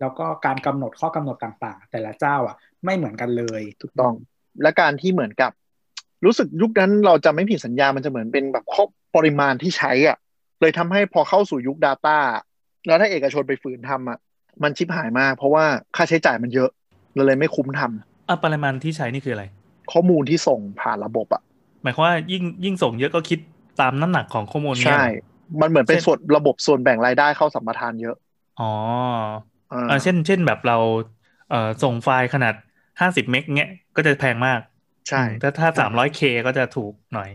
แล้วก็การกำหนดข้อกำหนดต่าง ๆ แต่ละเจ้าอะไม่เหมือนกันเลยถูกต้องและการที่เหมือนกับ รู้สึกยุคนั้นเราจะไม่ผิดสัญญา มันจะเหมือนเป็นแบบข้อปริมาณที่ใช้อะ เลยทำให้พอเข้าสู่ยุค Data แล้วถ้าเอกชนไปฝืนทำอะ มันชิบหายมาก เพราะว่าค่าใช้จ่ายมันเยอะเราเลยไม่คุ้มทำอะปริมาณที่ใช้นี่คืออะไร ข้อมูลที่ส่งผ่านระบบอะ หมายความว่ายิ่งยิ่งส่งเยอะก็คิดตามน้ำหนักของข้อมูลใช่ มันเหมือนเป็นส่วนระบบส่วนแบ่งรายได้เข้าสัมปทานเยอะ อ๋ออ่าเช่น เช่นแบบเราเอ่อส่งไฟล์ขนาดห้าสิบเมกเงี้ยก็จะแพงมาก ใช่ถ้าถ้าสามร้อยเคก็จะถูกหน่อย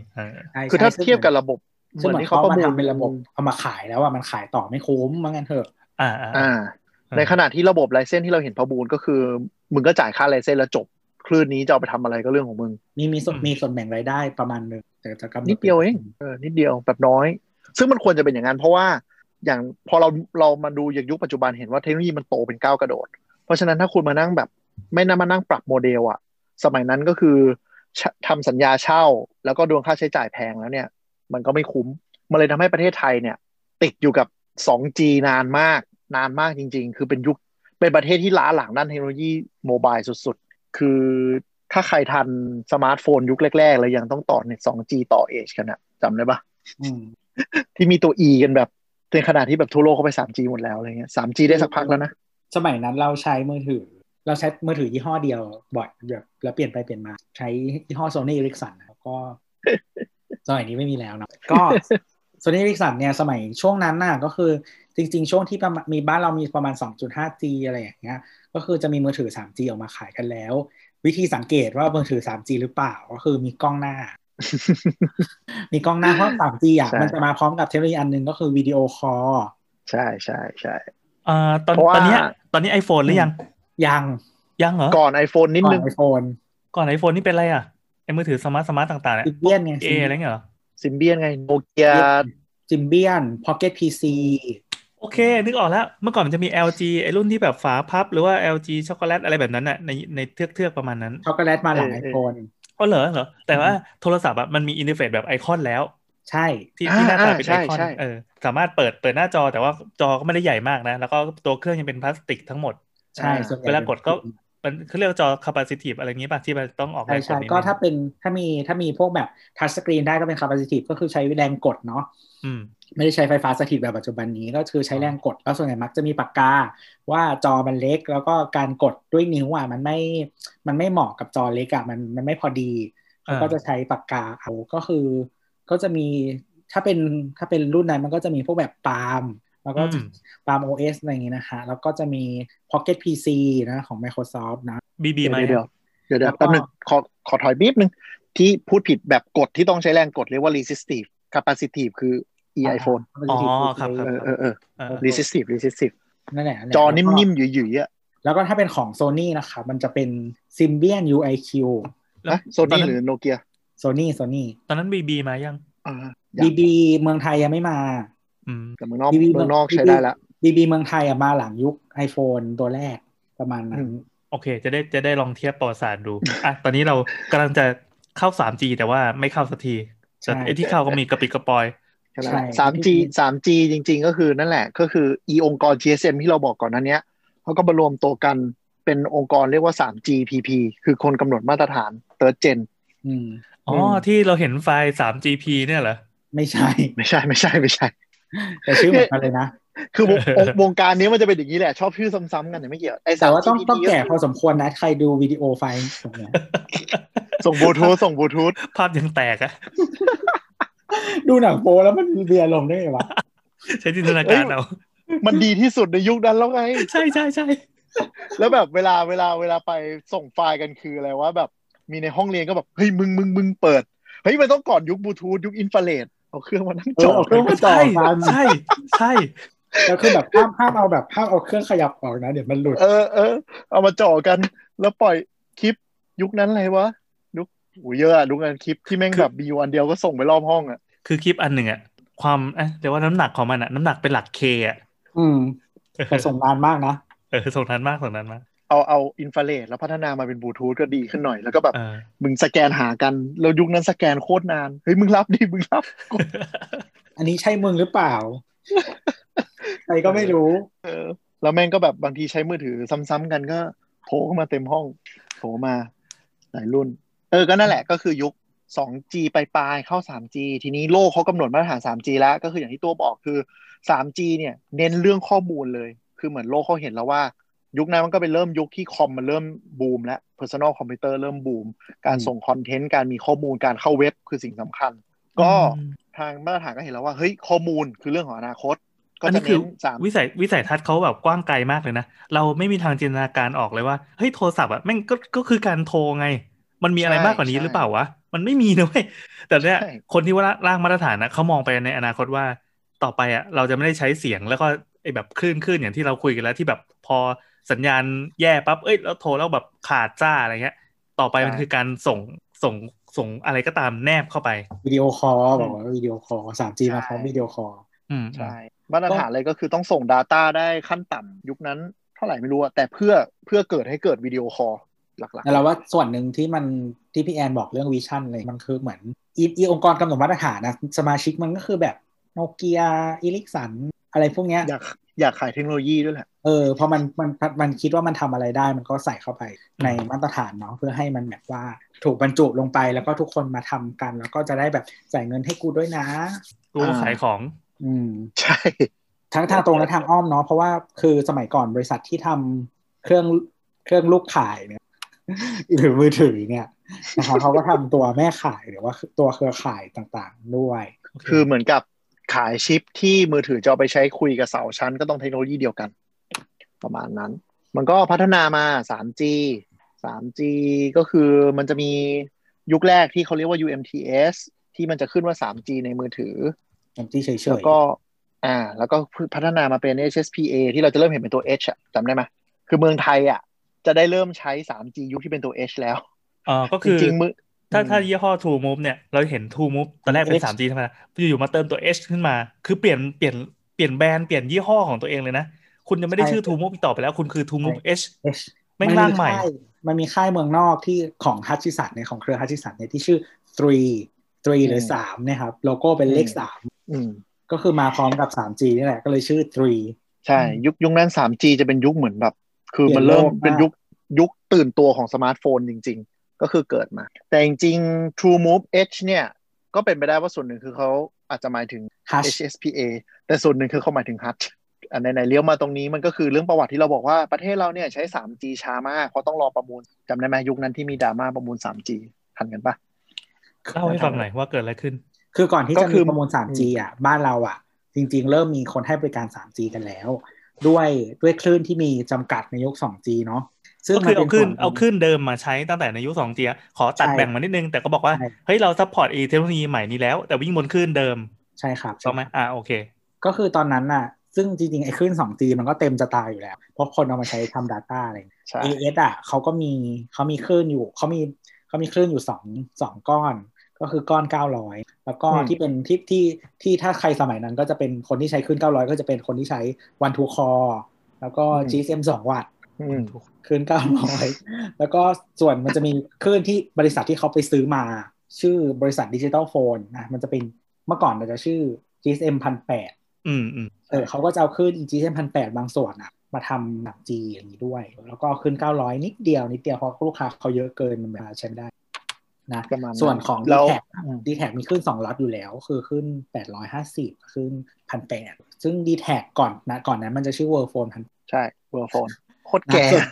คือถ้าเทียบกับระบบเหมือนที่เขาประมูลเป็นระบบเอามาขายแล้วว่ามันขายต่อไม่คุ้มมั้งกันเถอะ อ่าอ่า ในขณะที่ระบบไลเซนที่เราเห็นประมูลก็คือ มึงก็จ่ายค่าไลเซนแล้วจบ คลื่นนี้จะเอาไปทำอะไรก็เรื่องของมึง มีมีส่วนมีส่วนแบ่งรายได้ประมาณหนึ่งแต่จะกำนิดเดียวเองเออนิดเดียวแบบน้อย ซึ่งมันควรจะเป็นอย่างนั้นเพราะว่าอย่างพอเราเรามาดูอย่างยุคปัจจุบันเห็นว่าเทคโนโลยีมันโตเป็นก้าวกระโดด เพราะฉะนั้นถ้าคุณมานั่งแบบ ไม่น่ามานั่งปรับโมเดลอะ สมัยนั้นก็คือทำสัญญาเช่า แล้วก็ดวงค่าใช้จ่ายแพงแล้วเนี่ย มันก็ไม่คุ้มมันเลยทำให้ประเทศไทยเนี่ย ติดอยู่กับ 2G นานมากนานมากจริง ๆ คือเป็นยุคเป็นประเทศที่ล้าหลังด้านเทคโนโลยีโมบายสุดๆ คือถ้าใครทันสมาร์ทโฟนยุคแรกๆเลยยังต้องต่อเน็ต 2G ต่อเอชกันนะจำได้ปะที่มีตัว E กันแบบในขนาดที่แบบทั่วโลกเขาไป 3G หมดแล้วอะไรเงี้ย 3G ได้สักพักแล้วนะ สมัยนั้นเราใช้มือถือ เราใช้มือถือยี่ห้อเดียวบ่อยแบบแล้วเปลี่ยนไปเปลี่ยนมา ใช้ยี่ห้อ Sony Ericsson แล้วก็สมัยนี้ไม่มีแล้วนะก็โซนี่ริกสันเนี่ยสมัยช่วงนั้นน่ะก็คือจริง ๆ ช่วงที่มีบ้านเรามีประมาณ 2.5G อะไรอย่างเงี้ยก็คือจะมีมือถือ 3G ออกมาขายกันแล้ว วิธีสังเกตว่ามือถือ 3G หรือเปล่าก็คือมีกล้องหน้า มีกล้องหน้าเพราะ 3G อะมันจะมาพร้อมกับเทคโนโลยีอันหนึ่งก็คือ video call ใช่ใช่ใช่อ่าตอนตอนนี้ตอนนี้ iPhone หรือยัง ยังยังเหรอ ก่อน iPhone นิดนึง iPhone ก่อน iPhone นี่เป็นอะไรอะไอมือถือ smart smart ต่างๆเนี่ย Symbian ไงเออะไรเงี้ยเหรอ Symbian ไง Nokia Symbian Pocket PCโอเค นึกออกแล้ว เมื่อก่อนมันจะมี LG ไอ้รุ่นที่แบบฝาพับ หรือว่า LG Chocolate อะไรแบบนั้นน่ะในในเทือกเทือกๆประมาณนั้น ช็อกโกแลตมาหลังเอไอ iPhoneอ๋อเหรอเหรอ แต่ว่าโทรศัพท์อะมันมี interface แบบไอคอนแล้ว ใช่ ที่ที่หน้าตาอ่าเป็นใช่ไอคอนใช่เออสามารถเปิดเปิดหน้าจอแต่ว่าจอก็ไม่ได้ใหญ่มากนะ แล้วก็ตัวเครื่องยังเป็นพลาสติกทั้งหมด ใช่ส่วนใหญ่เวลากดก็มันเขาเรียกว่าจอ capacitive อะไรอย่างงี้ป่ะที่มันต้องออกแรใช่งกดใช่นิดก็นึงถ้าเป็นถ้ามีถ้ามีพวกแบบ touch screen ได้ก็เป็น capacitive ก็คือใช้แรงกดเนาะอืมไม่ได้ใช้ไฟฟ้าสถิตแบบปัจจุบันนี้ก็คือใช้แรงกด แล้วส่วนใหญ่มักจะมีปากกา ว่าจอมันเล็ก แล้วก็การกดด้วยนิ้วอะมันไม่มันไม่เหมาะกับจอเล็กอะมันมันไม่พอดีเขาอ่าก็จะใช้ปากกาเอาก็คือ ก็จะมีถ้าเป็นถ้าเป็นรุ่นนั้นมันก็จะมีพวกแบบปาล์ม แล้วก็ปาล์ม OS อะไรอย่างงี้นะคะ แล้วก็จะมี Pocket PC นะของ Microsoft นะบีบีไหมเดี๋ยวเดี๋ยวเดี๋ยวแล้วก็แป๊บนึงขอขอถอยบีบนึง ที่พูดผิดแบบกดที่ต้องใช้แรงกดเรียกว่า resistive capacitive คือ e iPhone อ๋อครับครับเออเออเออเออ resistive resistive นั่นแหละนั่นแหละจอแล้วก็นิ่มๆหยุ่ยๆอะแล้วก็ถ้าเป็นของ Sony นะคะ มันจะเป็น Symbian UIQ แล้วนะโซตอนนี่นั้นหรือโนเกีย Sony Sony ตอนนั้นบีบีมายังอ่า BB เมืองไทยยังไม่มาอืม แต่เมืองนอก BB เมืองนอกใช้ได้ละ BB เมืองไทยอะมาหลังยุค iPhone ตัวแรกประมาณนั้อืนมโอเค จะได้จะได้ลองเทียบประวัติศาสตร์ดูอะตอนนี้เรากำลังจะเข้า 3G แต่ว่าไม่เข้าสักทีแต่ไอ้ที่เข้าก็มีกระปิดกระปอยใช่ใช่สามจีสามจีจริง ๆ ก็คือนั่นแหละ ก็คืออีองค์กร GSM ที่เราบอกก่อนหนั้นเนี้ยเขาก็มารวมตัวกันเป็นองค์กรเรียกว่า 3GPP คือคนกำหนดมาตรฐาน third gen อืมอ๋ออืมที่เราเห็นไฟล์ 3GP เนี่ยเหรอ ไม่ใช่ ไม่ใช่ ไม่ใช่ ไม่ใช่ แต่ชื่อเหมือนกันเลยนะ คือวงวงวงการนี้มันจะเป็นอย่างนี้แหละ ชอบชื่อซ้ำๆกันเนี่ยไม่เกี่ยวไอ้แต่ว่าต้อง 3GPP ต้องแก่พอสมควรนะ ใครดูวิดีโอไฟล์ตรงเนี้ยส่งบลูทูธส่งบลูทูธภาพยังแตกอะดูหนังโป๊แล้วมันมีอารมณ์ได้ไงวะ ใช้จินตนาการเอามันดีที่สุดในยุคนั้นแล้วไง ใช่ใช่ใช่แล้วแบบเวลาเวลาเวลาไปส่งไฟล์กันคืออะไรว่าแบบมีในห้องเรียนก็แบบเฮ้ยมึงมึงมึงเปิดเฮ้ยมันต้องก่อนยุคบลูทูธยุคอินฟราเรด เอาเครื่องมานั่งเอจ่ออเอาเครื่องมาจ่อใช่กันใช่ใช่แล้วคือแบบห้ามห้ามเอาแบบห้ามเอาเครื่องขยับออกนะเดี๋ยวมันหลุดเออเออเอามาจ่อกัน แล้วปล่อยคลิปยุคนั้นอะไรวะยุคโอ้เยอะอะยุคนั้นคลิปที่แม่งแบบมีอยู่อันเดียวก็ส่งไปรอบห้องอะคือคลิปอันหนึ่งอะความเอ๊ะเดี๋ยวว่าน้ำหนักของมันอะน้ำหนักเป็นหลักเคอะอืมแต่ส่งนานมากนะเออส่งนั้นมากส่งนั้นมาก เอาเอาอินฟราเรดแล้วพัฒนามาเป็นบลูทูธก็ดีขึ้นหน่อยแล้วก็แบบเออมึงสแกนหากันแล้วยุคนั้นสแกนโคตรนานเฮ้ยมึงรับดิมึงรับ อันนี้ใช่มึงหรือเปล่าใครก็ไม่รู้เออแล้วแม่งก็แบบบางทีใช้มือถือซ้ำๆกันก็โผล่เข้ามาเต็มห้องโผล่มาหลายรุ่น เออก็นั่นแหละก็คือยุค 2G ปลายๆเข้า 3G ทีนี้โลกเขากำหนดมาตรฐาน 3G แล้ว ก็คืออย่างที่ตัวบอกคือ 3G เนี่ย เน้นเรื่องข้อมูลเลย คือเหมือนโลกเขาเห็นแล้วว่า ยุคนั้นมันก็เป็นเริ่มยุคที่คอมมันเริ่มบูม แล้ว personal computer เริ่มบูม การส่งคอนเทนต์การมีข้อมูลการเข้าเว็บคือสิ่งสำคัญ ก็อืมทางมาตรฐานก็เห็นแล้วว่าเฮ้ยข้อมูลคือเรื่องของอนาคตก็อันจะนี้คือเน้นสามวิสัยวิสัยทัศน์เขาแบบกว้างไกลมากเลยนะ เราไม่มีทางจินตนาการออกเลยว่าเฮ้ยโทรศัพท์อะแม่งก็ก็คือการโทรไง มันมีอะไรมากกว่านี้หรือเปล่าวะมันไม่มีนะเว้ยแต่เนี่ยคนที่ว่าร่างมาตรฐานนะเขามองไปในอนาคตว่าต่อไปอะเราจะไม่ได้ใช้เสียงแล้วก็ไอ้แบบคลื่นคลื่นอย่างที่เราคุยกันแล้วที่แบบพอ สัญญาณแย่ปั๊บเอ้ยแล้วโทรแล้วแบบขาดจ้าอะไรเงี้ย ต่อไปมันคือการส่งส่งส่งอะไรก็ตามแนบเข้าไปวิดีโอคอลบอกว่าวิดีโอคอล 3G มาพร้อมวิดีโอคอลอืมใช่มาตรฐานเลยก็คือต้องส่ง Data ได้ขั้นต่ำยุคนั้นเท่าไหร่ไม่รู้อะแต่เพื่อเพื่อเกิดให้เก d วิดีโอคอลหลักแต่เราว่าส่วนหนึ่งที่มันที่พี่แอนบอกเรื่อง vision เลยมันคือเหมือนอีอีองค์กรกำหนดมาตรฐานนะสมาชิกมันก็คือแบบ Nokia Ericsson อะไรพวกเนี้ยๆอยากอยากขายเทคโนโลยีด้วยแหละ เออพอมันมันมันคิดว่ามันทำอะไรได้ มันก็ใส่เข้าไปในมาตรฐานเนาะเพื่อให้มันแบบว่าถูกบรรจุลงไปแล้วก็ทุกคนมาทำกัน แล้วก็จะได้แบบจ่ายเงินให้กูด้วยนะกูก็ขายของ อืมใช่ทั้งทางตรงและทางอ้อมเนาะเพราะว่าคือสมัยก่อนบริษัทที่ทำเครื่องเครื่องลูกขายเนี่ยหรือมือถือเนี่ยนะครับเขาก็ทำตัวแม่ขายหรือว่าตัวเครือข่ายต่างๆด้วย คือเหมือนกับขายชิปที่มือถือจะเอาไปใช้คุยกับเสาชั้นก็ต้องเทคโนโลยีเดียวกัน ประมาณนั้น มันก็พัฒนามา 3G 3G ก็คือมันจะมียุคแรกที่เขาเรียกว่า UMTS ที่มันจะขึ้นว่า 3G ในมือถืออย่างที่เฉยๆแล้วก็อ่า แล้วก็พัฒนามาเป็น HSPA ที่เราจะเริ่มเห็นเป็นตัว H อะจำได้ไหมคือเมืองไทยอะจะได้เริ่มใช้ 3G ยุคที่เป็นตัว H แล้วอ่าก็คือจริงๆมือถ้าถ้ายี่ห้อ True Move เนี่ย เราเห็น True Move ตอนแรกเป็น H 3G ธรรมดาอยู่ๆมาเติมตัว H ขึ้นมา คือเปลี่ยนเปลี่ยนเปลี่ยนแบรนด์เปลี่ยนยี่ห้อของตัวเองเลยนะ คุณจะไม่ได้ชื่อ True Move อีกต่อไปแล้ว คุณคือ True Move H แม่งร่างใหม่ มันมีค่ายเมืองนอกที่ของฮัตชิสันเนี่ยของเครือฮัตชิสันเนี่ยที่ชื่อ three three หรือสามเนี่ยครับโลโก้เป็นเลขสามอืมก็คือมาพร้อมกับ 3G นี่แหละ ก็เลยชื่อ three ใช่ ยุคยุคนั้น 3G จะเป็นยุคเหมือนแบบ คือมันเปลี่เริ่ยนมโลกมากเป็นยุคยุคตื่นตัวของสมาร์ทโฟนจริง ๆ ก็คือเกิดมา แต่จริงๆ True Move H เนี่ย ก็เป็นไปได้ว่าส่วนหนึ่งคือเขาอาจจะหมายถึง Hush HSPA แต่ส่วนหนึ่งคือเขาหมายถึง Hutch อันไหนๆเลี้ยวมาตรงนี้มันก็คือเรื่องประวัติที่เราบอกว่าประเทศเราเนี่ยใช้ 3G ช้ามากเพราะต้องรอประมูลจำได้ไหมยุคนั้นที่มีดราม่าประมูล 3G ทันกันปะเล่าให้ฟังหน่อยว่าเกิดอะไรขึ้น คือก่อนที่ก็จะคืมีอประมูล 3G อะบ้านเราอะ จริง ๆ เริ่มมีคนให้บริการ 3G กันแล้ว ด้วยด้วยคลื่นที่มีจำกัดในยุค 2G เนาะซึ่งก็คือเอามัขึ้นส่วหงเอาขึ้นเดิมมาใช้ตั้งแต่ในยุคสองจีขอตัดใช่แบ่งมานิดนึง แต่ก็บอกว่าใช่เฮ้ยเรา support อีเทคโนโลยีใหม่นี้แล้ว แต่วิ่งบนคลื่นเดิมใช่ครับใช่ไหมอ่าโอเค ก็คือตอนนั้นน่ะ ซึ่งจริงๆ ไอ้คลื่น 2G มันก็เต็มจะตายอยู่แล้ว เพราะคนเอามาใช้ทำ Data อะไรอย่างเงี้ยใช่ AS อะเขาก็มีเขามีคลื่นอยู่เขามีเขามีคลื่นอยู่สองสองก้อน ก็คือก้อน 900 แล้วก็อืมที่เป็นที่ที่ที่ถ้าใครสมัยนั้นก็จะเป็นคนที่ใช้คลื่น 900 ก็จะเป็นคนที่ใช้ One-2-Call แล้วก็ GSM 2 วัตต์อืมคลื่น 900 แล้วก็ส่วนมันจะมีคลื่นที่บริษัทที่เขาไปซื้อมา ชื่อบริษัทดิจิตอลโฟนนะมันจะเป็นเมื่อก่อนมันจะชื่อ GSM 1008 อืมอืมเออเขาก็จะเอาขึ้น GSM 1008บางส่วนอะมาทำหนังจีอย่างนี้ด้วย แล้วก็ขึ้น900นิดเดียวนิดเดียวเพราะลูกค้าเขาเยอะเกินมันแบบใช้ไม่ได้นะประมาณนั้นส่วนของแล้ d วแท็อืมดีแท็มีขึ้น2ล็อตอยู่แล้ว คือขึ้น850ขึ้น1,800ซึ่ง d t แทก่อนนะก่อนนั้นมันจะชื่อ World Phone พันใช่เวอร์โฟนโคตรแก่ส่วน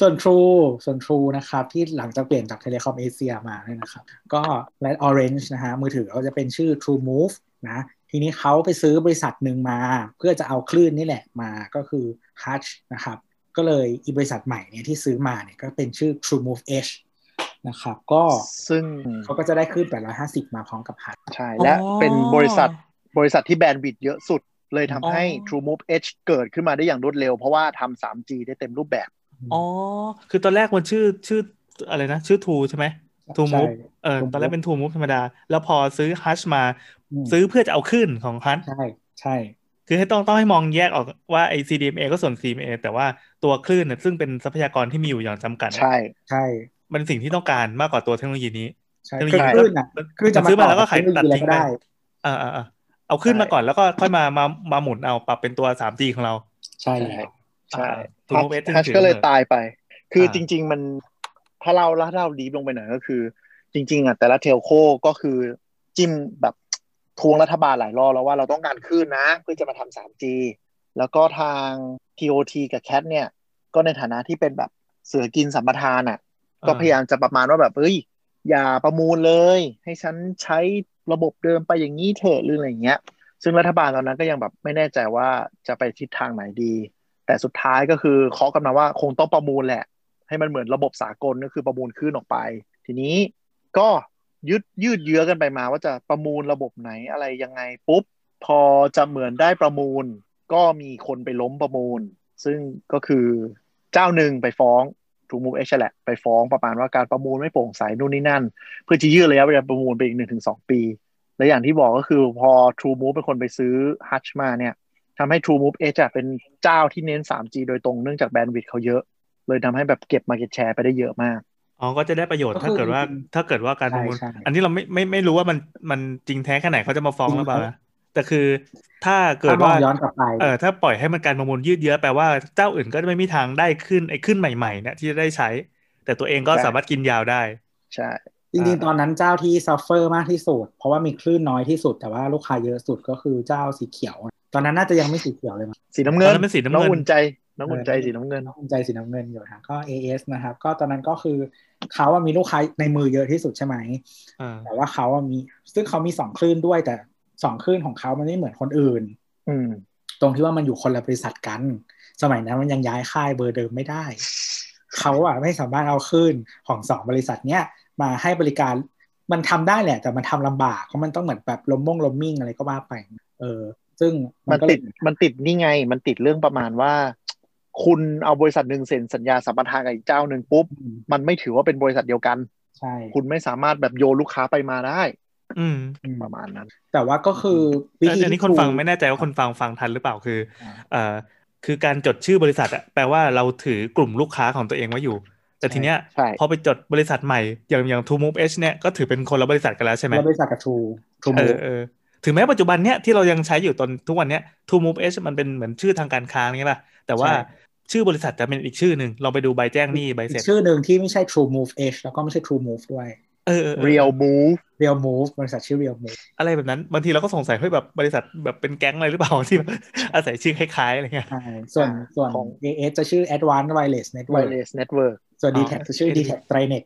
ส่วน True ส่วน True นะครับ ที่หลังจากเปลี่ยนจาก Telecom Asia มาเนี่ยนะครับ ก็และ Orange นะฮะมือถือเขาจะเป็นชื่อ True Move นะ ทีนี้เขาไปซื้อบริษัทหนึ่งมา เพื่อจะเอาคลื่นนี่แหละมาก็คือ Hutch นะครับ ก็เลยอีบริษัทใหม่เนี่ยที่ซื้อมาเนี่ยก็เป็นชื่อ True Move H นะครับก็ซึ่งเขาก็จะได้คลื่น850 มาพร้อมกับ Hutch ใช่ และอ๋อเป็นบริษัทบริษัทที่แบนด์วิดต์เยอะสุด เลยทำให้อ๋อ True Move H เกิดขึ้นมาได้อย่างรวดเร็ว เพราะว่าทำ 3G ได้เต็มรูปแบบ อ๋อ คือตอนแรกมันชื่อชื่ออะไรนะ ชื่อทูใช่ไหมทูมูฟใช่เออ True ตอนแรก Move เป็นทูมูฟธรรมดา แล้วพอซื้อฮัชมาอืม ซื้อเพื่อจะเอาขึ้นของฮัชใช่ใช่ คือให้ต้องต้องให้มองแยกออกว่าไอ้ CDMA ก็ส่วน CMA แต่ว่าตัวคลื่นเนี่ยซึ่งเป็นทรัพยากรที่มีอยู่อย่างจำกัดเนี่ยใช่ใช่มันเป็นสิ่งที่ต้องการมากกว่าตัวเทคโนโลยีนี้ใช่เทคโนโลคือคลื่นอะมันคลื่นมันซื้อมาแล้วก็ขายเทคโนโลยีทิ้งอะไรก็ไปได้อ่าอ่าอ่าเอาคลื่นใช่มาก่อนแล้วก็ค่อยมามามาหมุนเอาปรับเป็นตัว 3G ของเรา ใช่แล้วใช่ True Move H Hutch ก็เลยตายไป คืออ่าจริง ๆ มันถ้าเราแล้วเรา deep ลงไปหน่อยก็คือ จริง ๆอะแต่ละ telco ก็คือจิ้มแบบ ทวงรัฐบาลหลายรอบแล้วว่าเราต้องการคลื่นนะ เพื่อจะมาทำ 3G แล้วก็ทาง TOT กับ CAT เนี่ย ก็ในฐานะที่เป็นแบบเสือกินสัมปทานอะ ก็พยายามจะประมาณว่าแบบเอ้ยอย่าประมูลเลย ให้ฉันใช้ระบบเดิมไปอย่างนี้เถอะหรืออะไรอย่างเงี้ย ซึ่งรัฐบาลตอนนั้นก็ยังแบบไม่แน่ใจว่าจะไปทิศทางไหนดี แต่สุดท้ายก็คือเคาะกันมาว่าคงต้องประมูลแหละ ให้มันเหมือนระบบสากลก็คือประมูลขึ้นออกไป ทีนี้ก็ ยืดยืดเยื้อกันไปมาว่าจะประมูลระบบไหนอะไรยังไงปุ๊บ พอจะเหมือนได้ประมูล ก็มีคนไปล้มประมูล ซึ่งก็คือเจ้าหนึ่งไปฟ้องถูมูฟเอชแหละไปฟ้องประมาณว่าการประมูลไม่โปร่งใสนู่นนี่นั่น เพื่อจะยืดระยะเวลาประมูลไปอีกหนึ่งถึงสองปี และอย่างที่บอกก็คือพอ True Move เป็นคนไปซื้อ Hutch มาเนี่ยทำให้ True Move Edge อะเป็นเจ้าที่เน้น 3G โดยตรงเนื่องจากแบนด์วิดต์เขาเยอะ เลยทำให้แบบเก็บ Market Share ไปได้เยอะมาก อ๋อก็จะได้ประโยชน์ก็คือถ้าเกิดว่าจริงๆถ้าเกิดว่าการประมูลใช่ใช่อันนี้เราไม่ไม่ไม่รู้ว่ามันมันจริงแท้แค่ไหนเขาจะมาฟ้องจริงหรือเปล่าครับนะแต่คือถ้าถ้าเกิดมองว่าย้อนกลับไปเออถ้าปล่อยให้มันการประมูลยืดเยื้อแปลว่าเจ้าอื่นก็จะไม่มีทางได้คลื่นไอ้คลื่นใหม่ๆเนี่ยที่จะได้ใช้ แต่ตัวเองก็ใช่สามารถกินยาวได้ ใช่จริงๆตอนนั้นเจ้าที่ suffer มากที่สุด เพราะว่ามีคลื่นน้อยที่สุด แต่ว่าลูกค้าเยอะสุดก็คือเจ้าสีเขียว ตอนนั้นน่าจะยังไม่สีเขียวเลยมั้งสีน้ำเงินตอนนั้นเป็นสีน้ำเงินองอุ่นใจ น้องอุ่นใจสีน้ำเงินน้องภูมิใจสีน้ำเงินอยู่นะก็ AS นะครับ ก็ตอนนั้นก็คือเขาอะมีลูกค้าในมือเยอะที่สุดใช่ไหมอ่าแต่ว่าเขาอะมีซึ่งเขามีสองคลื่นด้วย แต่สองคลื่นของเขามันไม่เหมือนคนอื่น อืมตรงที่ว่ามันอยู่คนละบริษัทกัน สมัยนั้นมันยังย้ายค่ายเบอร์เดิมไม่ได้ เขาอะไม่สามารถเอาคลื่นของสองบริษัทเนี้ยมาให้บริการมันทำได้แหละ แต่มันทำลำบากเพราะมันต้องเหมือนแบบลมม่งลมมิ่งอะไรก็ว่าไป เออ ซึ่งมันก็เลติยดมันติดนี่ไง มันติดเรื่องประมาณว่า คุณเอาบริษัทหนึ่งเซ็นสัญญาสัมปทานกับอีกเจ้าหนึ่งปุ๊บอืมมันไม่ถือว่าเป็นบริษัทเดียวกัน ใช่ คุณไม่สามารถแบบโยนลูกค้าไปมาได้ อืมประมาณนั้น แต่ว่าก็คือวิอันธีอันนี้คนฟังไม่แน่ใจว่าคนฟังฟังทันหรือเปล่าคือ เอ่อคือการจดชื่อบริษัทอะแปลว่าเราถือกลุ่มลูกค้าของตัวเองไว้อยู่ แต่ทีเนี้ยใช่พอไปจดบริษัทใหม่ อย่างอย่าง True Move H เนี่ยก็ถือเป็นคนละบริษัทกันแล้วใช่ไหมแล้วบริษัทกับทรูทรูเอมูอเออถึงแม้ปัจจุบันเนี้ยที่เรายังใช้อยู่ตอนทุกวันเนี้ย True Move H มันเป็นเหมือนชื่อทางการค้าใช่ป่ะแต่ว่า ชื่อบริษัทจะเป็นอีกชื่อหนึ่งลองไปดูใบแจ้งหนี้ใบอีเสร็จกชื่อหนึ่งที่ไม่ใช่ True Move H แล้วก็ไม่ใช่ True Move ด้วยเออเออเออ real move Real Move บริษัทชื่อ Real Move อะไรแบบนั้นบางทีเราก็สงสัยเฮ้ยแบบบริษัทแบบเป็นแก๊งอะไรหรือเปล่าที่แบบอาศัยชื่อคล้ายๆอะไรเงี้ยใช่ส่วนอ่าส่วนของ AS จะชื่อ Advanced Wireless Network wireless network ส่วนอ๋ d อ t แทจะชื่อ d t แท Trinet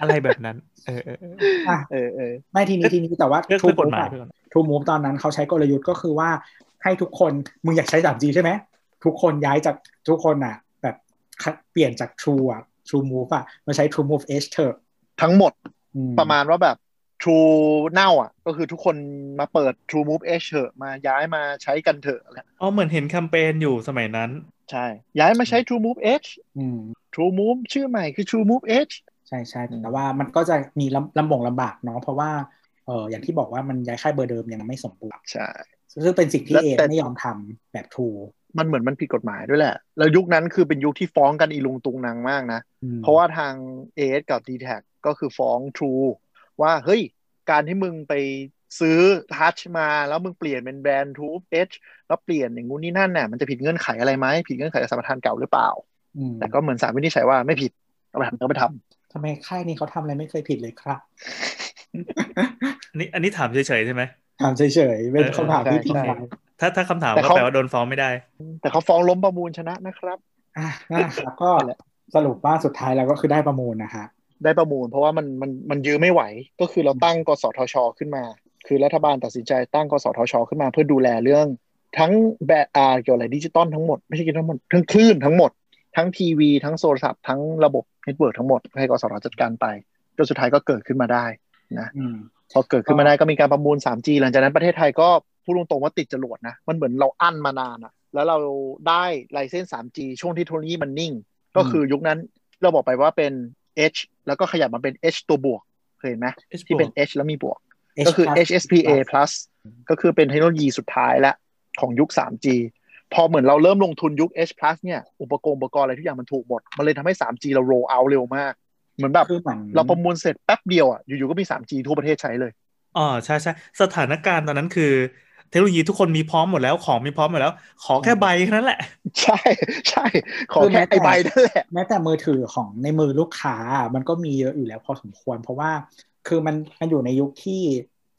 อะไรแบบนั้น เออเออเอออะเออเออไม่ทีนี้ทีนี้แต่ว่าเรื่อง True เรื่องกฎ Move หมายอะเพื่อน True Move ตอนนั้นเขาใช้กลยุทธ์ก็คือว่าให้ทุกคนมึงอยากใช้ 3G ใช่ไหม ทุกคนย้ายจากทุกคนอะ แบบเปลี่ยนจาก True อะ True Move อะมาใช้ True Move H เถอะทั้งหมดอืมประมาณว่าแบบ True เน่าอะ ก็คือทุกคนมาเปิด True Move H เถอะมาย้ายมาใช้กันเถอะอะไรอ๋อเหมือนเห็นแคมเปญอยู่สมัยนั้น ใช่ ย้ายมาใช้ True Move H อืม True Move ชื่อใหม่คือ True Move H ใช่ใช่แต่ว่ามันก็จะมีลำลำบงลำบากเนาะเพราะว่าเอออย่างที่บอกว่ามันย้ายค่ายเบอร์เดิมยังไม่สมบูรณ์ใช่ซึ่งเป็นสิ่งที่และเอแต่ไม่ยอมทำแบบ True มันเหมือนมันผิดกฎหมายด้วยแหละ แล้วยุคนั้นคือเป็นยุคที่ฟ้องกันอีลุงตุงนางมากนะอืมเพราะว่าทาง AS กับ d t แทก็คือฟ้อง True ว่าเฮ้ย การที่มึงไปซื้อทัชมาแล้วมึงเปลี่ยนเป็นแบรนด์ True H แล้วเปลี่ยนอย่างงู้นนี่นั่นน่ะมันจะผิดเงื่อนไขอะไรไหมผิดเงื่อนไขสัมปทานเก่าหรือเปล่าอืมแต่ก็เหมือนศาลวินิจฉัยว่าไม่ผิดเอาไปทำก็ไปททำไมค่ายนี้เขาทำอะไรไม่เคยผิดเลยครับอันนี้อันนี้ถามเฉยๆใช่ไหมถามเฉยๆเป็นคำถามที่ทิ้งไว้ ถ้าถ้าคำถามก็แปลว่าโดนฟ้องไม่ได้ำแต่เขาฟ้องล้มประมูลชนะนะครับอะนะครับก็นั่นแหละสรุปว่าสุดท้ายเราก็คือได้ประมูลนะฮะได้ประมูล เพราะว่ามันมันมันยื้อไม่ไหว ก็คือเราตั้งกสทช ขึ้นมา คือรัฐบาลตัดสินใจตั้งกสทช ขึ้นมา เพื่อดูแลเรื่อง ทั้งแบบอาเกี่ยวกับอะไรดิจิตอลทั้งหมดไม่ใช่ดิจิตอลทั้งหมดทั้งคลื่นทั้งหมดทั้งทีวีทั้งโทรศัพท์ทั้งระบบ network ทั้งหมดให้กสทชจัดการไปจนสุดท้ายก็เกิดขึ้นมาได้นะอืมพอเกิดขึ้นมาได้ก็มีการประมูล 3G หลังจากนั้นประเทศไทยก็ พูดตรงๆว่าติดจรวดนะ มันเหมือนเราอั้นมานานอะแล้วเราได้ license 3G ช่วงที่เทคโนโลยีมันนิ่ง ก็คือยุคนั้นเราบอกไปว่าเป็น H แล้วก็ขยับมาเป็น H ตัวบวกเคยเห็นไหม H ที่เป็นบวก H แล้วมีบวก ก็คือ plus HSPA plus ก็คือเป็นเทคโนโลยีสุดท้ายและของยุค 3G พอเหมือนเราเริ่มลงทุนยุค H plus เนี่ยอุปกรณ์อุปกรณ์อะไรทุกอย่างมันถูกหมด มันเลยทำให้ 3G เรา roll out เร็วมาก เหมือนแบบคือเหมือนเราประมูลเสร็จแป๊บเดียวอะอยู่ๆก็มี 3G ทั่วประเทศใช้เลยอ๋อใช่ใช่สถานการณ์ตอนนั้นคือ เทคโนโลยีทุกคนมีพร้อมหมดแล้วของมีพร้อมหมดแล้ว ขอแค่ใบแค่นั้นแหละ ใช่ใช่ขอแค่ไอใบนั่นแหละแม้แต่มือถือของในมือลูกค้ามันก็มีเยอะอยู่แล้วพอสมควร เพราะว่าคือมันมันอยู่ในยุคที่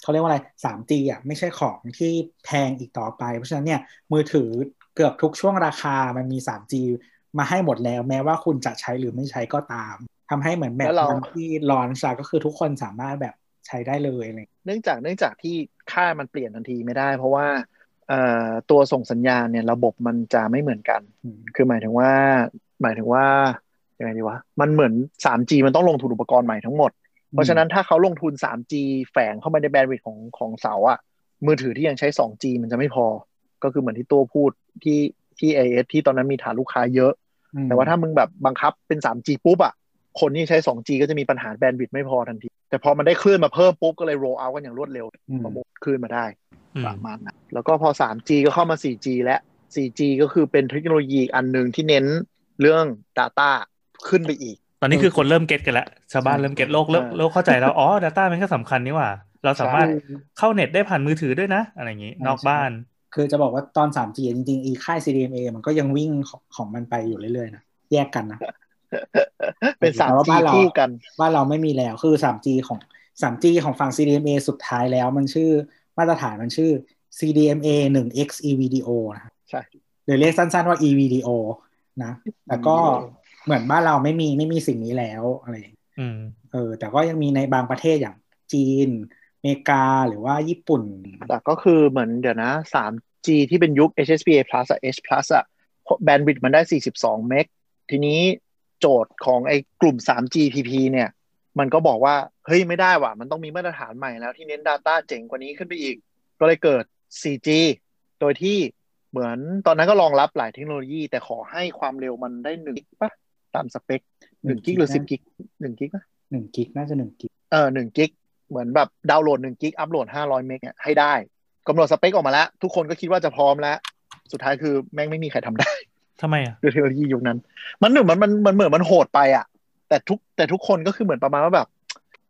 เขาเรียกว่าอะไร 3G อะไม่ใช่ของที่แพงอีกต่อไป เพราะฉะนั้นเนี่ยมือถือเกือบทุกช่วงราคามันมี 3G มาให้หมดแล้ว แม้ว่าคุณจะใช้หรือไม่ใช้ก็ตามทำให้เหมือนแบบแล้วเราวันที่ลอนช์ก็คือทุกคนสามารถแบบใช้ได้เลยอะไรอย่างเงี้ยเนื่องจากเนื่องจากที่ ค่ามันเปลี่ยนทันทีไม่ได้ เพราะว่าเอ่อตัวส่งสัญญาณเนี่ยระบบมันจะไม่เหมือนกันอืมคือหมายถึงว่า หมายถึงว่ายังไงดีวะ มันเหมือน 3G มันต้องลงทุนอุปกรณ์ใหม่ทั้งหมด เพราะฉะนั้นถ้าเขาลงทุน 3G แฝงเข้ามาในแบนด์วิดต์ของของเสาอะมือถือที่ยังใช้ 2G มันจะไม่พอ ก็คือเหมือนที่ตัวพูดที่ที่ AS ที่ตอนนั้นมีฐานลูกค้าเยอะอืมแต่ว่าถ้ามึงแบบบังคับเป็น 3G ปุ๊บอะ คนที่ใช้ 2G ก็จะมีปัญหาแบนด์วิดต์ไม่พอทันที แต่พอมันได้คลื่นมาเพิ่มปุ๊บ ก็เลย roll out กันอย่างรวดเร็วอืมประมูลคลื่นมาได้อืมประมาณนั้นแล้วก็พอ 3G ก็เข้ามา 4G และ 4G ก็คือเป็นเทคโนโลยีอีกอันหนึ่งที่เน้นเรื่อง Data ขึ้นไปอีก ตอนนี้คือคนเริ่มเก็ตกันแล้ว ชาวบ้านเริ่มเก็ตโลกเริ่มใช่โลกเข้าใจแล้ว อ๋อ Data มันก็สำคัญนี่หว่า เราสามารถใช่เข้าเน็ตได้ผ่านมือถือด้วยนะ อะไรอย่างนี้นอกบ้าน คือจะบอกว่าตอน 3G จริงๆ อีค่าย CDMA มันก็ยังวิ่งของของมันไปอยู่เรื่อยๆนะแยกกันนะ เป็นแต่ว่า 3G บ้านเราคู่กันว่าเราไม่มีแล้วคือ 3G ของ 3G ของฝั่ง CDMA สุดท้ายแล้วมันชื่อมาตรฐานมันชื่อ CDMA 1X eVDO นะครับใช่หรือเรียกสั้นๆว่า eVDO นะแต่ก็เหมือนบ้านเราไม่มีไม่มีสิ่งนี้แล้วอะไรอย่างเงี้ยอืมเออ แต่ก็ยังมีในบางประเทศอย่างจีนอเมริกาหรือว่าญี่ปุ่น แต่ก็คือเหมือนเดี๋ยวนะ 3G ที่เป็นยุค HSPA plus อะ H plus อะแบนด์วิดต์มันได้ 42 เมก ทีนี้ โจทย์ของไอ้กลุ่ม 3GPP เนี่ย มันก็บอกว่า เฮ้ยไม่ได้ว่ะ มันต้องมีมาตรฐานใหม่แล้วที่เน้น Data เจ๋งกว่านี้ขึ้นไปอีก ก็เลยเกิด 4G โดยที่เหมือนตอนนั้นก็รองรับหลายเทคโนโลยี แต่ขอให้ความเร็วมันได้1กิกปะตามสเปค1กิกหรือ10กิก1กิกปะหนึ่งกิกน่าจะหนึ่งกิกเออ1กิกเหมือนแบบดาวน์โหลดหนึ่งกิกอัพโหลดห้าร้อยเมกเนี่ยให้ได้กำหนดสเปคออกมาแล้ว ทุกคนก็คิดว่าจะพร้อมแล้ว สุดท้ายคือแม่งไม่มีใครทำได้ ทำไมอะด้วยเทคโนโลยียุคนั้น มันเหมือนมันมันมันเหมือนมันโหดไปอะ แต่ทุกแต่ทุกคนก็คือเหมือนประมาณว่าแบบ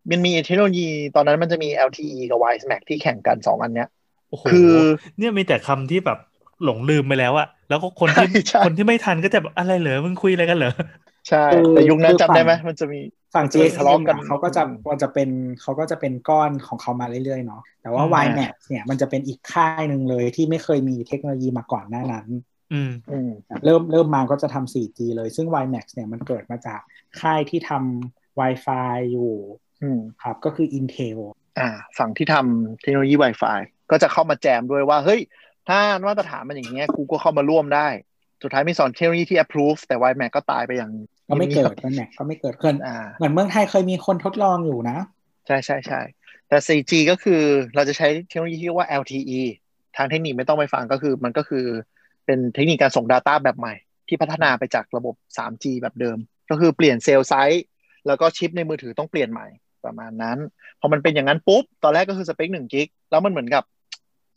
มันมีเทคโนโลยีตอนนั้นมันจะมี LTE กับ WiseMac ที่แข่งกันสองอันเนี้ยโอ้โหคือเนี่ยมีแต่คำที่แบบหลงลืมไปแล้วอะแล้วก็คนที่ใช่ใช่คนที่ไม่ทันก็จะแบบอะไรเหรอมึงคุยอะไรกันเหรอใช่คือแต่ยุคนั้นคือจำได้ไหมฝั่งมันจะมีฝั่งจะมี GSM ทะเลาะกันอะเขาก็จะมันจะเป็นเขาก็จะเป็นก้อนของเขามาเรื่อยๆเนาะแต่ว่าอืม YMAX เนี่ยมันจะเป็นอีกค่ายหนึ่งเลยที่ไม่เคยมีเทคโนโลยีมาก่อนหน้านั้น อืมอืมเริ่มเริ่มมาก็จะทำ 4G เลยซึ่ง YMAX เนี่ยมันเกิดมาจากค่ายที่ทำ Wi-Fi อยู่อืมครับ ก็คือ Intel อ่า ฝั่งที่ทำเทคโนโลยี Wi-Fi ก็จะเข้ามาแจมด้วยว่า เฮ้ย ถ้ามาตรฐานมันอย่างเงี้ยกูก็เข้ามาร่วมได้ สุดท้ายมีสอนเทคโนโลยีที่ approve แต่ WiMAX ก็ตายไปอย่างก็ไม่เกิดงียบ YMAX ก็ไม่เกิดเกินๆอ่าเหมือนเมืองไทยเคยมีคนทดลองอยู่นะ ใช่ใช่ใช่แต่ 4G ก็คือเราจะใช้เทคโนโลยีที่เรียกว่า LTE ทางเทคนิคไม่ต้องไปฟังก็คือมันก็คือ เป็นเทคนิคการส่ง Data แบบใหม่ ที่พัฒนาไปจากระบบ 3G แบบเดิม ก็คือเปลี่ยนเซลล์ไซส์แล้วก็ชิปในมือถือต้องเปลี่ยนใหม่ประมาณนั้น พอมันเป็นอย่างนั้นปุ๊บ ตอนแรกก็คือสเปคหนึ่งกิกแล้วมันเหมือนกับ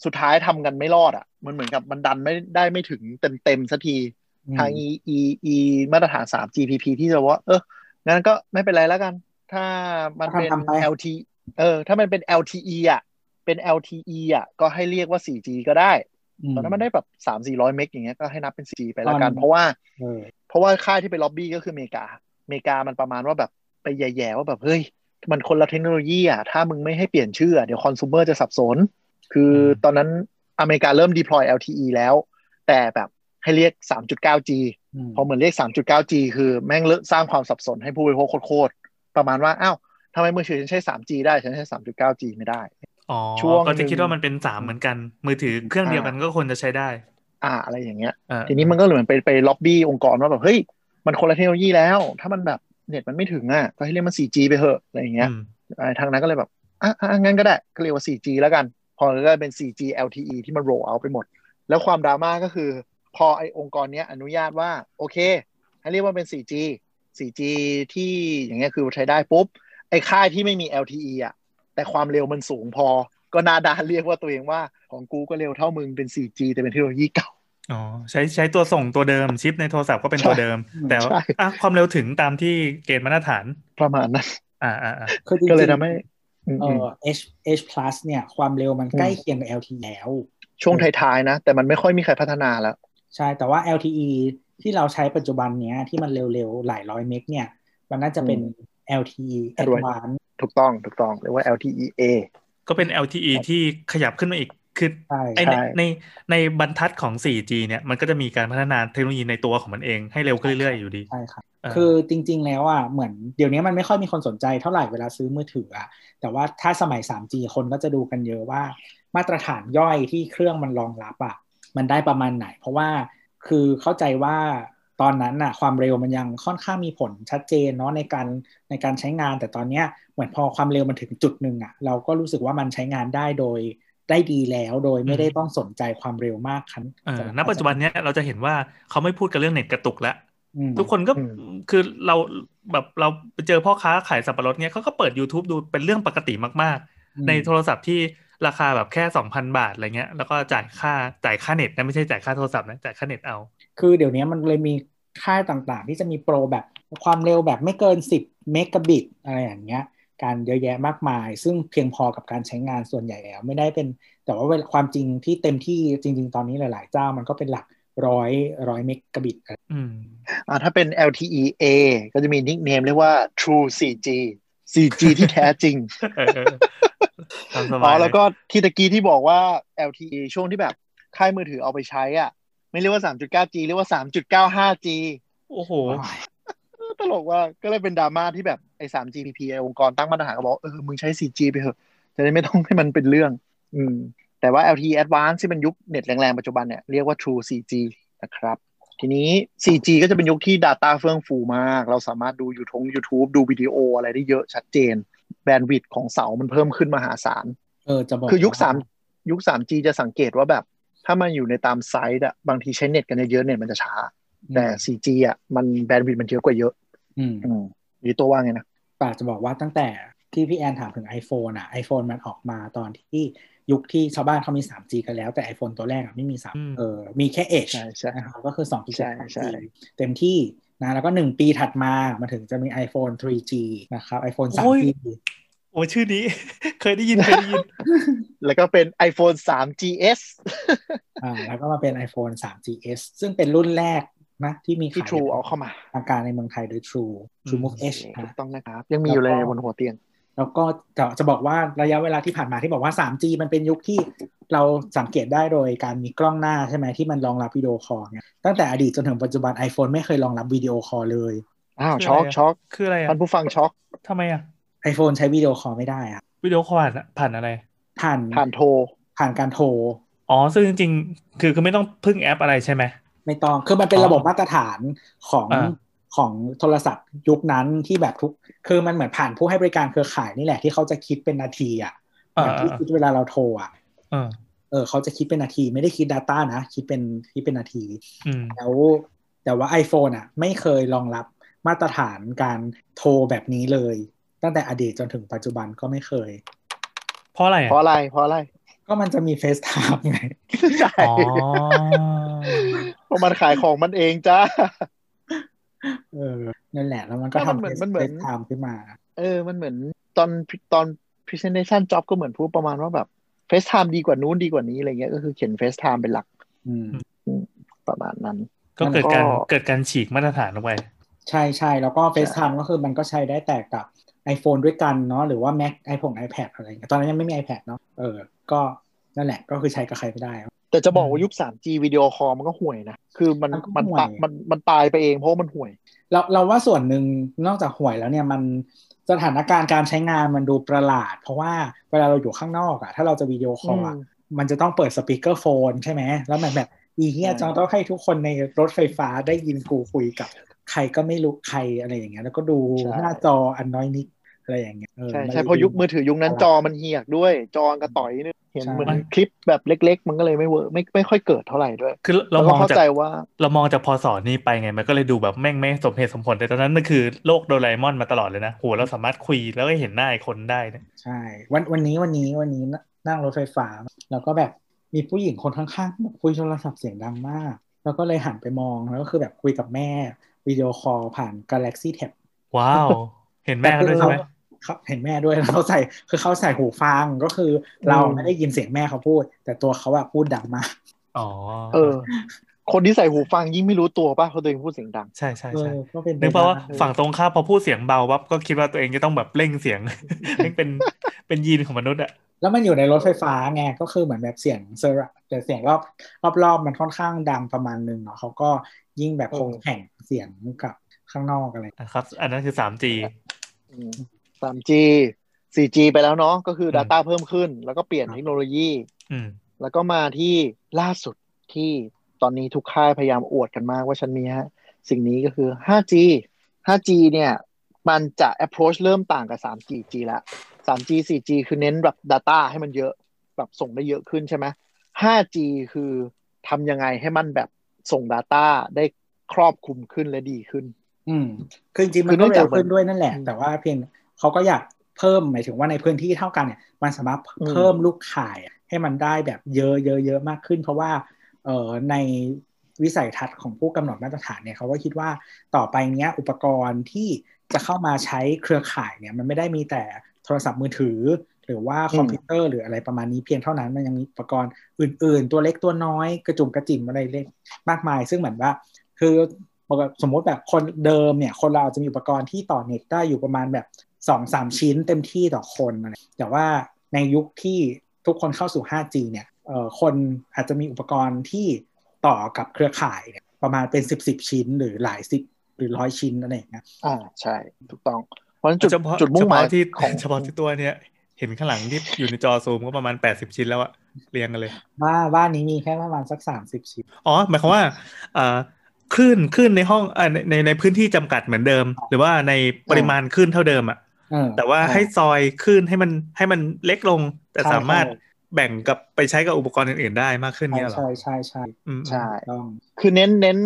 สุดท้ายทำกันไม่รอดอะ มันเหมือนกับมันดันไม่ได้ไม่ถึงเต็มเต็มๆสักทีทาง e e e มาตรฐาน 3GPP ที่จะว่า เอองั้นก็ไม่เป็นไรแล้วกัน ถ้ามันเป็นทำๆไป LT เออ ถ้ามันเป็น LTE อะ เป็น LTE อะ ก็ให้เรียกว่า 4G ก็ได้ ตอนนั้นมันได้แบบสามสี่ร้อยเมกอย่างเงี้ยก็ให้นับเป็น 4G ไปแล้วกันตอนเพราะว่าเออเพราะว่าค่ายที่ไปล็อบบี้ก็คืออเมริกาอเมริกามันประมาณว่าแบบไปแย่ๆว่าแบบเฮ้ยมันคนละเทคโนโลยีอะถ้ามึงไม่ให้เปลี่ยนชื่ออะเดี๋ยวคอน sumer จะสับสน คืออมตอนนั้นอเมริกาเริ่ม deploy LTE แล้ว แต่แบบให้เรียก 3.9G มพอเหมือนเรียก 3.9G คือแม่งเลิกสร้างความสับสนให้ผู้บริโภคโคตรๆประมาณว่าอ้าวทำไมมือถือฉันใช้ 3G ได้ฉันใช้ 3.9G ไม่ได้ อ๋อช่วงก็จะหนึ่งคิดว่ามันเป็นสามเหมือนกัน มือถือเครื่องเดียวกันก็ควรจะใช้ได้ อ่าอะไรอย่างเงี้ยเออทีนี้มันก็เหมือนไปไปล็อบบี้องค์กรว่าแบบเฮ้ยมันคนละเทคโนโลยีแล้ว ถ้ามันแบบเน็ตมันไม่ถึงอะก็ให้เรียกมัน 4G ไปเถอะอะไรอย่างเงี้ยอืมไอ้ทางนั้นก็เลยแบบอะอะงั้นก็ได้ก็เรียกว่า 4G แล้วกัน พอก็เป็น 4G LTE ที่มัน roll out ไปหมด แล้วความดราม่าก็คือ พอไอ้องค์กรเนี้ยอนุญาตว่าโอเค ให้เรียกว่าเป็น 4G 4G ที่อย่างเงี้ยคือใช้ได้ปุ๊บไอ้ค่ายที่ไม่มี LTE อะ แต่ความเร็วมันสูงพอ ก็หนาดานเรียกว่าตัวเองว่าของกูก็เร็วเท่ามึงเป็น 4G แต่เป็นเทคโนโลยีเก่าอ๋อใช้ใช้ตัวส่งตัวเดิมชิปในโทรศัพท์ก็เป็นตัวเดิม แต่ว่าใช่อะความเร็วถึงตามที่เกณฑ์มาตรฐานประมาณนั้นอ่าอ่าอ่าคือจริงๆก็เลยทำให้อืมเออืมอ H H plus เนี่ย ความเร็วมันใกล้เคียงกับ LTE แล้ว ช่วงท้ายๆนะ แต่มันไม่ค่อยมีใครพัฒนาแล้ว ใช่แต่ว่า LTE ที่เราใช้ปัจจุบันเนี้ยที่มันเร็วๆ หลายร้อยเมกเนี่ย มันน่าจะเป็น LTE Advanced ถูกต้องถูกต้องเรียกว่า LTE-A ก็เป็น LTE ที่ขยับขึ้นมาอีกคือใช่ไอใช่ในในในบรรทัดของ 4G เนี่ยมันก็จะมีการพัฒนาเทคโนโลยีในตัวของมันเองให้เร็วขึ้นเรื่อยๆอยู่ดีใช่ครับเออคือจริง ๆ แล้วอะเหมือนเดี๋ยวนี้มันไม่ค่อยมีคนสนใจเท่าไหร่เวลาซื้อมือถืออะแต่ว่าถ้าสมัย 3G คนก็จะดูกันเยอะว่า มาตรฐานย่อยที่เครื่องมันรองรับอะมันได้ประมาณไหน เพราะว่าคือเข้าใจว่า ตอนนั้นอะความเร็วมันยังค่อนข้างมีผลชัดเจนเนาะในการในการใช้งาน แต่ตอนเนี้ยเหมือนพอความเร็วมันถึงจุดหนึ่งอะเราก็รู้สึกว่ามันใช้งานได้โดยได้ดีแล้วโดยไม่ได้ต้องสนใจความเร็วมากคันเออณปัจจุบันเนี้ยเราจะเห็นว่าเขาไม่พูดกันเรื่องเน็ตกระตุกแล้วอืมทุกคนก็อืมคือเราแบบเราไปเจอพ่อค้าขายสับปะรดเนี่ยเขาก็เปิด YouTube ดูเป็นเรื่องปกติมากอืมๆในโทรศัพท์ที่ราคาแบบแค่สองพันบาทอะไรเงี้ยแล้วก็จ่ายค่าจ่ายค่าเน็ตนะไม่ใช่จ่ายค่าโทรศัพท์นะจ่ายค่าเน็ตเอา คือเดี๋ยวนี้มันเลยมีค่ายต่างๆ ที่จะมีโปรแบบความเร็วแบบไม่เกิน 10 เมกะบิตอะไรอย่างเงี้ยการเยอะแยะมากมาย ซึ่งเพียงพอกับการใช้งานส่วนใหญ่แล้ว ไม่ได้เป็น แต่ว่าเวลาความจริงที่เต็มที่จริง ๆ ตอนนี้หลาย ๆ เจ้ามันก็เป็นหลักร้อยร้อยเมกะบิตอะไรอืมอ่าถ้าเป็น LTE-A ก็จะมีนิกเนมเรียกว่า True 4G 4G ที่แท้จริงเออเออตามสอ๋บาอยเยแล้วก็ที่ตะกี้ที่บอกว่า LTE ช่วงที่แบบค่ายมือถือเอาไปใช้อะ ไม่เรียกว่า 3.9G เรียกว่า 3.95G โอ้โห ตลกว่าก็เลยเป็นดราม่าที่แบบไอ้ 3GPP ไอ้องค์กรตั้งมาตรฐานก็บอกเออมึงใช้ 4G ไปเถอะ จะได้ไม่ต้องให้มันเป็นเรื่อง อืม แต่ว่า LTE Advanced ที่เป็นยุคเน็ตแรงๆ ปัจจุบันเนี่ยเรียกว่า True 4G นะครับ ทีนี้ 4G ก็จะเป็นยุคที่ Data เฟื่องฟูมาก เราสามารถดู YouTube YouTube ดูวิดีโออะไรได้เยอะชัดเจน แบนด์วิดต์ของเสามันเพิ่มขึ้นมหาศาล เออ จะบอก คือยุคว่สามยุค 3G จะสังเกตว่าแบบ ถ้ามันอยู่ในตามไซต์อะบางทีใช้เน็ตกันเยอะๆเน็ตมันจะช้า แต่ 4G อะมันแบนด์วิดต์มันเยอะกว่าเยอะอืมอืมหรือตัวว่าไงนะป่าจะบอกว่าตั้งแต่ที่พี่แอนถามถึง iPhone อะ iPhone มันออกมาตอนที่ยุคที่ชาวบ้านเขามี 3G กันแล้วแต่ iPhone ตัวแรกอะไม่มี 3 เออมีแค่ Edge ใช่ใช่นะครับก็คือ2 g ใช่ใช่เต็มที่นะแล้วก็ 1 ปีถัดมามาถึงจะมี iPhone 3G นะครับ iPhone โอ้ย 3G โอ้ชื่อนี้ เคยได้ยินเคยได้ยิน แล้วก็เป็น iPhone 3 GS อ่าแล้วก็มาเป็น iPhone 3GS ซึ่งเป็นรุ่นแรกนะที่มีที่ขาย True เอาเข้ามาทางการในเมืองไทยโดย True True Move H ถูนะกต้องนะครับ ยังมีอยู่เลยแล้วก็บนหัวเตียง แล้วก็จะจะบอกว่าระยะเวลาที่ผ่านมาที่บอกว่า 3G มันเป็นยุคที่เราสังเกตได้โดยการมีกล้องหน้าใช่ไหมที่มันรองรับ video call เนี่ยตั้งแต่อดีตจนถึงปัจจุบัน iPhone ไม่เคยรองรับ video call เลยอ้าวคือช็อกอะไรอะช็อกคืออะไรอะท่านผู้ฟังช็อกทำไมอะ iPhone ใช้วิดีโอคอลไม่ได้อะวิดีโอคอลผ่านผ่านอะไร ผ่านผ่านโทร ผ่านการโทร อ๋อ ซึ่งจริงๆ คือคือไม่ต้องพึ่งแอปอะไรใช่ไหม ไม่ต้อง คือมันเป็นอ๋อระบบมาตรฐานของอ่าของโทรศัพท์ยุคนั้นที่แบบทุก คือมันเหมือนผ่านผู้ให้บริการเครือข่ายนี่แหละที่เขาจะคิดเป็นนาทีอะอ่าแบบที่คิดเวลาเราโทรอะอ่าเออเขาจะคิดเป็นนาที ไม่ได้คิด Data นะ คิดเป็นคิดเป็นนาทีอืมแล้วแต่ว่า iPhone อะ ไม่เคยรองรับมาตรฐานการโทรแบบนี้เลย ตั้งแต่อดีตจนถึงปัจจุบันก็ไม่เคย เพราะอะไรเพราะอะอะไรเพราะอะไร ก็มันจะมี FaceTime ไงใช่อ๋อเพราะมันขายของมันเองจ้าเออนั่นแหละแล้วมันก็ก็มันทำเหมือนมันเหมือน FaceTime ขึ้นมา เออ มันเหมือนตอนตอน presentation job ก็เหมือนพูดประมาณว่าแบบ FaceTime ดีกว่านู้นดีกว่านี้อะไรเงี้ยก็คือเขียน FaceTime เป็นหลัก อืมประมาณนั้น ก็เกิดการแล้วก็เกิดการฉีกมาตรฐานลงไป ใช่ใช่แล้วก็ FaceTime ก็คือมันก็ใช้ได้แต่กับ iPhone ด้วยกันเนาะหรือว่า Mac iPhone iPad อะไรเงี้ยตอนนั้นยังไม่มี iPad เนาะเออ ก็นั่นแหละก็คือใช้กับใครไม่ได้ แต่จะบอกว่ายุค 3G วิดีโอคอลมันก็ห่วยนะ คือมันมันก็มันห่วยตะมันมันตายไปเองเพราะว่ามันห่วย เราเราว่าส่วนหนึ่งนอกจากห่วยแล้วเนี่ยมันสถานการณ์การใช้งานมันดูประหลาด เพราะว่าเวลาเราอยู่ข้างนอกอะถ้าเราจะวิดีโอคอลอะอืมมันจะต้องเปิด speakerphone ใช่ไหมแล้วมันแบบอีเฮียใช่จังต้องให้ทุกคนในรถไฟฟ้าได้ยินกูคุยกับ ใครก็ไม่รู้ใครอะไรอย่างเงี้ยแล้วก็ดูหน้าจออันน้อยนิดอะไรอย่างเงี้ยเออใช่มันใช่เพราะยุคมือถือยุคนั้นประหลาดจอมันเหียกด้วย จอกระจ้อยนึงเห็นใช่เหมือนคลิปแบบเล็ก ๆ มันก็เลยไม่ work ไม่ไม่ค่อยเกิดเท่าไหร่ด้วย คือเราแล้วมก็องเข้าจากใจว่า เรามองจากพศนี้ไปไง มันก็เลยดูแบบแม่งไม่สมเหตุสมผลแต่ตอนนั้นมันคือโลกโดราเอมอนมาตลอดเลยนะโหเราสามารถคุยแล้วก็เห็นหน้าไอ้คนได้นะใช่ วันวันนี้วันนี้วันนี้นั่งรถไฟฟ้า แล้วก็แบบมีผู้หญิงคนข้างๆคุยโทรศัพท์เสียงดังมาก แล้วก็เลยหันไปมองแล้วก็คือแบบคุยกับแม่ วิดีโอคอลผ่าน Galaxy Tab ว้าว เห็นแม่เขาด้วยใช่ไหมเขาเห็นแม่ด้วยแล้วเขาใส่คือเขาใส่หูฟังก็คือ เราไม่ได้ยินเสียงแม่เขาพูด แต่ตัวเขาอะพูดดังมากอ๋อเออ คนที่ใส่หูฟังยิ่งไม่รู้ตัวป่ะเพราะตัวเองพูดเสียงดัง ใช่ใช่เอใช่อก็เป็นไปนึกเพราะว่าได้ฝั่งตรงข้ามพอพูดเสียงเบาปั๊บก็คิดว่าตัวเองจะต้องแบบเร่งเสียงเร่งเป็นเป็นยีนของมนุษย์อะแล้วมันอยู่ในรถไฟฟ้าไงก็คือเหมือนแบบเสียงเซอร์แต่เสียงรอบรอบรอบมันค่อนข้างดังประมาณนึงเนาะเขาก็ ยิ่งแบบคงแข่งเสียงกับข้างนอกอะไรนะครับ อันนั้นคือ 3G อืม 3G 4G ไปแล้วเนาะก็คืออืม Data เพิ่มขึ้น แล้วก็เปลี่ยนเทคโนโลยีอืมแล้วก็มาที่ล่าสุดที่ตอนนี้ทุกค่ายพยายามอวดกันมากว่าฉันมีฮะสิ่งนี้ก็คือ 5G 5G เนี่ย มันจะ approach เริ่มต่างกับ 3G G แล้ว 3G 4G คือเน้นแบบ Data ให้มันเยอะ แบบส่งได้เยอะขึ้นใช่ไหม 5G คือทำยังไงให้มันแบบ ส่ง Data ได้ครอบคลุมขึ้นและดีขึ้น อืมคือจริงๆคืมันอเนื่ก็องจาเร็กวขึ้นด้วยนั่นแหละอืมแต่ว่าเพียงเขาก็อยากเพิ่มหมายถึงว่าในพื้นที่เท่ากันเนี่ย มันสามารถอืมเพิ่มลูกข่ายให้มันได้แบบเยอะเยอะเยอะมากขึ้น เพราะว่าเอ่อในวิสัยทัศน์ของผู้กำหนดมาตรฐานเนี่ยเขาก็คิดว่าต่อไปเนี้ยอุปกรณ์ที่จะเข้ามาใช้เครือข่ายเนี่ย มันไม่ได้มีแต่โทรศัพท์มือถือ หรือว่าคอมพิวเตอร์หรืออะไรประมาณนี้เพียงเท่านั้นมันยังมีอุปกรณ์อื่น ๆ ตัวเล็กตัวน้อยกระจุ่มกระจิ่มอะไรเล็กมากมาย ซึ่งเหมือนว่า คือสมมติแบบคนเดิมเนี่ย คนเราจะมีอุปกรณ์ที่ต่อเน็ตได้อยู่ประมาณแบบสองสามชิ้นเต็มที่ต่อคนอะไรแต่ว่าในยุคที่ทุกคนเข้าสู่ 5G เนี่ยเอ่อคนอาจจะมีอุปกรณ์ที่ต่อกับเครือข่ายเนี่ยประมาณเป็นสิบสิบชิ้นหรือหลายสิบหรือร้อยชิ้นอะไรอย่างเงี้ยอ่าใช่ ถูกต้อง เพราะฉะนั้นจุดเฉพาะจุดมุ่งหมายเฉพาะที่ของเฉพาะที่ตัวเนี้ย เห็นข้างหลังที่อยู่ในจอซูมก็ประมาณ80ชิ้นแล้วอะเรียงกันเลย บ้านบ้านนี้มีแค่ประมาณสักสามสิบชิ้น อ๋อ หมายความว่าเอ่อคลื่นคลื่นในห้องเอ่อในในในพื้นที่จำกัดเหมือนเดิม หรือว่าในปริมาณคลื่นเท่าเดิมอะเออแต่ว่าให้ซอยคลื่นให้มันให้มันเล็กลง แต่ใช่สามารถใช่แบ่งกับไปใช้กับอุปกรณ์อื่นๆได้มากขึ้นใช่เนี่ยเหรอ ใช่ใช่ใช่อืมใช่ต้องคือเน้นเน้น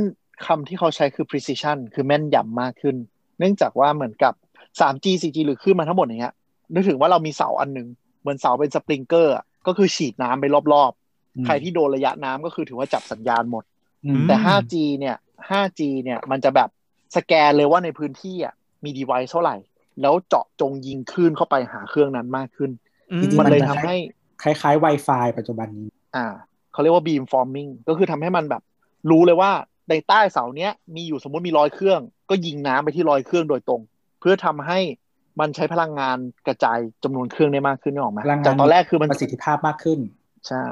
คำที่เขาใช้คือ precision คือแม่นยำมากขึ้น เนื่องจากว่าเหมือนกับ 3G 4G หรือขึ้นมาทั้งหมดอย่างเงี้ย นึกถึงว่าเรามีเสาอันหนึ่งเหมือนเสาเป็นสปริงเกอร์อะก็คือฉีดน้ำไปรอบๆ ใครที่โดนระยะน้ำก็คือถือว่าจับสัญญาณหมดอืมแต่ 5G เนี่ย 5G เนี่ยมันจะแบบสแกนเลยว่าในพื้นที่อะมี device เท่าไหร่ แล้วเจาะจงยิงคลื่นเข้าไปหาเครื่องนั้นมากขึ้นอืมจริงๆมันเลยมันจะทำให้คล้ายๆ Wi-Fi ปัจจุบันนี้ อ่าเขาเรียกว่า beam forming ก็คือทำให้มันแบบ รู้เลยว่าในใต้เสาเนี้ยมีอยู่สมมติมีร้อยเครื่อง ก็ยิงน้ำไปที่ร้อยเครื่องโดยตรง เพื่อทำให้ มันใช้พลังงานกระจายจำนวนเครื่องได้มากขึ้นนึกออกไหมพลังงานจากตอนแรกคือมันประสิทธิภาพมากขึ้น ใช่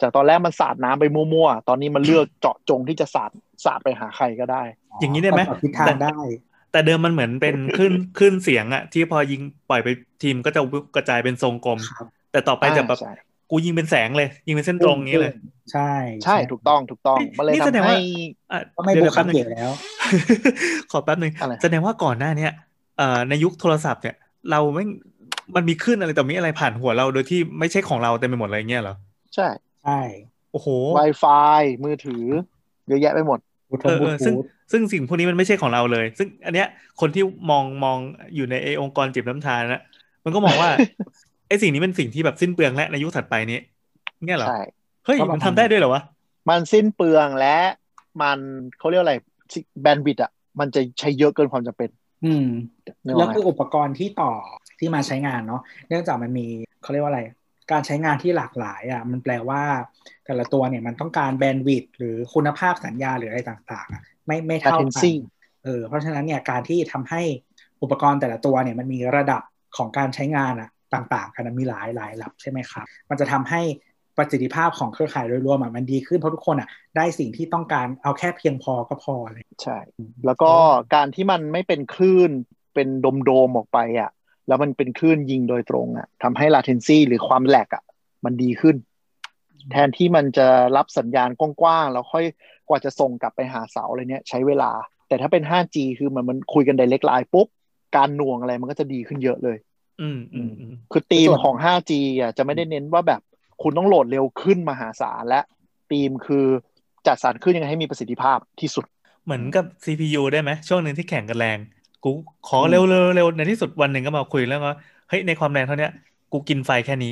จากตอนแรกมันสาดน้ำไปมั่วๆ ตอนนี้มันเลือกเจาะจงที่จะสาดสาดไปหาใครก็ได้ อย่างนี้ได้ไหมปรับทิศทางได้ แต่เดิมมันเหมือนเป็นคลื่นคลื่นเสียงอะที่พอยิงปล่อยไปทีมก็จะกระจายเป็นทรงกลมครับแต่ต่อไปจะแบบใช่กูยิงเป็นแสงเลย ยิงเป็นเส้นตรงอย่างนี้เลย ใช่ ใช่ถูกต้องถูกต้องมันเลยนี่แสดงทำว่าให้อะก็ไม่เดี๋บุยวกแป๊คับบนึงเกี่ยวแล้ว ขอแป๊บนึงอะไรแสดงว่าก่อนหน้าเนี้ยเอ่อ ในยุคโทรศัพท์เนี่ย เราไม่มันมีขึ้นอะไรต่อมีอะไรผ่านหัวเราโดยที่ไม่ใช่ของเราเต็มไปหมดอะไรเงี้ยเหรอ ใช่ใช่โอ้โห Wi-Fi มือถือเยอะแยะไปหมดบูทเออบูเออทูซึ่งธซึ่งสิ่งพวกนี้มันไม่ใช่ของเราเลย ซึ่งอันเนี้ยคนที่มองมองอยู่ในไอองค์กรจิบน้ำทานนะมันก็มองว่าไอสิ่งนี้เป็นสิ่งที่แบบสิ้นเปลืองและในยุคถัดไปนี้เนี่ยเหรอใช่เฮ้ยมันทำได้ด้วยเหรอวะมันสิ้นเปลืองและมันเขาเรียกอะไรแบนด์วิดต์อะมันจะใช้เยอะเกินความจำเป็น อืมนึกอแล้อวกไหมคืออุปกรณ์ที่ต่อที่มาใช้งานเนาะเนื่องจากมันมีเขาเรียกว่าอะไร การใช้งานที่หลากหลายอะมันแปลว่า แต่ละตัวเนี่ยมันต้องการแบนด์วิดต์หรือคุณภาพสัญญาณหรืออะไรต่างๆอะไม่ไม่เท่ากัน latency เออเพราะฉะนั้นเนี่ยการที่ทำให้อุปกรณ์แต่ละตัวเนี่ยมันมีระดับของการใช้งานอะต่างๆกันนะมีหลายหลายระดับใช่ไหมครับ มันจะทำให้ ประสิทธิภาพของเครือข่ายโดยรวมอะมันดีขึ้นเพราะทุกคนอะได้สิ่งที่ต้องการเอาแค่เพียงพอก็พอเลยใช่ แล้วก็การที่มันไม่เป็นคลื่นเป็นโดมๆออกไปอะแล้วมันเป็นคลื่นยิงโดยตรงอะทำให้ latency หรือความแหลกอะมันดีขึ้น แทนที่มันจะรับสัญญาณกว้างๆแล้วค่อยกว่าจะส่งกลับไปหาเสาอะไรเนี้ยใช้เวลา แต่ถ้าเป็น 5G คือมันมันคุยกัน direct line ปุ๊บการหน่วงอะไรมันก็จะดีขึ้นเยอะเลย อืมอืมอืมคือธีมส่วนของ 5G อะจะไม่ได้เน้นว่าแบบ คุณต้องโหลดเร็วขึ้นมหาศาลและธีมคือจัดสรรขึ้นยังไงให้มีประสิทธิภาพที่สุด เหมือนกับ CPU ได้ไหมช่วงหนึ่งที่แข่งกันแรง กูขออืมเร็วเร็วเร็วในที่สุดวันหนึ่งก็มาคุยแล้วว่าเฮ้ยในความแรงเท่าเนี้ยกูกินไฟแค่นี้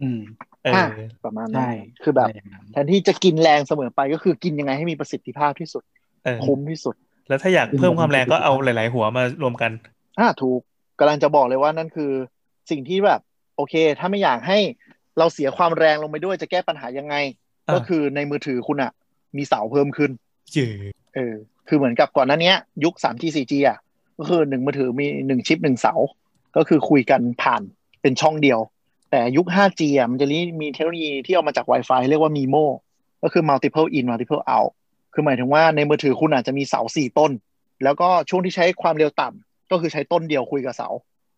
อืมเอออะอประมาณนั้ใช่นคือแบบะไรย่างนั้นแทนที่จะกินแรงเสมอไปก็คือกินยังไงให้มีประสิทธิภาพที่สุดเออคุ้มที่สุด แล้วถ้าอยากเพิ่มความแรงก็เอาหลาย ๆ หัวมารวมกันอ่าถูกกำลังจะบอกเลยว่านั่นคือ สิ่งที่แบบ โอเค ถ้าไม่อยากให้ เราเสียความแรงลงไปด้วยจะแก้ปัญหายังไงอ่าก็คือในมือถือคุณอะมีเสาเพิ่มขึ้นเจ๋เออ คือเหมือนกับก่อนหน้าเนี้ยยุค 3G 4G อะก็คือหนึ่งมือถือมีหนึ่งชิปหนึ่งเสา ก็คือคุยกันผ่านเป็นช่องเดียว แต่ยุค 5G อะมันจะมีเทคโนโลยีที่เอามาจาก Wi-Fi เรียกว่า MIMO ก็คือ multiple in multiple out คือหมายถึงว่าในมือถือคุณอาจจะมีเสาสี่ต้น แล้วก็ช่วงที่ใช้ความเร็วต่ำก็คือใช้ต้นเดียวคุยกับเสา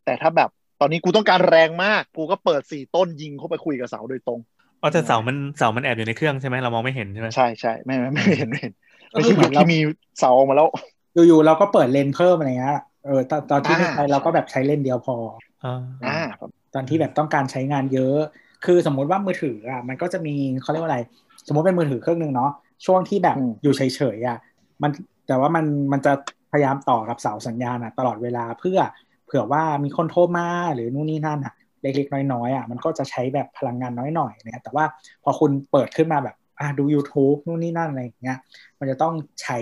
แต่ถ้าแบบ ตอนนี้กูต้องการแรงมาก กูก็เปิดสี่ต้นยิงเข้าไปคุยกับเสาโดยตรงอ๋อแต่เสามันเสามันแอบอยู่ในเครื่องใช่ไหมเรามองไม่เห็นใช่ไหมใช่ใช่ไม่ไม่ไม่เห็นไม่เห็นก็ไม่คือใช่เหมืยุอคนเราที่มีเสาออกมาแล้ว อยู่ๆเราก็เปิดเลนส์เพิ่มอะไรเงี้ยเออตอนตอนที่ไม่อ่าใช้เราก็แบบใช้เลนส์เดียวพออ่าอ่าตอนที่แบบต้องการใช้งานเยอะ คือสมมุติว่ามือถืออะมันก็จะมีเขาเรียกว่าอะไร สมมติเป็นมือถือเครื่องหนึ่งเนาะช่วงที่แบบอืมอยู่เฉยๆอะมันแต่ว่ามันมันจะพยายามต่อกับเสาสัญญาณอะตลอดเวลาเพื่อเผื่อว่ามีคนโทรมาหรือนู่นนี่นั่นอะเล็กๆ น้อยๆอะมันก็จะใช้แบบพลังงานน้อยหน่อยเนี่ยแต่ว่าพอคุณเปิดขึ้นมาแบบอะดู YouTube นู่นนี่นั่นอะไรอย่างเงี้ยมันจะต้องใช้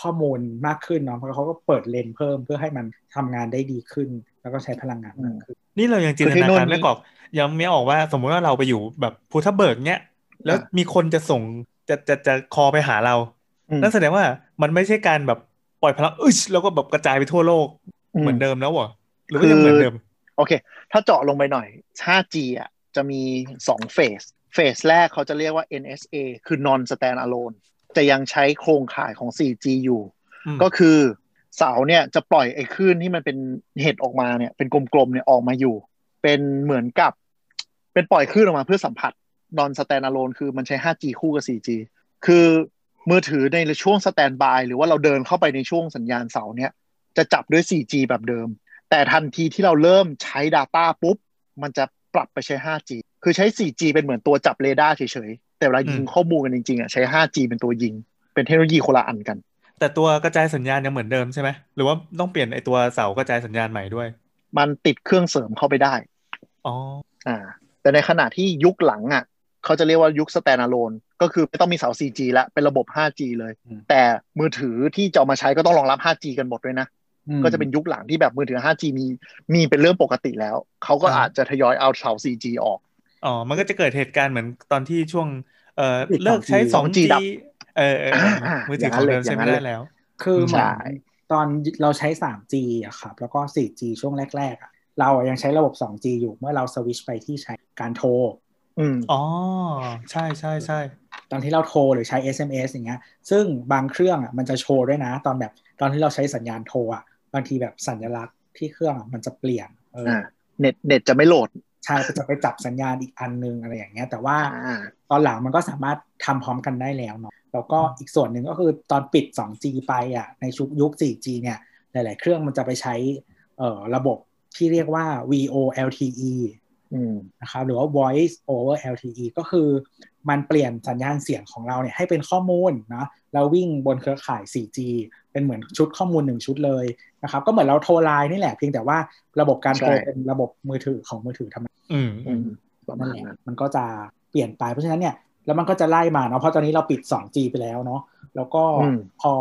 ข้อมูลมากขึ้นเนาะเพราะเขาก็เปิดเลนส์เพิ่มเพื่อให้มันทำงานได้ดีขึ้น แล้วก็ใช้พลังงานมากขึ้นนี่เรายังจินตคือเทนาคโนโลยีการไม่ออกยังไม่ออกว่าสมมุติว่าเราไปอยู่แบบภูทับเบิกเนี้ยแล้วอะมีคนจะส่งจะจะจะคอไปหาเราอืมนั่นแสดงว่ามันไม่ใช่การแบบปล่อยพลังอึชแล้วก็แบบกระจายไปทั่วโลกอืมเหมือนเดิมแล้วเหรอ หรือว่ายังเหมือนเดิมโอเค ถ้าเจาะลงไปหน่อย 5G อะจะมี2เฟส เฟสแรกเขาจะเรียกว่า NSA คือ non stand alone จะยังใช้โครงข่ายของ 4G อยู่อืมก็คือเสาเนี่ยจะปล่อยไอ้คลื่นที่มันเป็นเห็ดออกมาเนี่ยเป็นกลมๆเนี่ยออกมาอยู่ เป็นเหมือนกับ เป็นปล่อยคลื่นออกมาเพื่อสัมผัส non stand alone คือมันใช้ 5G คู่กับ 4G คือมือถือในช่วง stand by หรือว่าเราเดินเข้าไปในช่วงสัญญาณเสาเนี่ยจะจับด้วย 4G แบบเดิม แต่ทันทีที่เราเริ่มใช้ Data ปุ๊บ มันจะปรับไปใช้ 5G คือใช้ 4G เป็นเหมือนตัวจับเรดาร์เฉยๆ แต่เวลายิงอืมข้อมูลกันจริงๆอะใช้ 5G เป็นตัวยิง เป็นเทคโนโลยีคนละอันกัน แต่ตัวกระจายสัญญาณยังเหมือนเดิมใช่ไหมหรือว่าต้องเปลี่ยนไอตัวเสากระจายสัญญาณใหม่ด้วย มันติดเครื่องเสริมเข้าไปได้อ๋ออ่า แต่ในขณะที่ยุคหลังอะเขาจะเรียกว่ายุค standalone ก็คือไม่ต้องมีเสา 4G แล้วเป็นระบบ 5G เลยอืมแต่มือถือที่จะเอามาใช้ก็ต้องรองรับ 5G กันหมดด้วยนะอืม ก็จะเป็นยุคหลังที่แบบมือถือ 5G มีมีเป็นเรื่องปกติแล้ว เขาก็อ่าอาจจะทยอยเอาเสา 4G ออก อ๋อ มันก็จะเกิดเหตุการณ์เหมือนตอนที่ช่วง เอ่อปิดเลิกใช้ 2G 2G ดับเออเออเอออ่ามือถืออย่างขนั้องนเลยเดิมใช้อย่างนั้ไม่นได้เลยแล้ว คือเหมือนใช่ตอนเราใช้ 3G อะครับ แล้วก็ 4G ช่วงแรกๆอะเราอะยังใช้ระบบ 2G อยู่เมื่อเราสวิตชไปที่ใช้การโทร อืมอ๋อ ใช่ใช่ใช่ตอนที่เราโทรหรือใช้ SMS อย่างเงี้ย ซึ่งบางเครื่องอะมันจะโชว์ด้วยนะ ตอนแบบตอนที่เราใช้สัญญาณโทรอะ บางทีแบบสัญลักษณ์ที่เครื่องอะมันจะเปลี่ยนเออออ่าเน็ตเน็ตจะไม่โหลดใช่ก็จะไปจับสัญญาณอีกอันนึงอะไรอย่างเงี้ย แต่ว่าอ่าตอนหลังมันก็สามารถทำพร้อมกันได้แล้วเนาะแล้วก็อีกส่วนหนึ่งก็คือตอนปิด 2G ไปอะในชุกยุค 4G เนี่ย หลาย ๆ เครื่องมันจะไปใช้เอ่อระบบที่เรียกว่า VoLTE อืมนะครับหรือว่า voice over LTE ก็คือ มันเปลี่ยนสัญญาณเสียงของเราเนี่ยให้เป็นข้อมูลนะแล้ววิ่งบนเครือข่าย 4G เป็นเหมือนชุดข้อมูลหนึ่งชุดเลยนะครับก็เหมือนเราโทรไลน์นี่แหละเพียงแต่ว่าระบบการโทรใช่เป็นระบบมือถือของมือถือทำอืมอืมประนั่มานณแหละนั้นมันก็จะเปลี่ยนไปเพราะฉะนั้นเนี่ยแล้วมันก็จะไล่มาเนาะเพราะตอนนี้เราปิด 2G ไปแล้วเนาะแล้วก็อืมพอ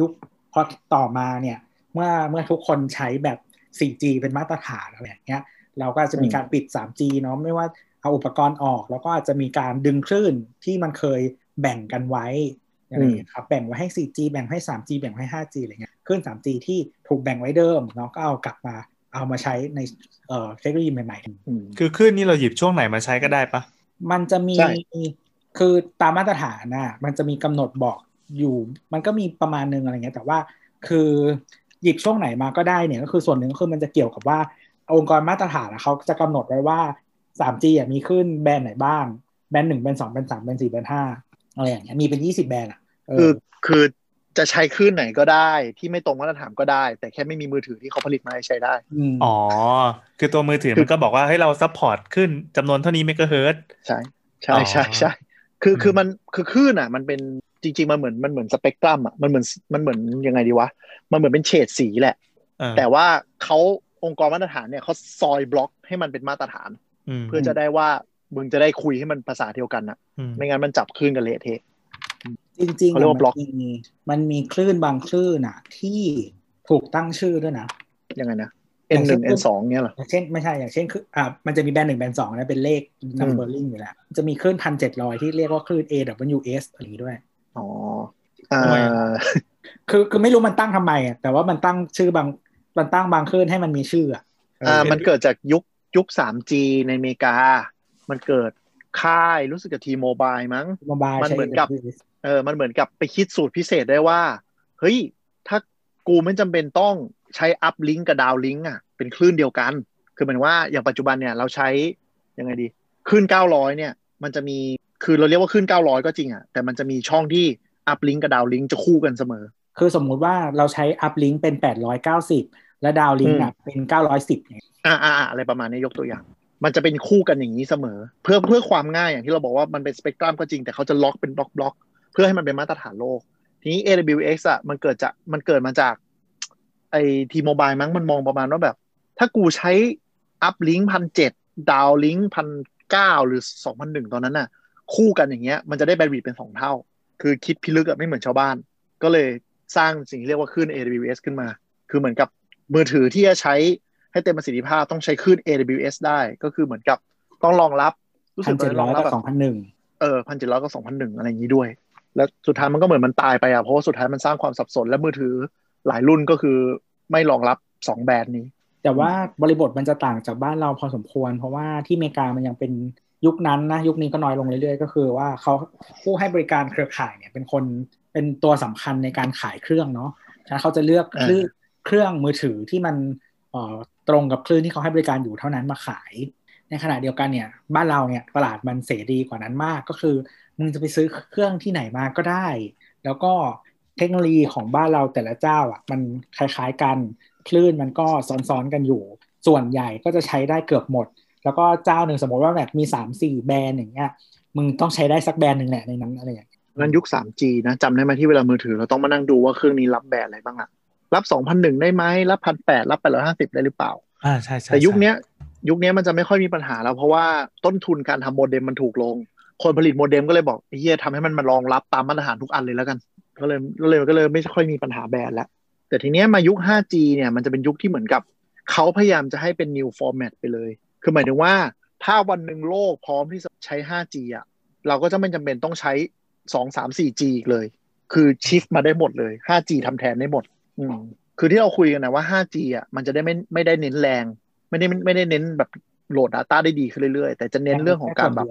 ยุคพอต่อมาเนี่ยเมื่อเมื่อทุกคนใช้แบบ 4G เป็นมาตรฐานอะไรอย่างเงี้ยเราก็อาจจะมีการปิด 3G เนาะไม่ว่า เอาอุปกรณ์ออก แล้วก็อาจจะมีการดึงคลื่นที่มันเคยแบ่งกันไว้อะไรอย่างเงี้ยครับแบ่งไว้ให้ 4G แบ่งให้ 3G แบ่งให้ 5G อะไรเงี้ยคลื่น 3G ที่ถูกแบ่งไว้เดิมเนาะก็เอากลับมาเอามาใช้ในเอ่อเทคโนโลยีใหม่ๆอืมคือคลื่นนี่เราหยิบช่วงไหนมาใช้ก็ได้ปะมันจะมีใช่คือตามมาตรฐานน่ะมันจะมีกำหนดบอกอยู่ มันก็มีประมาณนึงอะไรเงี้ย แต่ว่าคือหยิบช่วงไหนมาก็ได้เนี่ยก็คือส่วนหนึ่งก็คือมันจะเกี่ยวกับว่า องค์กรมาตรฐานอะเขาจะกำหนดไว้ว่า 3G อะมีคลื่น band ไหนบ้าง band หนึ่ง band สอง band สาม band สี่ band ห้าอะไรอย่างเงี้ยมีเป็นยี่สิบ band อะเอคืออคือจะใช้คลื่นไหนก็ได้ที่ไม่ตรงมาตรฐานก็ได้ แต่แค่ไม่มีมือถือที่เขาผลิตมาให้ใช้ได้อืมอ๋อ คือตัวมือถือมันก็บอกว่าให้เรา support คลื่นจำนวนเท่านี้เมกะเฮิรตซ์ใช่ใช่อ๋อใช่ใช่คืออืมคือมันคือคลื่นอะ มันเป็นจริง ๆ มันเหมือนมันเหมือนสเปกตรัมอะมันเหมือนมันเหมือนยังไงดีวะ มันเหมือนเป็นเฉดสีแหละเออแต่ว่าเขาองค์กรมาตรฐานเนี่ยเขาซอยบล็อกให้มันเป็นมาตรฐานม เพื่อจะได้ว่ามึงจะได้คุยให้มันภาษาเดียวกันนะอืมไม่งั้นมันจับคลื่นกันเละเทะจริงๆเขาเรียกว่าบล็อกมันมีมันมีคลื่นบางคลื่นอะ ที่ถูกตั้งชื่อด้วยนะยังไงนะอย่า N งหเช่นึ่นง N สองเนี่ยเหรออย่างเช่นไม่ใช่อย่างเช่นคืออ่ามันจะมีแบรนด์หนึ่งแบรนด์สองนะเป็นเลข numbering อยู่แล้วจะมีคลื่นพันเจ็ดร้อยที่เรียกว่าคลื่น AWS อะไรอย่างนี้ด้วย อ๋ออ่าทำไมคือคือไม่รู้มันตั้งทำไมอะแต่ว่ามันตั้งชื่อบางมันตั้งบางคลื่นให้มันมีชื่ออะเอออ่ามันเกิดจากยุค ยุค 3G ในอเมริกา มันเกิดค่ายรู้สึกกับทีโมบายมั้งโมบายมันใช้เหมือนกับ AWS เออมันเหมือนกับไปคิดสูตรพิเศษได้ว่า เฮ้ย ถ้ากูไม่จำเป็นต้องใช้ uplink กับ downlink อะ เป็นคลื่นเดียวกัน คือหมายว่าอย่างปัจจุบันเนี่ยเราใช้ยังไงดีคลื่น900 เนี่ย มันจะมีคือเราเรียกว่าคลื่น900 ก็จริงอะแต่มันจะมีช่องที่ uplink กับ downlink จะคู่กันเสมอ คือสมมุติว่าเราใช้ uplink เป็น 890 และ downlink อะเป็น910อย่างเงี้ยอ่าอ่าอ่าอะไรประมาณนี้ยกตัวอย่าง มันจะเป็นคู่กันอย่างนี้เสมอ เพื่อเพื่อความง่ายอย่างที่เราบอกว่ามันเป็นสเปกตรัมก็จริงแต่เขาจะล็อกเป็นบล็อกบล็อกเพื่อให้มันเป็นมาตรฐานโลก ทีนี้ AWS อะมันเกิดจากมันเกิดมาจากไอ้ทีโมบายมั้งมันมองประมาณว่าแบบ ถ้ากูใช้อัพลิงก์พันเจ็ดดาวลิงก์พันเก้าหรือสองพันหนึ่งตอนนั้นน่ะ คู่กันอย่างเงี้ย มันจะได้แบนด์วิดต์เป็นสองเท่า คือคิดพิลึกอะไม่เหมือนชาวบ้าน ก็เลยสร้างสิ่งที่เรียกว่าคลื่น AWS ขึ้นมา คือเหมือนกับ มือถือที่จะใช้ให้เต็มประสิทธิภาพต้องใช้คลื่น AWS ได้ก็คือเหมือนกับต้องรองรับรู้พัสึนกเจ็ดว่าร้รออยงรับกับแบบสองพันหนึ่งเออพันเจ็ดร้อยกับสองพันหนึ่งอะไรอย่างนี้ด้วย แล้วสุดท้ายมันก็เหมือนมันตายไปอะเพราะว่าสุดท้ายมันสร้างความสับสนและมือถือหลายรุ่นก็คือไม่รองรับสองแบรนด์นี้ แต่ว่าบริบทมันจะต่างจากบ้านเราพอสมควร เพราะว่าที่อเมริกามันยังเป็นยุคนั้นนะยุคนี้ก็น้อยลงเรื่อยๆ ก็คือว่าเขาผู้ให้บริการเครือข่ายเนี่ยเป็นคนเป็นตัวสำคัญในการขายเครื่องเนาะฉะนั้นเขาจะเลือกอ่าคลื่น เครื่องมือถือที่มันตรงกับคลื่นที่เขาให้บริการอยู่เท่านั้นมาขาย ในขณะเดียวกันเนี่ยบ้านเราเนี่ยตลาดมันเสรีกว่านั้นมากก็คือ มึงจะไปซื้อเครื่องที่ไหนมาก็ได้ แล้วก็เทคโนโลยีของบ้านเราแต่ละเจ้าอะมันคล้ายๆกันคลื่นมันก็ซ้อนๆกันอยู่ ส่วนใหญ่ก็จะใช้ได้เกือบหมด แล้วก็เจ้าหนึ่งสมมติว่าแบบมีสามสี่แบรนด์อย่างเงี้ยมึงต้องใช้ได้สักแบรนด์หนึ่งแหละในนั้นอะไรอย่างเงี้ยงั้นยุค 3G นะจำได้ไหมที่เวลามือถือเราต้องมานั่งดูว่าเครื่องนี้รับแบรนด์อะไรบ้างอะ รับ2,001ได้ไหมรับ1,800รับ850ได้หรือเปล่าอ่าใช่ใช่แต่ยุคเนี้ย ยุคนี้มันจะไม่ค่อยมีปัญหาแล้ว เพราะว่าต้นทุนการทำโมเด็มมันถูกลง คนผลิตโมเด็มก็เลยบอกเฮียทำให้มันมารองรับตามมาตรฐานทุกอันเลยแล้วกัน ก็เลยก็เลยก็เลยไม่ค่อยมีปัญหาแบรนด์แล้วแต่ทีเนี้ยมายุค 5G เนี่ยมันจะเป็นยุคที่เหมือนกับเขาพยายามจะให้เป็น new format ไปเลย คือหมายถึงว่าถ้าวันหนึ่งโลกพร้อมที่จะใช้ 5G อะเราก็จะไม่จำเป็นต้องใช้ 2 3 4G อีกเลย คือชิฟมาได้หมดเลย 5G ทำแทนได้หมด อืมคือที่เราคุยกันนะว่า 5G อะมันจะได้ไม่ไม่ได้เน้นแรง ไม่ได้ไม่ได้เน้นแบบโหลด Data ได้ดีขึ้นเรื่อยๆ แต่จะเน้นเรื่องของการแบบ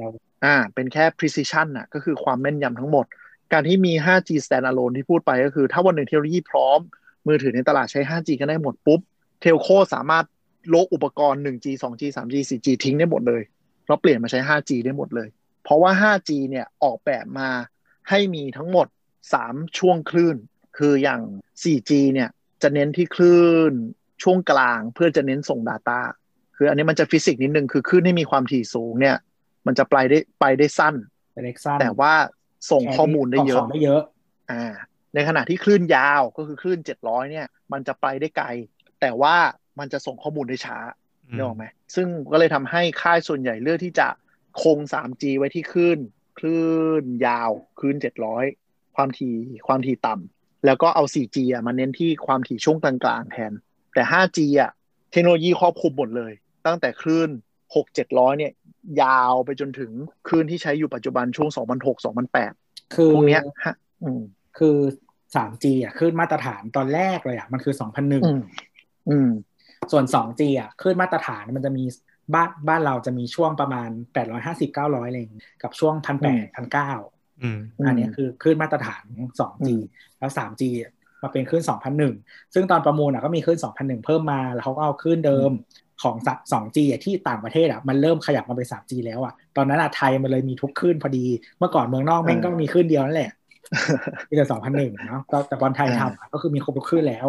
อ่า เป็นแค่ precision น่ะ ก็คือความแม่นยำทั้งหมด การที่มี 5G standalone ที่พูดไปก็คือ ถ้าวันหนึ่งเทคโนโลยีพร้อม มือถือในตลาดใช้ 5G กันได้หมดปุ๊บ เทลโคสามารถโลกอุปกรณ์ 1G 2G 3G 4G ทิ้งได้หมดเลยแล้วเปลี่ยนมาใช้ 5G ได้หมดเลย เพราะว่า 5G เนี่ยออกแบบมาให้มีทั้งหมด 3 ช่วงคลื่น คืออย่าง 4G เนี่ยจะเน้นที่คลื่นช่วงกลางเพื่อจะเน้นส่ง Data คืออันนี้มันจะฟิสิกส์นิดนึงคือคลื่นที่มีความถี่สูงเนี่ย มันจะไปได้ไปได้สั้นเล็กสั้นแต่ว่าส่งข้อมูลได้เยส่อะงได้เยอะ อ่า ในขณะที่คลื่นยาวก็คือคลื่น 700 เนี่ย มันจะไปได้ไกล แต่ว่ามันจะส่งข้อมูลได้ช้าอืมนึกออกไหมซึ่งก็เลยทำให้ค่ายส่วนใหญ่เลือกที่จะคง 3G ไว้ที่คลื่น คลื่นยาว คลื่น 700 ความถี่ความถี่ต่ำ แล้วก็เอา 4G อะมาเน้นที่ความถี่ช่วงกลางๆแทน แต่ 5G อะเทคโนโลยีครอบคลุมหมดเลย ตั้งแต่คลื่น 6 700 เนี่ย ยาวไปจนถึงคลื่นที่ใช้อยู่ปัจจุบันช่วง 2006 2008 คือพวกเนี้ยฮะอืมคือ 3G อะขึ้นมาตรฐานตอนแรกเลยอะมันคืออืม2001อืมส่วน 2G อะขึ้นมาตรฐานมันจะมีบ้านบ้านเราจะมีช่วงประมาณ 850 900อะไรอย่างเงี้ยกับช่วง 1 8 0 0 1,900 อืมอันเนี้ยคือคลื่นมาตรฐานของ 2G อืมแล้ว 3G อะมาเป็นคลื่น2001 ซึ่งตอนประมูลอะก็มีคลื่น2001 เพิ่มมา แล้วเขาก็เอาคลื่นเดิมของ 2G อะที่ต่างประเทศอะมันเริ่มขยับมาเป็น 3G แล้วอะ ตอนนั้นอะไทยมันเลยมีทุกคลื่นพอดี เมื่อก่อนเมืองนอกแม่งก็มีคลื่นเดียวนั่นแหละที่แต่2001 เนาะก็แต่บอลไทยทำอะก็คือมีครบทุกคลื่นแล้ว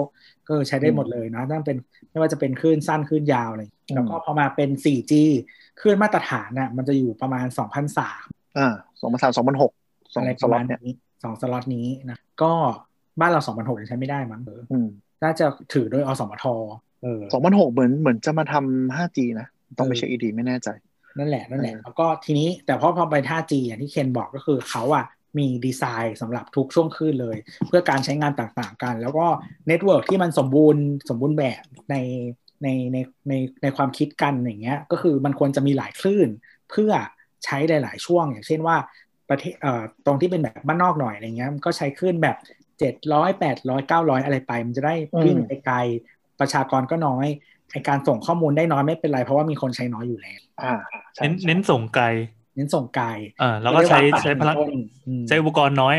ก็ใช้ได้หมดเลยเนาะตั้งเป็นไม่ว่าจะเป็นคลื่นสั้นคลื่นยาวอะไรอย่างเงี้ยแล้วก็พอมาเป็น 4G คลื่นมาตรฐานน่ะมันจะอยู่ประมาณ 2,003อ่าสองพัน สามสองพันหกสองอะไรสประล็มาอณตเนี่ยนี้สองสล็อตนี้นะก็บ้านเรา2,600ยังใช้ไม่ได้มั้งเอออืมน่าจะถือโดยอสมทเออสองพันหกเหมือนเหมือนจะมาทำ 5G นะ ต้องไปเออเช็คอีกทีไม่แน่ใจ นั่นแหละนั่นแหละเออแล้วก็ทีนี้แต่พอพอไป 5G อย่างที่เคนบอกก็คือเขาอะมีดีไซน์สำหรับทุกช่วงคลื่นเลย เพื่อการใช้งานต่างๆกัน แล้วก็ network ที่มันสมบูรณ์สมบูรณ์แบบในในในในในความคิดกันอย่างเงี้ยก็คือมันควรจะมีหลายคลื่นเพื่อใช้หลาย ๆ ช่วง อย่างเช่นว่า ประเทศเอ่อตรงที่เป็นแบบบ้านนอกหน่อยอะไรเงี้ยมันก็ใช้คลื่นแบบ700 800 900อะไรไป มันจะได้วิ่งอืมไปไกลประชากรก็น้อยไอการส่งข้อมูลได้น้อยไม่เป็นไร เพราะว่ามีคนใช้น้อยอยู่แล้วอ่าใช่เน้นใช่เน้นส่งไกล เน้นส่งไกลอ่าแล้วก็ใช้ใช้พลังอืมใช้อุปกรณ์น้อย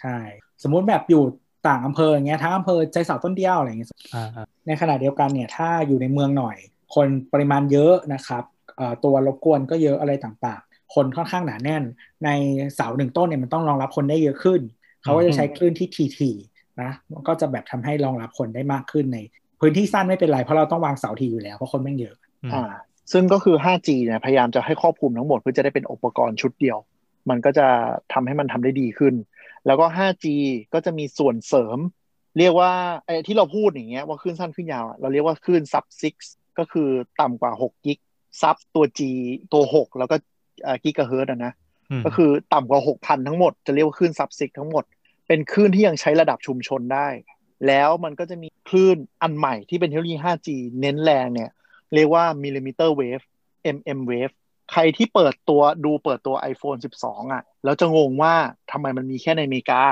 ใช่ สมมุติแบบอยู่ต่างอำเภออย่างเงี้ยทั้งอำเภอใจเสาต้นเดียวอะไรอย่างเงี้ยอ่าอ่าในขณะเดียวกันเนี่ยถ้าอยู่ในเมืองหน่อย คนปริมาณเยอะนะครับเอ่อตัวรบกวนก็เยอะอะไรต่างๆ คนค่อนข้างหนาแน่น ในเสาหนึ่งต้นเนี่ยมันต้องรองรับคนได้เยอะขึ้น เขาก็จะใช้คลื่นที่ทีๆนะมันก็จะแบบทำให้รองรับคนได้มากขึ้นใน พื้นที่สั้นไม่เป็นไรเพราะเราต้องวางเสาทีอยู่แล้วเพราะคนแม่งเยอะอืมอ่าซึ่งก็คือ 5G เนี่ยพยายามจะให้ครอบคลุมทั้งหมดเพื่อจะได้เป็นอุปกรณ์ชุดเดียว มันก็จะทำให้มันทำได้ดีขึ้น แล้วก็ 5G ก็จะมีส่วนเสริม เรียกว่าไอ้ที่เราพูดอย่างเงี้ยว่าคลื่นสั้นคลื่นยาวอะเราเรียกว่าคลื่นซับ6ก็คือต่ำกว่า6กิกซับตัว G ตัว 6 แล้วก็ กิกะเฮิร์ตอะนะมก็คือต่ำกว่า6,000ทั้งหมด จะเรียกว่าคลื่น Sub-6ทั้งหมด เป็นคลื่นที่ยังใช้ระดับชุมชนได้ แล้วมันก็จะมีคลื่นอันใหม่ที่เป็นเทคโนโลยี 5G เน้นแรงเนี่ย เรียกว่ามิลลิมิเตอร์เวฟ mm wave ใครที่เปิดตัวดูเปิดตัว iPhone 12 อะ แล้วจะงงว่าทำไมมันมีแค่ในอเมริกา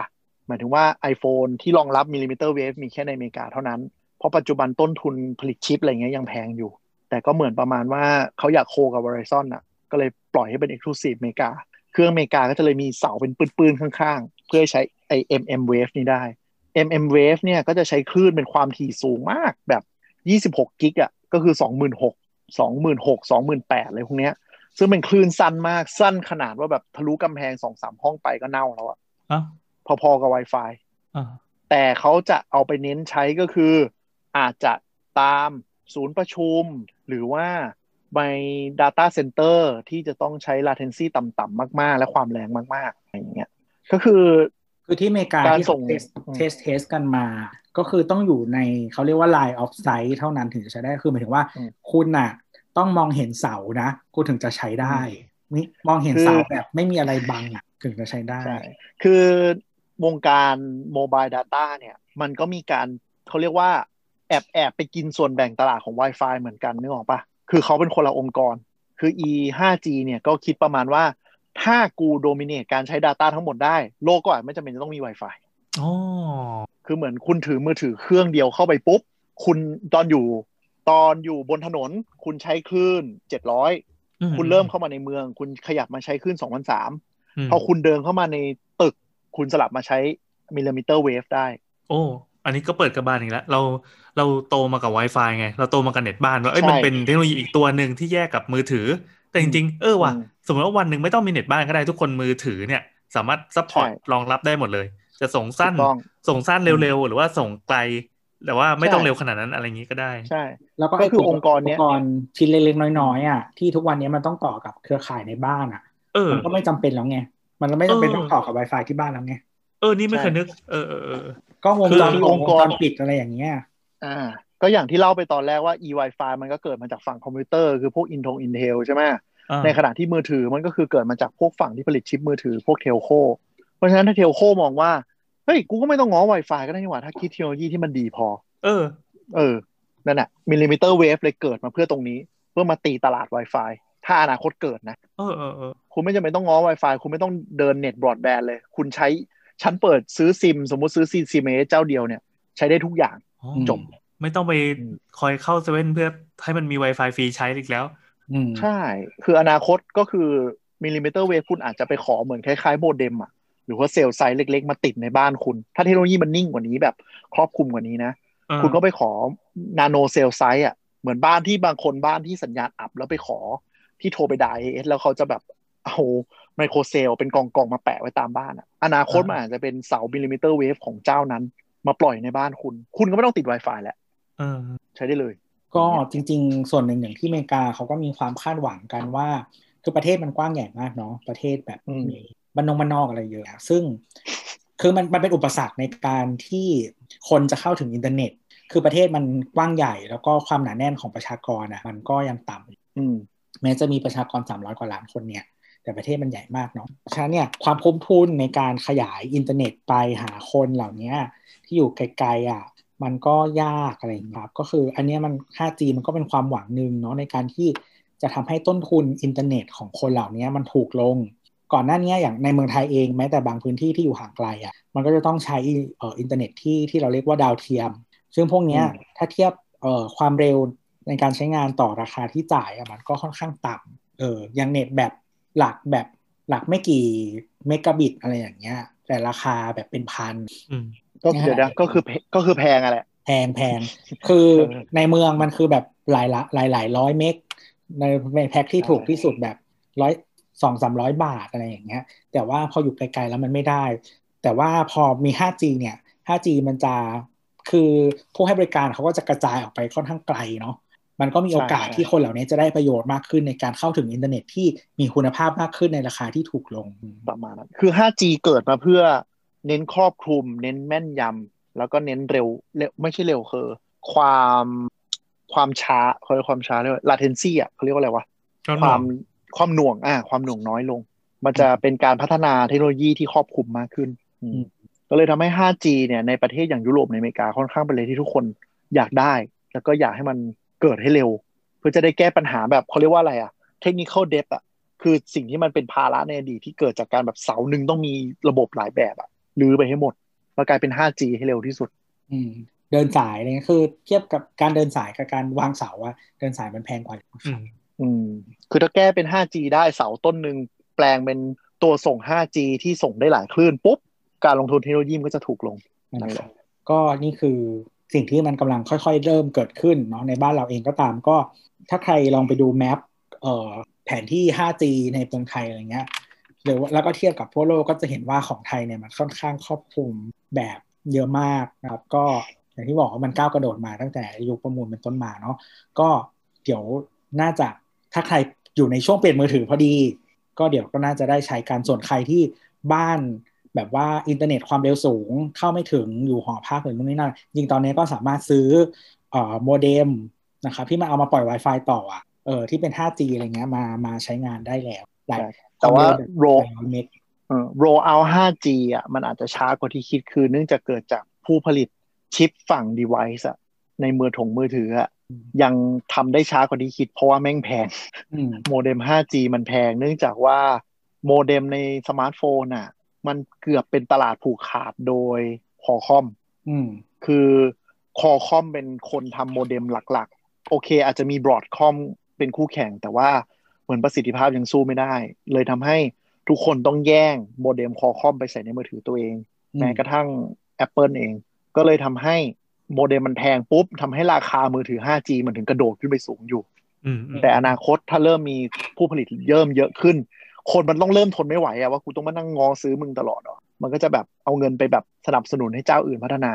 หมายถึงว่า iPhone ที่รองรับ millimeter wave มีแค่ในอเมริกาเท่านั้น เพราะปัจจุบันต้นทุนผลิตชิปอะไรเงี้ยยังแพงอยู่ แต่ก็เหมือนประมาณว่าเขาอยากโคกับ Verizon อะ ก็เลยปล่อยให้เป็น Exclusive อเมริกา เครื่องอเมริกาก็จะเลยมีเสาเป็นปืนๆข้างๆ เพื่อให้ใช้ไอ mm wave นี้ได้ mm wave เนี่ยก็จะใช้คลื่นเป็นความถี่สูงมากแบบ 26 กิกอะก็คือ 26,000 26,000 28,000อะไรพวกเนี้ยซึ่งเป็นคลื่นสั้นมากสั้นขนาดว่าแบบทะลุกำแพงสองสามห้องไปก็เน่าแล้วอะอ้าวพอๆกับ Wi-Fi อ่าแต่เขาจะเอาไปเน้นใช้ก็คือ อาจจะตามศูนย์ประชุม หรือว่า ใน Data Center ที่จะต้องใช้ latency ต่ำๆมากๆ และความแรงมากๆอะไรอย่างเงี้ยก็คือ คือที่อเมริกาการที่ส่เขาง test test test กันมา ก็คือต้องอยู่ในเขาเรียกว่า line of sight เท่านั้นถึงจะใช้ได้คือหมายถึงว่าอืมคุณน่ะ ต้องมองเห็นเสานะกูถึงจะใช้ได้นี่มองเห็นเสาแบบไม่มีอะไรบังอะถึงจะใช้ได้ใช่คือ วงการโมบาย Data เนี่ย มันก็มีการเขาเรียกว่าแอบแอบไปกินส่วนแบ่งตลาดของ Wi-Fi เหมือนกันนึกออกปะ คือเขาเป็นคนละองค์กร คือ e 5G เนี่ยก็คิดประมาณว่า ถ้ากูโดมิเนตการใช้ Data ทั้งหมดได้ โลกก็อาจไม่จำเป็นจะต้องมี Wi-Fi อ๋อ คือเหมือนคุณถือมือถือเครื่องเดียวเข้าไปปุ๊บ คุณตอนอยู่ ตอนอยู่บนถนน คุณใช้คลื่น700คุณเริ่มเข้ามาในเมือง คุณขยับมาใช้คลื่น2003พอคุณเดินเข้ามาในตึก คุณสลับมาใช้ millimeter wave ได้ โอ้ อันนี้ก็เปิดกระบาลอีกแล้ว เรา เราโตมากับ Wi-Fi ไง เราโตมากับเน็ตบ้านว่าเอ้ยใช่มันเป็นเทคโนโลยีอีกตัวหนึ่งที่แยกกับมือถือ แต่จริง ๆ เออว่ะอืมสมมติว่าวันหนึ่งไม่ต้องมีเน็ตบ้านก็ได้ทุกคนมือถือเนี่ย สามารถ support ใช่รองรับได้หมดเลย จะส่งสั้นถูกต้องส่งสั้นเร็วๆ หรือว่าส่งไกล แต่ว่าไม่ต้องใช่เร็วขนาดนั้นอะไรอย่างนี้ก็ได้ใช่ แล้วก็ก็คือองค์กรเนี้ยองค์กรชิ้นเล็กๆน้อยๆอะที่ทุกวันนี้มันต้องต่อกับเครือข่ายในบ้านอะเออมันก็ไม่จำเป็นแล้วไงมันไม่จำเป็นเออต้องต่อกับ Wi-Fi ที่บ้านแล้วไงเออนี่ไม่ใช่เคยนึก เออเออเออก็วงจรคือวองงค์กรจรปิดอะไรอย่างเงี้ย อ่า ก็อย่างที่เล่าไปตอนแรกว่า ไอ้ Wi-Fi มันก็เกิดมาจากฝั่งคอมพิวเตอร์คือพวก Intel Intel ใช่ไหมอ่าในขณะที่มือถือมันก็คือเกิดมาจากพวกฝั่งที่ผลิตชิปมือถือพวก telco เพราะฉะนั้นถ้า telco มองว่า เฮ้ย กูก็ไม่ต้องง้อ Wi-Fi ก็ได้นี่หว่า ถ้าคิดเทคโนโลยีที่มันดีพอ เออ เออ นั่นแหละ millimeter wave เลยเกิดมาเพื่อตรงนี้ เพื่อมาตีตลาด Wi-Fi ถ้าอนาคตเกิดนะ เออเออเออคุณไม่จำเป็นต้องง้อ Wi-Fi คุณไม่ต้องเดินเน็ตบรอดแบนด์เลย คุณใช้ฉันเปิดซื้อซิม สมมุติซื้อซีซีเมเจ้าเดียวเนี่ย ใช้ได้ทุกอย่างอ๋ออืม จบ ไม่ต้องไปอืมคอยเข้าเซเว่นเพื่อให้มันมี Wi-Fi ฟรีใช้อีกแล้วอืมใช่ คืออนาคตก็คือ millimeter wave คุณอาจจะไปขอเหมือนคล้ายๆโมเด็มอะ หรือว่า cell site เล็ก ๆ มาติดในบ้านคุณ ถ้าเทคโนโลยีมันนิ่งกว่านี้แบบครอบคลุมกว่านี้นะเออคุณก็ไปขอ nano cell site อะ เหมือนบ้านที่บางคนบ้านที่สัญญาณอับแล้วไปขอที่โทรไปด่า AIS แล้วเขาจะแบบเอา micro cell เป็นกล่องกล่องๆมาแปะไว้ตามบ้านอะ อนาคตมันอาจจะเป็นเสา millimeter wave ของเจ้านั้น มาปล่อยในบ้านคุณ คุณก็ไม่ต้องติด Wi-Fi แล้วเออใช้ได้เลย ก็จริง ๆ ส่วนหนึ่งอย่างที่อเมริกาเขาก็มีความคาดหวังกันว่าคือประเทศมันกว้างใหญ่มากเนาะประเทศแบบอืมมีบ้านนอกบ้านนอกอะไรเยอะซึ่งคือมันมันเป็นอุปสรรคในการที่คนจะเข้าถึงอินเทอร์เน็ต คือประเทศมันกว้างใหญ่ แล้วก็ความหนาแน่นของประชากรอะ มันก็ยังต่ำอืมแม้จะมีประชากร300กว่าล้านคนเนี่ย แต่ประเทศมันใหญ่มากเนาะฉะนั้นเนี่ยความคุ้มทุนในการขยายอินเทอร์เน็ตไปหาคนเหล่านี้ที่อยู่ไกลๆอะมันก็ยากอะไรอย่างเงี้ยครับ ก็คืออันเนี้ยมัน 5G มันก็เป็นความหวังหนึ่งเนาะในการที่จะทำให้ต้นทุนอินเทอร์เน็ตของคนเหล่านี้มันถูกลง ก่อนหน้านี้อย่างในเมืองไทยเองแม้แต่บางพื้นที่ที่อยู่ห่างไกลอะมันก็จะต้องใช้เอ่ออินเทอร์เน็ตที่ที่เราเรียกว่าดาวเทียม ซึ่งพวกเนี้ยอืมถ้าเทียบเอ่อความเร็วในการใช้งานต่อราคาที่จ่ายอะมันก็ค่อนข้างต่ำเอออย่างเน็ตแบบ หลักแบบหลักไม่กี่เมกะบิตอะไรอย่างเงี้ย แต่ราคาแบบเป็นพันอืมก็เดี๋ยวนะก็คือแพก็คือแพงอะแหละแพงแพงคือเออในเมืองมันคือแบบหลายละหลายหลายร้อยเมกในในแพ็คที่ใช่ถูกที่สุดแบบร้อยสองสามร้อยบาทอะไรอย่างเงี้ย แต่ว่าพออยู่ไกลๆแล้วมันไม่ได้ แต่ว่าพอมี 5G เนี่ย 5G มันจะคือผู้ให้บริการเขาก็จะกระจายออกไปค่อนข้างไกลเนาะ มันก็มีโอกาสใช่ที่คนเหล่านี้จะได้ประโยชน์มากขึ้นในการเข้าถึงอินเทอร์เน็ตที่มีคุณภาพมากขึ้นในราคาที่ถูกลงประมาณนั้นคือ 5G เกิดมาเพื่อเน้นครอบคลุม เน้นแม่นยำแล้วก็เน้นเร็วเร็วไม่ใช่เร็วคือ ความความช้าเขาเรียกความช้าเรียกว่า latency อะเขาเรียกว่าอะไรวะความความหน่วงอ่าความหน่วงน้อยลง มันจะเป็นการพัฒนาเทคโนโลยีที่ครอบคลุมมากขึ้นอืมก็เลยทำให้ 5G เนี่ยในประเทศอย่างยุโรปในอเมริกาค่อนข้างเป็นเลยที่ทุกคนอยากได้ แล้วก็อยากให้มัน เกิดให้เร็ว เพื่อจะได้แก้ปัญหาแบบเขาเรียกว่าอะไรอะ technical debt อะคือสิ่งที่มันเป็นภาระในอดีตที่เกิดจากการแบบเสาหนึ่งต้องมีระบบหลายแบบอะรื้อไปให้หมดแล้วกลายเป็น 5G ให้เร็วที่สุด อืม เดินสายเนี่ยคือเทียบกับการเดินสายกับการวางเสาอะเดินสายมันแพงกว่าอืมอืม คือถ้าแก้เป็น 5G ได้เสาต้นหนึ่งแปลงเป็นตัวส่ง 5G ที่ส่งได้หลายคลื่นปุ๊บ การลงทุนเทคโนโลยีมันก็จะถูกลงนั่นแหละก็นี่คือ สิ่งที่มันกำลังค่อย ๆ เริ่มเกิดขึ้นเนาะในบ้านเราเองก็ตามก็ ถ้าใครลองไปดู map เอ่อแผนที่ 5G ในเมืองไทยอะไรเงี้ยหรือแล้วก็เทียบกับทั่วโลกก็จะเห็นว่าของไทยเนี่ยมันค่อนข้างครอบคลุมแบบเยอะมากนะครับ ก็อย่างที่บอกว่ามันก้าวกระโดดมาตั้งแต่ยุคประมูลเป็นต้นมาเนาะก็เดี๋ยวน่าจะถ้าใครอยู่ในช่วงเปลี่ยนมือถือพอดี ก็เดี๋ยวก็น่าจะได้ใช้กันส่วนใครที่บ้าน แบบว่าอินเทอร์เน็ตความเร็วสูงเข้าไม่ถึงอยู่หอพักหรือนู่นนี่นั่นจริงตอนนี้ก็สามารถซื้อเอ่อโมเด็มนะครับที่มันเอามาปล่อย Wi-Fi ต่ออะเออที่เป็น 5G อะไรเงี้ยมามาใช้งานได้แล้วหลายแต่ว่าโรหลายเมกเออ roll out 5G อะมันอาจจะช้ากว่าที่คิดคือเนื่องจากเกิดจากผู้ผลิตชิปฝั่ง device อะในมือถงมือถืออะยังทำได้ช้ากว่าที่คิดเพราะว่าแม่งแพงอืมโมเด็ม 5G มันแพง เนื่องจากว่าโมเด็มในสมาร์ทโฟนอะ มันเกือบเป็นตลาดผูกขาดโดยคอคอมอืมคือคอคอมเป็นคนทำโมเด็มหลักๆ โอเค อาจจะมีบรอดคอมเป็นคู่แข่ง แต่ว่าเหมือนประสิทธิภาพยังสู้ไม่ได้ เลยทำให้ทุกคนต้องแย่งโมเด็มคอคอมไปใส่ในมือถือตัวเองอืมแม้กระทั่ง Apple เอง ก็เลยทำให้โมเด็มมันแพงปุ๊บทำให้ราคามือถือ 5G มันถึงกระโดดขึ้นไปสูงอยู่อืมอืมแต่อนาคตถ้าเริ่มมีผู้ผลิตเยิ่มเยอะขึ้น คนมันต้องเริ่มทนไม่ไหวอะว่ากูต้องมานั่งงอซื้อมึงตลอดเหรอมันก็จะแบบเอาเงินไปแบบสนับสนุนให้เจ้าอื่นพัฒนา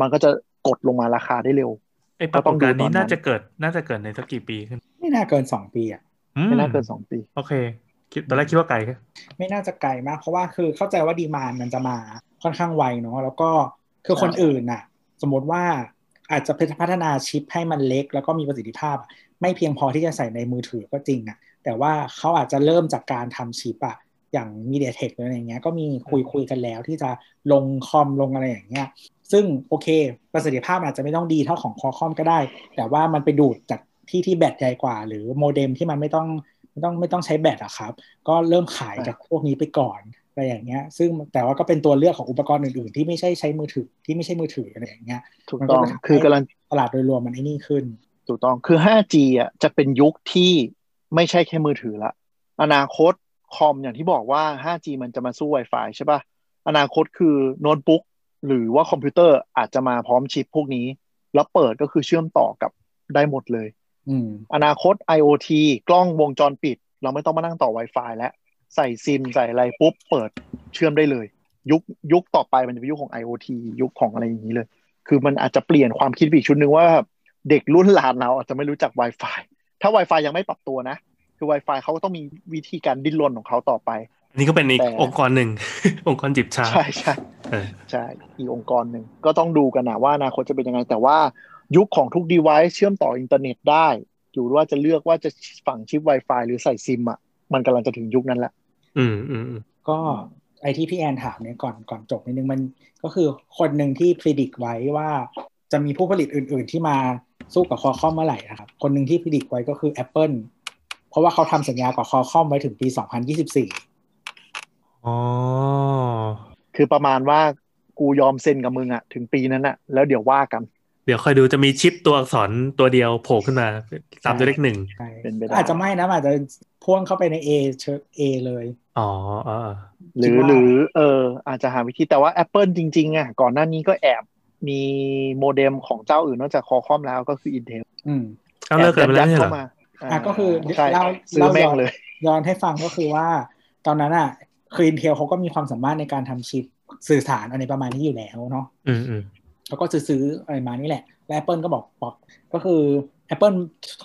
มันก็จะกดลงมาราคาได้เร็วไอ้ปรากฏการณ์นี้ก็ต้องดูตอนนั้นน่าจะเกิดน่าจะเกิดในสักกี่ปีขึ้น ไม่น่าเกินสองปีอะอืไม่น่าเกินสองปี โอเคคิดตอนแรกคิดว่าไกลแค่ไม่น่าจะไกลมาก เพราะว่าคือเข้าใจว่าดีมานมันจะมาค่อนข้างไวเนาะแล้วก็คือใช่คนอื่นน่ะ สมมติว่าอาจจะพัฒนาชิปให้มันเล็ก แล้วก็มีประสิทธิภาพอะ ไม่เพียงพอที่จะใส่ในมือถือก็จริงอะแต่ว่าเขาอาจจะเริ่มจากการทำชิปอะอย่าง MediaTek หรืออะไรอย่างเงี้ยก็มีคุยคุยกันแล้วที่จะลงคอมลงอะไรอย่างเงี้ยซึ่งโอเค ประสิทธิภาพอาจจะไม่ต้องดีเท่าของคอคอมก็ได้ แต่ว่ามันไปดูดจากที่ที่แบตใหญ่กว่า หรือโมเด็มที่มันไม่ต้องไม่ต้องไม่ต้องใช้แบตอะครับ ก็เริ่มขายจากพวกนี้ไปก่อนอะไรอย่างเงี้ย ซึ่งแต่ว่าก็เป็นตัวเลือกของอุปกรณ์อื่นๆ ที่ไม่ใช่ใช้มือถือที่ไม่ใช่มือถืออะไรอย่างเงี้ยถูกมันต้ก็องจะทำให้คือกำลังตลาดโดยรวมมันไอ้นี่ขึ้น ถูกต้องคือ 5G อะจะเป็นยุคที่ไม่ใช่แค่มือถือละ อนาคตคอมอย่างที่บอกว่า 5G มันจะมาสู้ Wi-Fi ใช่ป่ะ อนาคตคือโน้ตบุ๊กหรือว่าคอมพิวเตอร์อาจจะมาพร้อมชิปพวกนี้ แล้วเปิดก็คือเชื่อมต่อกับได้หมดเลยอืมอนาคต IoT กล้องวงจรปิด เราไม่ต้องมานั่งต่อ Wi-Fi แล้ว ใส่ซิมใส่อะไรปุ๊บ เปิดเชื่อมได้เลย ยุคยุคต่อไปมันจะเป็นยุคของ IoT ยุคของอะไรอย่างนี้เลย คือมันอาจจะเปลี่ยนความคิดไปอีกชุดหนึ่งว่า เด็กรุ่นหลานเราอาจจะไม่รู้จัก Wi-Fi ถ้า Wi-Fi ยังไม่ปรับตัวนะ คือ Wi-Fi เขาก็ต้องมีวิธีการดิ้นรนของเขาต่อไปอันนี้ก็เป็นอีกแต่องค์กรหนึ่ง องค์กรจิบชา ใช่ใช่เออใช่ อีกองค์กรหนึ่งก็ต้องดูกันนะว่าอนาคตจะเป็นยังไง แต่ว่ายุคของทุก device เชื่อมต่ออินเทอร์เน็ตได้ อยู่ว่าจะเลือกว่าจะฝังชิป Wi-Fi หรือใส่ซิมอะ มันกำลังจะถึงยุคนั้นแล้วอืมอืมอืมก็ไอที่พี่แอนถามเนี่ยก่อนก่อนจบนิดนึงมันก็คือคนหนึ่งที่พิจิกไว้ว่าจะมีผู้ผลิตอื่น ๆ ที่มา สู้กับคอคอมเมื่อไหร่นะครับ คนหนึ่งที่พิจิกไว้ก็คือ Apple เพราะว่าเขาทำสัญญากับคอคอมไว้ถึงปี 2024 อ๋อ คือประมาณว่ากูยอมเซ็นกับมึงอะถึงปีนั้นอะแล้วเดี๋ยวว่ากัน เดี๋ยวค่อยดูจะมีชิปตัวอักษรตัวเดียวโผล่ขึ้นมาตามตัวเลขหนึ่งใช่เป็นไปได้อาจจะไม่นะอาจจะพ่วงเข้าไปใน A เชิญ A เลย อ๋ออ๋ออ๋อหรือคิดว่าหรือ เออ อาจจะหาวิธีแต่ว่า Apple จริง ๆอะก่อนหน้านี้ก็แอบ มีโมเด็มของเจ้าอื่นนอกจากคอคอมแล้วก็คือ Intel อืมเอาเลิกกันไปแล้วแอบใช่ยัดเหรอเข้ามาอะก็คือใช่เล่าซื้อเล่าแม่ย้งอนเลยย้อนให้ฟังก็คือว่า ตอนนั้นอะคือ Intel เขาก็มีความสามารถในการทำชิปสื่อสารอะไรประมาณนี้อยู่แล้วเนาะอืมอืมเขาก็ซื้อๆอะไรมานี่แหละ และ Apple ก็บอกบอกก็คือ Apple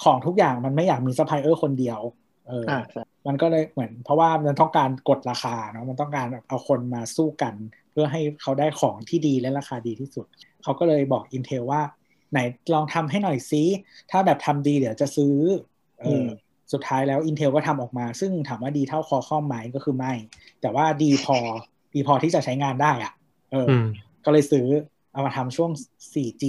ของทุกอย่างมันไม่อยากมีซัพพลายเออร์คนเดียว เออออ่าใช่มันก็เลยเหมือน เพราะว่ามันต้องการกดราคาเนาะ มันต้องการแบบเอาคนมาสู้กัน เพื่อให้เขาได้ของที่ดีและราคาดีที่สุด เขาก็เลยบอก Intel ว่า ไหนลองทำให้หน่อยซิถ้าแบบทำดีเดี๋ยวจะซื้อเอออมสุดท้ายแล้ว Intel ก็ทำออกมา ซึ่งถามว่าดีเท่าคอคอมไหมก็คือไม่ แต่ว่าดีพอดีพอที่จะใช้งานได้อะเออออืมก็เลยซื้อเอามาทำช่วง 4G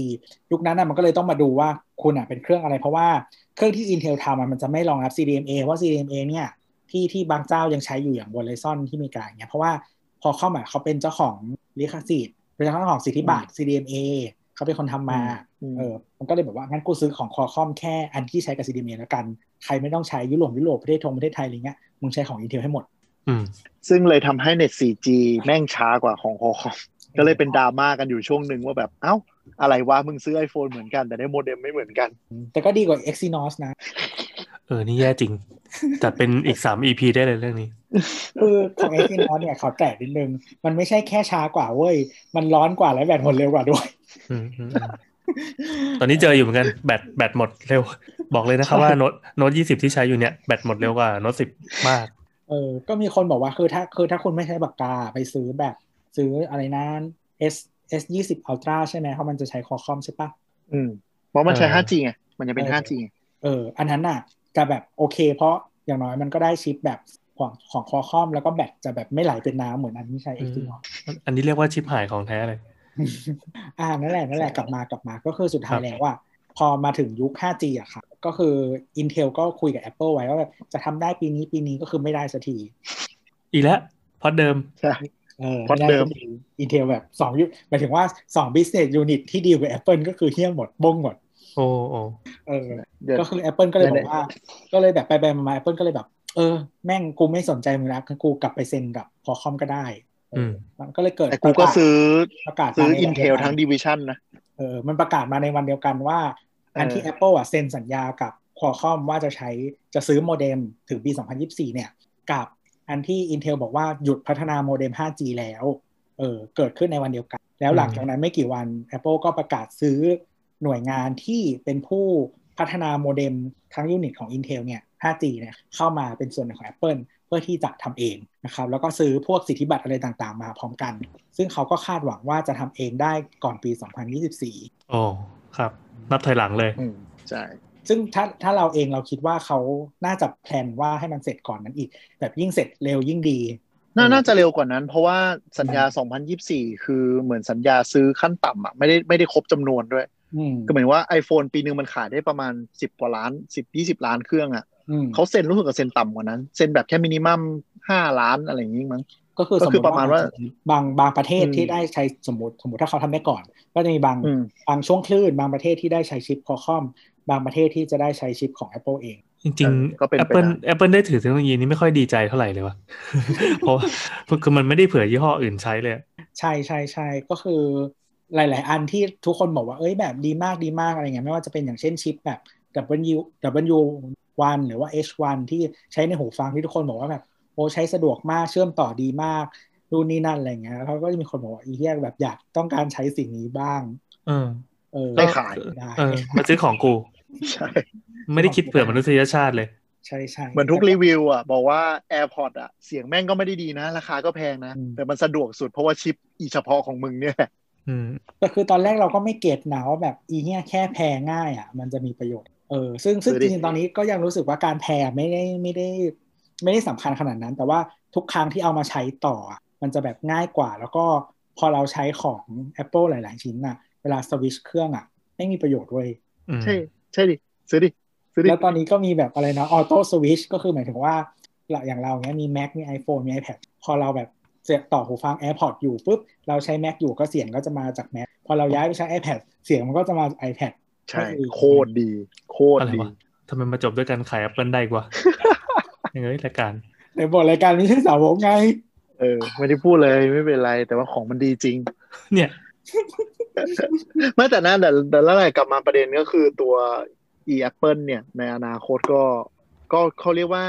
ยุคนั้นน่ะมันก็เลยต้องมาดูว่าคุณอะเป็นเครื่องอะไร เพราะว่าเครื่องที่ Intel ทำอะมันจะไม่รองรับ CDMA เพราะ CDMA เนี่ยที่ที่บางเจ้ายังใช้อยู่อย่าง v o l a z o n ที่อเมริกาอย่างเงี้ยเพราะว่า พอเข้ามาเขาเป็นเจ้าของลิขสิทธิ์เป็นเจ้าของสิทธิบัตร CDMA เขาเป็นคนทำมาอืมเออ มันก็เลยแบบว่า งั้นกูซื้อของคอคอมแค่อันที่ใช้กับ CDMA แล้วกัน ใครไม่ต้องใช้ยุโรปยุโรปประเทศทงประเทศไทยอะไรเงี้ย มึงใช้ของ Intel ให้หมดอืมซึ่งเลยทำให้เน็ต 4G แม่งช้ากว่าของคอคอมก็เลยเป็นดราม่ากันอยู่ช่วงหนึ่งว่าแบบ เอ้า อะไรวะ มึงซื้อ iPhone เหมือนกัน แต่ได้โมเด็มไม่เหมือนกัน แต่ก็ดีกว่า Exynos นะ เออ นี่แย่จริง จัดเป็นอีกสาม EP ได้เลยเรื่องนี้ คือของ Exynos เนี่ยขอแตะนิดนึง มันไม่ใช่แค่ช้ากว่าเว้ย มันร้อนกว่าและแบตหมดเร็วกว่าด้วยอืมอืมอืมตอนนี้เจออยู่เหมือนกันแบตแบตหมดเร็ว บอกเลยนะครับว่าโน้ตโน้ตยี่สิบที่ใช้อยู่เนี่ยแบตหมดเร็วกว่าโน้ตสิบมาก เออ ก็มีคนบอกว่าคือถ้าคือถ้าคุณไม่ใช้ปากกาไปซื้อแบบซื้ออะไรนะ S S ยี่สิบ Ultra ใช่ไหมเพราะมันจะใช้คอคอมใช่ปะอืมเพราะมันใช้เออ 5G ไงมันจะเป็นเออ 5G ไงเออ อันนั้นน่ะจะแบบโอเค เพราะอย่างน้อยมันก็ได้ชิปแบบ ของของคอคอมแล้วก็แบตจะแบบไม่ไหลเป็นน้ำเหมือนอันที่ใช้ Exynos อันนี้เรียกว่าชิปหายของแท้เลย อ่านั่นแหละนั่นแหละกลับมากลับมาก็คือสุดท้ายแล้วว่า พอมาถึงยุค 5G อะค่ะก็คือ Intel ก็คุยกับ Apple ไว้ว่าแบบจะทำได้ปีนี้ปีนี้ก็คือไม่ได้สักที อีกแล้วพอดเดิมใช่เออเพราะเดิมอินเทลแบบสองยุหมายถึงว่าสอง business unit ที่ดีลกับ Apple ก็คือเฮี้ยหมดบงหมดโอ้โอ้เออเดี๋ยวก็คือ Apple ก็เลยบไม่อกได้ว่า ก็เลยแบบไปไปมาๆ Apple ก็เลยแบบ เออ แม่งกูไม่สนใจมึงแล้วกูกลับไปเซ็นกับพอคอมก็ได้เอออมันก็เลยเกิดแต่กูก็ซื้อประกาศซื้อมาในวัน Intel ดียวกัทั้งดิวิชันนะเออมันประกาศมาในวันเดียวกันว่า อันที่เออ Apple อะเซ็นสัญญากับ Qualcomm ว่าจะใช้จะซื้อโมเด็มถึงปี 2024 เนี่ย กับอันที่ Intel บอกว่าหยุดพัฒนาโมเด็ม 5G แล้วเออเกิดขึ้นในวันเดียวกัน แล้วหลังจากนั้นไม่กี่วัน Apple ก็ประกาศซื้อหน่วยงานที่เป็นผู้พัฒนาโมเด็มทั้งยูนิตของ Intel เนี่ย 5G เนี่ยเข้ามาเป็นส่วนหนึ่งของ Apple เพื่อที่จะทำเองนะครับแล้วก็ซื้อพวกสิทธิบัตรอะไรต่างๆ มาพร้อมกัน ซึ่งเขาก็คาดหวังว่าจะทำเองได้ก่อนปี 2024โอ้ครับ นับถอยหลังเลยอืมใช่ซึ่งถ้าถ้าเราเองเราคิดว่าเขาน่าจะแพลนว่าให้มันเสร็จก่อนนั้นอีก แบบยิ่งเสร็จเร็วยิ่งดีน่าน่าจะเร็วกว่านั้น เพราะว่าสัญญา 2024 คือเหมือนสัญญาซื้อขั้นต่ำอะไม่ได้ไม่ได้ครบจำนวนด้วยอืมก็หมายว่า iPhone ปีหนึ่งมันขายได้ประมาณ 10 กว่าล้าน 10 20 ล้านเครื่องอะอืม เขาเซ็นรู้สึกกับเซ็นต่ำกว่านั้น เซ็นแบบแค่มินิมัม5ล้านอะไรอย่างงี้มั้งก็คือก็สมคืมอติประมาณว่าบางบางประเทศอืมที่ได้ใช้สมมติสมมติถ้าเขาทำได้ก่อน ก็จะมีบางอืมบางช่วงคลื่น บางประเทศที่ได้ใช้ชิปคอคอมบางประเทศที่จะได้ใช้ชิปของ Apple เอง จริงเออก็เป็นๆไป Apple ได้ Apple ได้ถือเทคโนโลยีนี้ไม่ค่อยดีใจเท่าไหร่เลยวะเพราะว่าคือมันไม่ได้เผื่อยี่ห้ออื่นใช้เลย ใช่ใช่ใช่ก็คือหลาย ๆ อันที่ทุกคนบอกว่าเอ้ยแบบดีมากดีมากอะไรเงี้ยไม่ว่าจะเป็นอย่างเช่นชิปแบบ W W1 หรือว่า H1 ที่ใช้ในหูฟังที่ทุกคนบอกว่าแบบโอ้ใช้สะดวกมากเชื่อมต่อดีมากดูนนี่นั่นอะไรเงี้ยเขาก็จะมีคนบอกว่าอีเหี้ยแบบอยากต้องการใช้สิ่งนี้บ้าง เออ เออไม่ขายได้เออมาซื้อของกูใช่ไม่ได้คิดเผื่อมนุษยชาติเลย ใช่ใช่เหมือนทุกรีวิวอะ บอกว่า AirPods อะ เสียงแม่งก็ไม่ได้ดีนะ ราคาก็แพงนะ แต่มันสะดวกสุดเพราะว่าชิปอีเฉพาะของมึงเนี่ยแหละอืมแต่คือตอนแรกเราก็ไม่เก็ตนะว่าแบบอีเหี้ยแค่แพรง่ายอะ มันจะมีประโยชน์ เออซึ่งซึ่งจริงๆตอนนี้ก็ยังรู้สึกว่าการแพรไม่ได้ไม่ได้ ไม่ได้สำคัญขนาดนั้น แต่ว่าทุกครั้งที่เอามาใช้ต่ออะมันจะแบบง่ายกว่า แล้วก็พอเราใช้ของ Apple หลาย ๆ ชิ้นอะ เวลาสวิตช์เครื่องอะ ไม่มีประโยชน์ด้วยอืมใช่ใช่ดิซื้อดิซื้อดิแล้วตอนนี้ก็มีแบบอะไรนะออโต้สวิชก็คือหมายถึงว่าอย่างเราเนี้ยมี Mac มี iPhone มี iPad พอเราแบบเสียบต่อหูฟัง AirPods อยู่ปุ๊บเราใช้ Mac อยู่ก็เสียงก็จะมาจาก Mac พอเราย้ายไปใช้ iPad เสียงมันก็จะมาจาก iPad ใช่ก็คือโคตรดี โคตรอะไรดีวะทำไมมาจบด้วยกันขาย Apple ได้กว่ายังไงรายการในบทรายการไม่ใช่สาวกไง เออ ไม่ได้พูดเลยไม่เป็นไร แต่ว่าของมันดีจริง เนี่ยไม่แต่นั่นแต่แต่แล้วแหละกลับมาประเด็นก็คือตัว ไอ้ Apple เนี่ย ในอนาคตก็ก็เขาเรียกว่า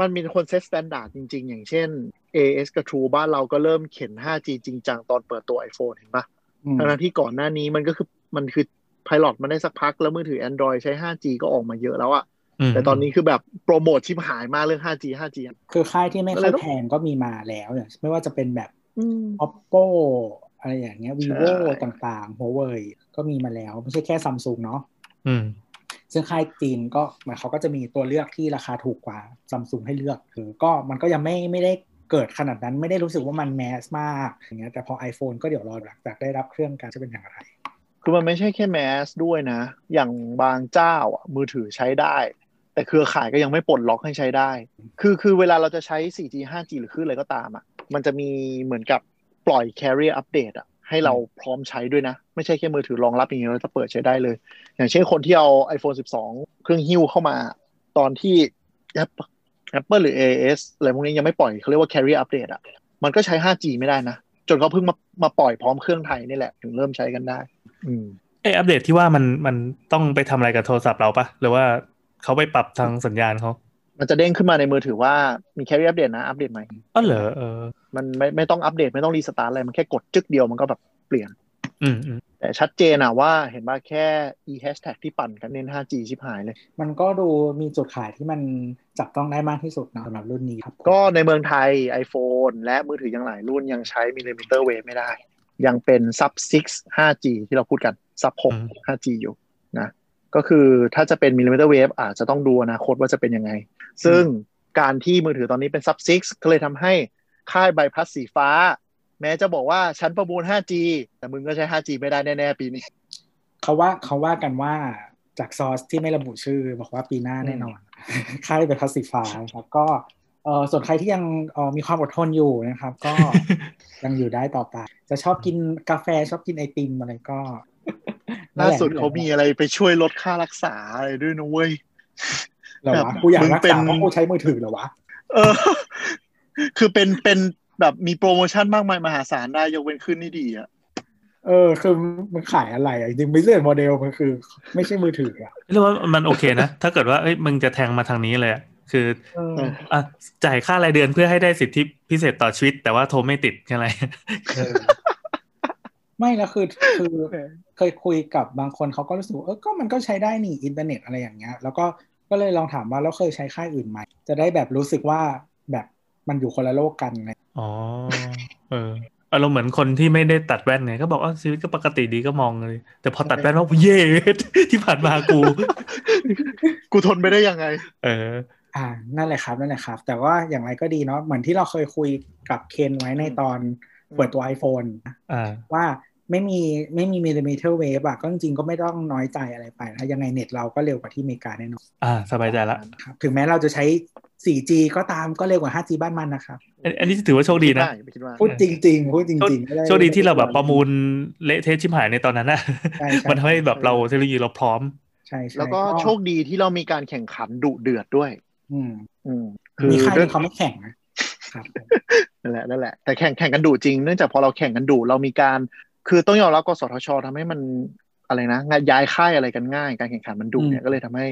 มันมีคน set standard จริง ๆ อย่างเช่น AS กับ True บ้านเราก็เริ่มเข็น 5G จริงจังตอนเปิดตัว iPhone เห็นปะอืมทั้งๆที่ก่อนหน้านี้มันก็คือมันคือ Pilot มันได้สักพัก แล้วมือถือ Android ใช้ 5G ก็ออกมาเยอะแล้วอะมแต่ตอนนี้คือแบบโปรโมทชิบหายมากเรื่อง 5G 5G อะคือค่ายที่ไม่อะไรค่อยต้องแพงก็มีมาแล้วอย่างไม่ว่าจะเป็นแบบอืม oppo อะไรอย่างเงี้ย vivo ใช่ต่างๆ huawei ก็มีมาแล้ว ไม่ใช่แค่ Samsung เนาะอืมซึ่งค่ายจีนก็เหมือนเขาก็จะมีตัวเลือกที่ราคาถูกกว่าซัมซุงให้เลือกคือก็มันก็ยังไม่ไม่ได้เกิดขนาดนั้นไม่ได้รู้สึกว่ามันแมสมากอย่างเงี้ยแต่พอ iPhone ก็เดี๋ยวรอหลังจากได้รับเครื่องกันจะเป็นอย่างไร คือมันไม่ใช่แค่แมสด้วยนะ อย่างบางเจ้าอะมือถือใช้ได้ แต่เครือข่ายก็ยังไม่ปลดล็อกให้ใช้ได้ คือคือเวลาเราจะใช้ 4G 5G หรือคลื่นอะไรก็ตามอะ มันจะมีเหมือนกับปล่อย carrier update อะให้เราพร้อมใช้ด้วยนะ ไม่ใช่แค่มือถือรองรับอย่างเงี้ยเราจะเปิดใช้ได้เลย อย่างเช่นคนที่เอา iPhone 12 เครื่องหิ้วเข้ามา ตอนที่ Apple Apple หรือ AS อะไรพวกนี้ยังไม่ปล่อยเขาเรียกว่า carrier update อะมันก็ใช้ 5G ไม่ได้นะ จนเขาเพิ่งมามาปล่อยพร้อมเครื่องไทยนี่แหละ ถึงเริ่มใช้กันได้อืม เอออัปเดตที่ว่ามันมันต้องไปทำอะไรกับโทรศัพท์เราปะหรือว่าเขาไปปรับทางสัญญาณเขา มันจะเด้งขึ้นมาในมือถือว่ามี carrier update นะ อัปเดตใหม่อ๋อเหรอเออ มันไม่ไม่ต้องอัปเดตไม่ต้องรีสตาร์ทอะไร มันแค่กดจึกเดียวมันก็แบบเปลี่ยนอืมอืมแต่ชัดเจนอะว่าเห็นว่าแค่ ไอ้ hashtag ที่ปั่นกันเน้น 5G ชิบหายเลย มันก็ดูมีจุดขายที่มันจับต้องได้มากที่สุดนะสำหรับรุ่นนี้ครับ ก็ในเมืองไทย iPhone และมือถือยังหลายรุ่นยังใช้ millimeter wave ไม่ได้ ยังเป็น sub 6 5G ที่เราพูดกัน sub 6 5G อยู่นะก็คือถ้าจะเป็น millimeter wave อาจจะต้องดูอนาคตว่าจะเป็นยังไง ซึ่งการที่มือถือตอนนี้เป็น sub 6ก็เลยทำให้ค่ายใบพัดสีฟ้า แม้จะบอกว่าฉันประมูล 5G แต่มึงก็ใช้ 5G ไม่ได้แน่ ๆ ปีนี้เขาว่าเขาว่ากันว่าจากซอสที่ไม่ระบุชื่อ บอกว่าปีหน้าแน่นอน ค่ายใบพัดสีฟ้านะครับก็ เออส่วนใครที่ยังเออมีความอดทนอยู่นะครับ ก็ยังอยู่ได้ต่อไป จะชอบกินกาแฟชอบกินไอติมอะไรก็ล่าสุดเขามีอะไรไปช่วยลดค่ารักษาอะไรด้วยนะเว้ยเหรอแบบวะกูอยากมึงรักเป็นษาเพราะกูใช้มือถือเหรอวะเออ คือเป็นเป็นแบบมีโปรโมชั่นมากมายมหาศาลได้ยกเว้นขึ้นนี่ดีอะเออคือมันขายอะไรอะจริงบิสเนสโมเดลมันคือ ไม่ใช่มือถืออะเรียกว่ามันโอเคนะ ถ้าเกิดว่าเอ้ยมึงจะแทงมาทางนี้เลยอะ คือเอออะจ่ายค่ารายเดือนเพื่อให้ได้สิทธิพิเศษต่อชีวิต แต่ว่าโทรไม่ติดแค่ไรเออไม่แล้วคือคือเคยคุยกับบางคนเขาก็รู้สึกว่าเออก็มันก็ใช้ได้นี่อินเทอร์เน็ตอะไรอย่างเงี้ย แล้วก็ก็เลยลองถามว่าแล้วเคยใช้ค่ายอื่นไหมจะได้แบบรู้สึกว่าแบบมันอยู่คนละโลกกันไงอ๋อเอออารมณ์เหมือนคนที่ไม่ได้ตัดแว่นไงก็บอกว่าชีวิตก็ปกติดีก็มองเลย แต่พอตัดแว่นว่าเย้ที่ผ่านมากู กูทนไปได้ยังไง เออ อ่านั่นแหละครับนั่นแหละครับ แต่ว่าอย่างไรก็ดีเนาะเหมือนที่เราเคยคุยกับเคนไว้ในตอนเปิดตัว iPhone อ่าว่าไม่มีไม่มีมิลลิเมตรเวฟอะก็จริงๆก็ไม่ต้องน้อยใจอะไรไปนะยังไงเน็ตเราก็เร็วกว่าที่อเมริกาแน่นอนอ่าสบายใจละครับถึงแม้เราจะใช้ 4G ก็ตามก็เร็วกว่า 5G บ้านมันนะครับ อันอันนี้ถือว่าโชคดีนะไม่คิดว่าพูดจริงๆ พูดจริงๆไม่ไโชคดีที่เราแบบประมูลเละเทะชิบหายในตอนนั้นนะใช่ใช่มันทำให้แบบเราเทคโนโลยีเราพร้อมใช่ใช่แล้วก็โชคดีที่เรามีการแข่งขันดุเดือดด้วย อืม อืม คือมีค่ายเรื่อที่งเขาไม่แข่งนะครับผมนั่นแหละนั่นแหละแต่แข่งแข่งกันดุจริงเนื่องจากพอเราแข่งกันดุเรามีการ คือต้องยอมรับกสทชทำให้มันอะไรนะงานย้ายค่ายอะไรกันง่าย การแข่งขันมันดุเนี่ยก็เลยทำให้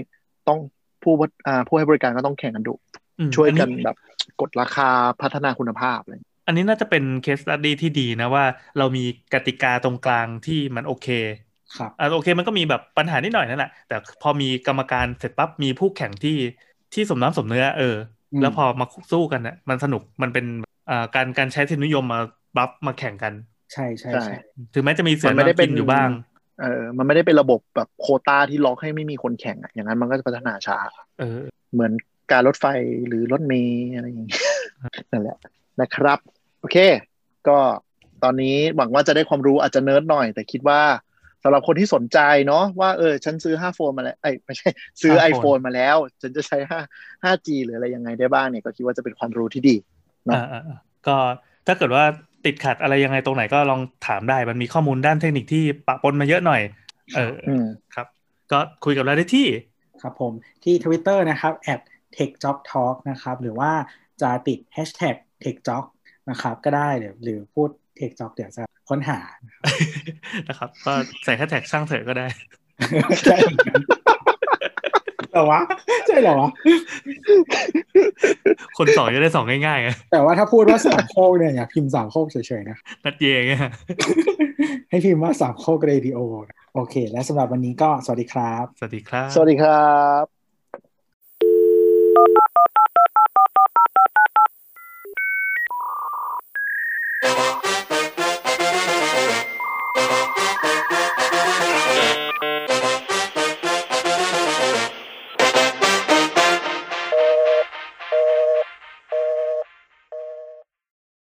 ต้องผู้บริอ่าผู้ให้บริการก็ต้องแข่งกันดุอืมช่วยอักันแบบกดราคาพัฒนาคุณภาพอะไรอันนี้น่าจะเป็นเคสตัดดี้ที่ดีนะว่า เรามีกติกาตรงกลางที่มันโอเคครับอ่าโอเคมันก็มีแบบปัญหานิดหน่อยนั่นแหละแต่พอมีกรรมการเสร็จปั๊บมีผู้แข่งที่ ที่สมน้ำสมเนื้อเอออืมแล้วพอมาสู้กันเนี่ยมันสนุกมันเป็นอ่าการการใช้เทคโนโลยีมาบัฟมาแข่งกัน ใช่ใช่ใช่ใช่ถึงแม้จะมีเสือมันไม่ได้นำเป็กินนอยู่บ้างเออมันไม่ได้เป็นระบบแบบโควตาที่ล็อกให้ไม่มีคนแข่งอะอย่างนั้นมันก็จะพัฒนาช้าเออ เหมือนการรถไฟหรือรถเมล์อะไรอย่างเงี้ยนั่นแหละนะครับ โอเค ก็ตอนนี้หวังว่าจะได้ความรู้อาจจะเนิร์ดหน่อย แต่คิดว่า สำหรับคนที่สนใจเนาะว่าเออฉันซื้อ5โฟนมาแล้วไอ้ยไม่ใช่ซื้อ5 iPhone มาแล้ว ฉันจะใช้ 5 5G หรืออะไรยังไงได้บ้างเนี่ยก็คิดว่าจะเป็นความรู้ที่ดีเนอะอ่าอ่าอ่าก็ถ้าเกิดว่าติดขัดอะไรยังไงตรงไหนก็ลองถามได้ มันมีข้อมูลด้านเทคนิคที่ปะปนมาเยอะหน่อย เอออืมครับ ก็คุยกับเราได้ที่ ครับผมที่ Twitter นะครับ @techjobtalk นะครับ หรือว่าจะติด hashtag techjob นะครับ ก็ได้หรือหรือพูด techjob เดี๋ยวจะ ค้นหานะครับ ก็ใส่แฮชแท็กช่างเถอะก็ได้ใช่เหมือนกันเหรอวะ ใช่เหรอวะ คนสองจะได้สองง่ายๆไงแต่ว่าถ้าพูดว่าสามโคกเนี่ยอย่าพิมพ์สามโคกเฉยๆนะนัดเยงเงี้ยให้พิมพ์ว่าสามโคกเรดิโอโอเค และสำหรับวันนี้ก็สวัสดีครับ สวัสดีครับ สวัสดีครับ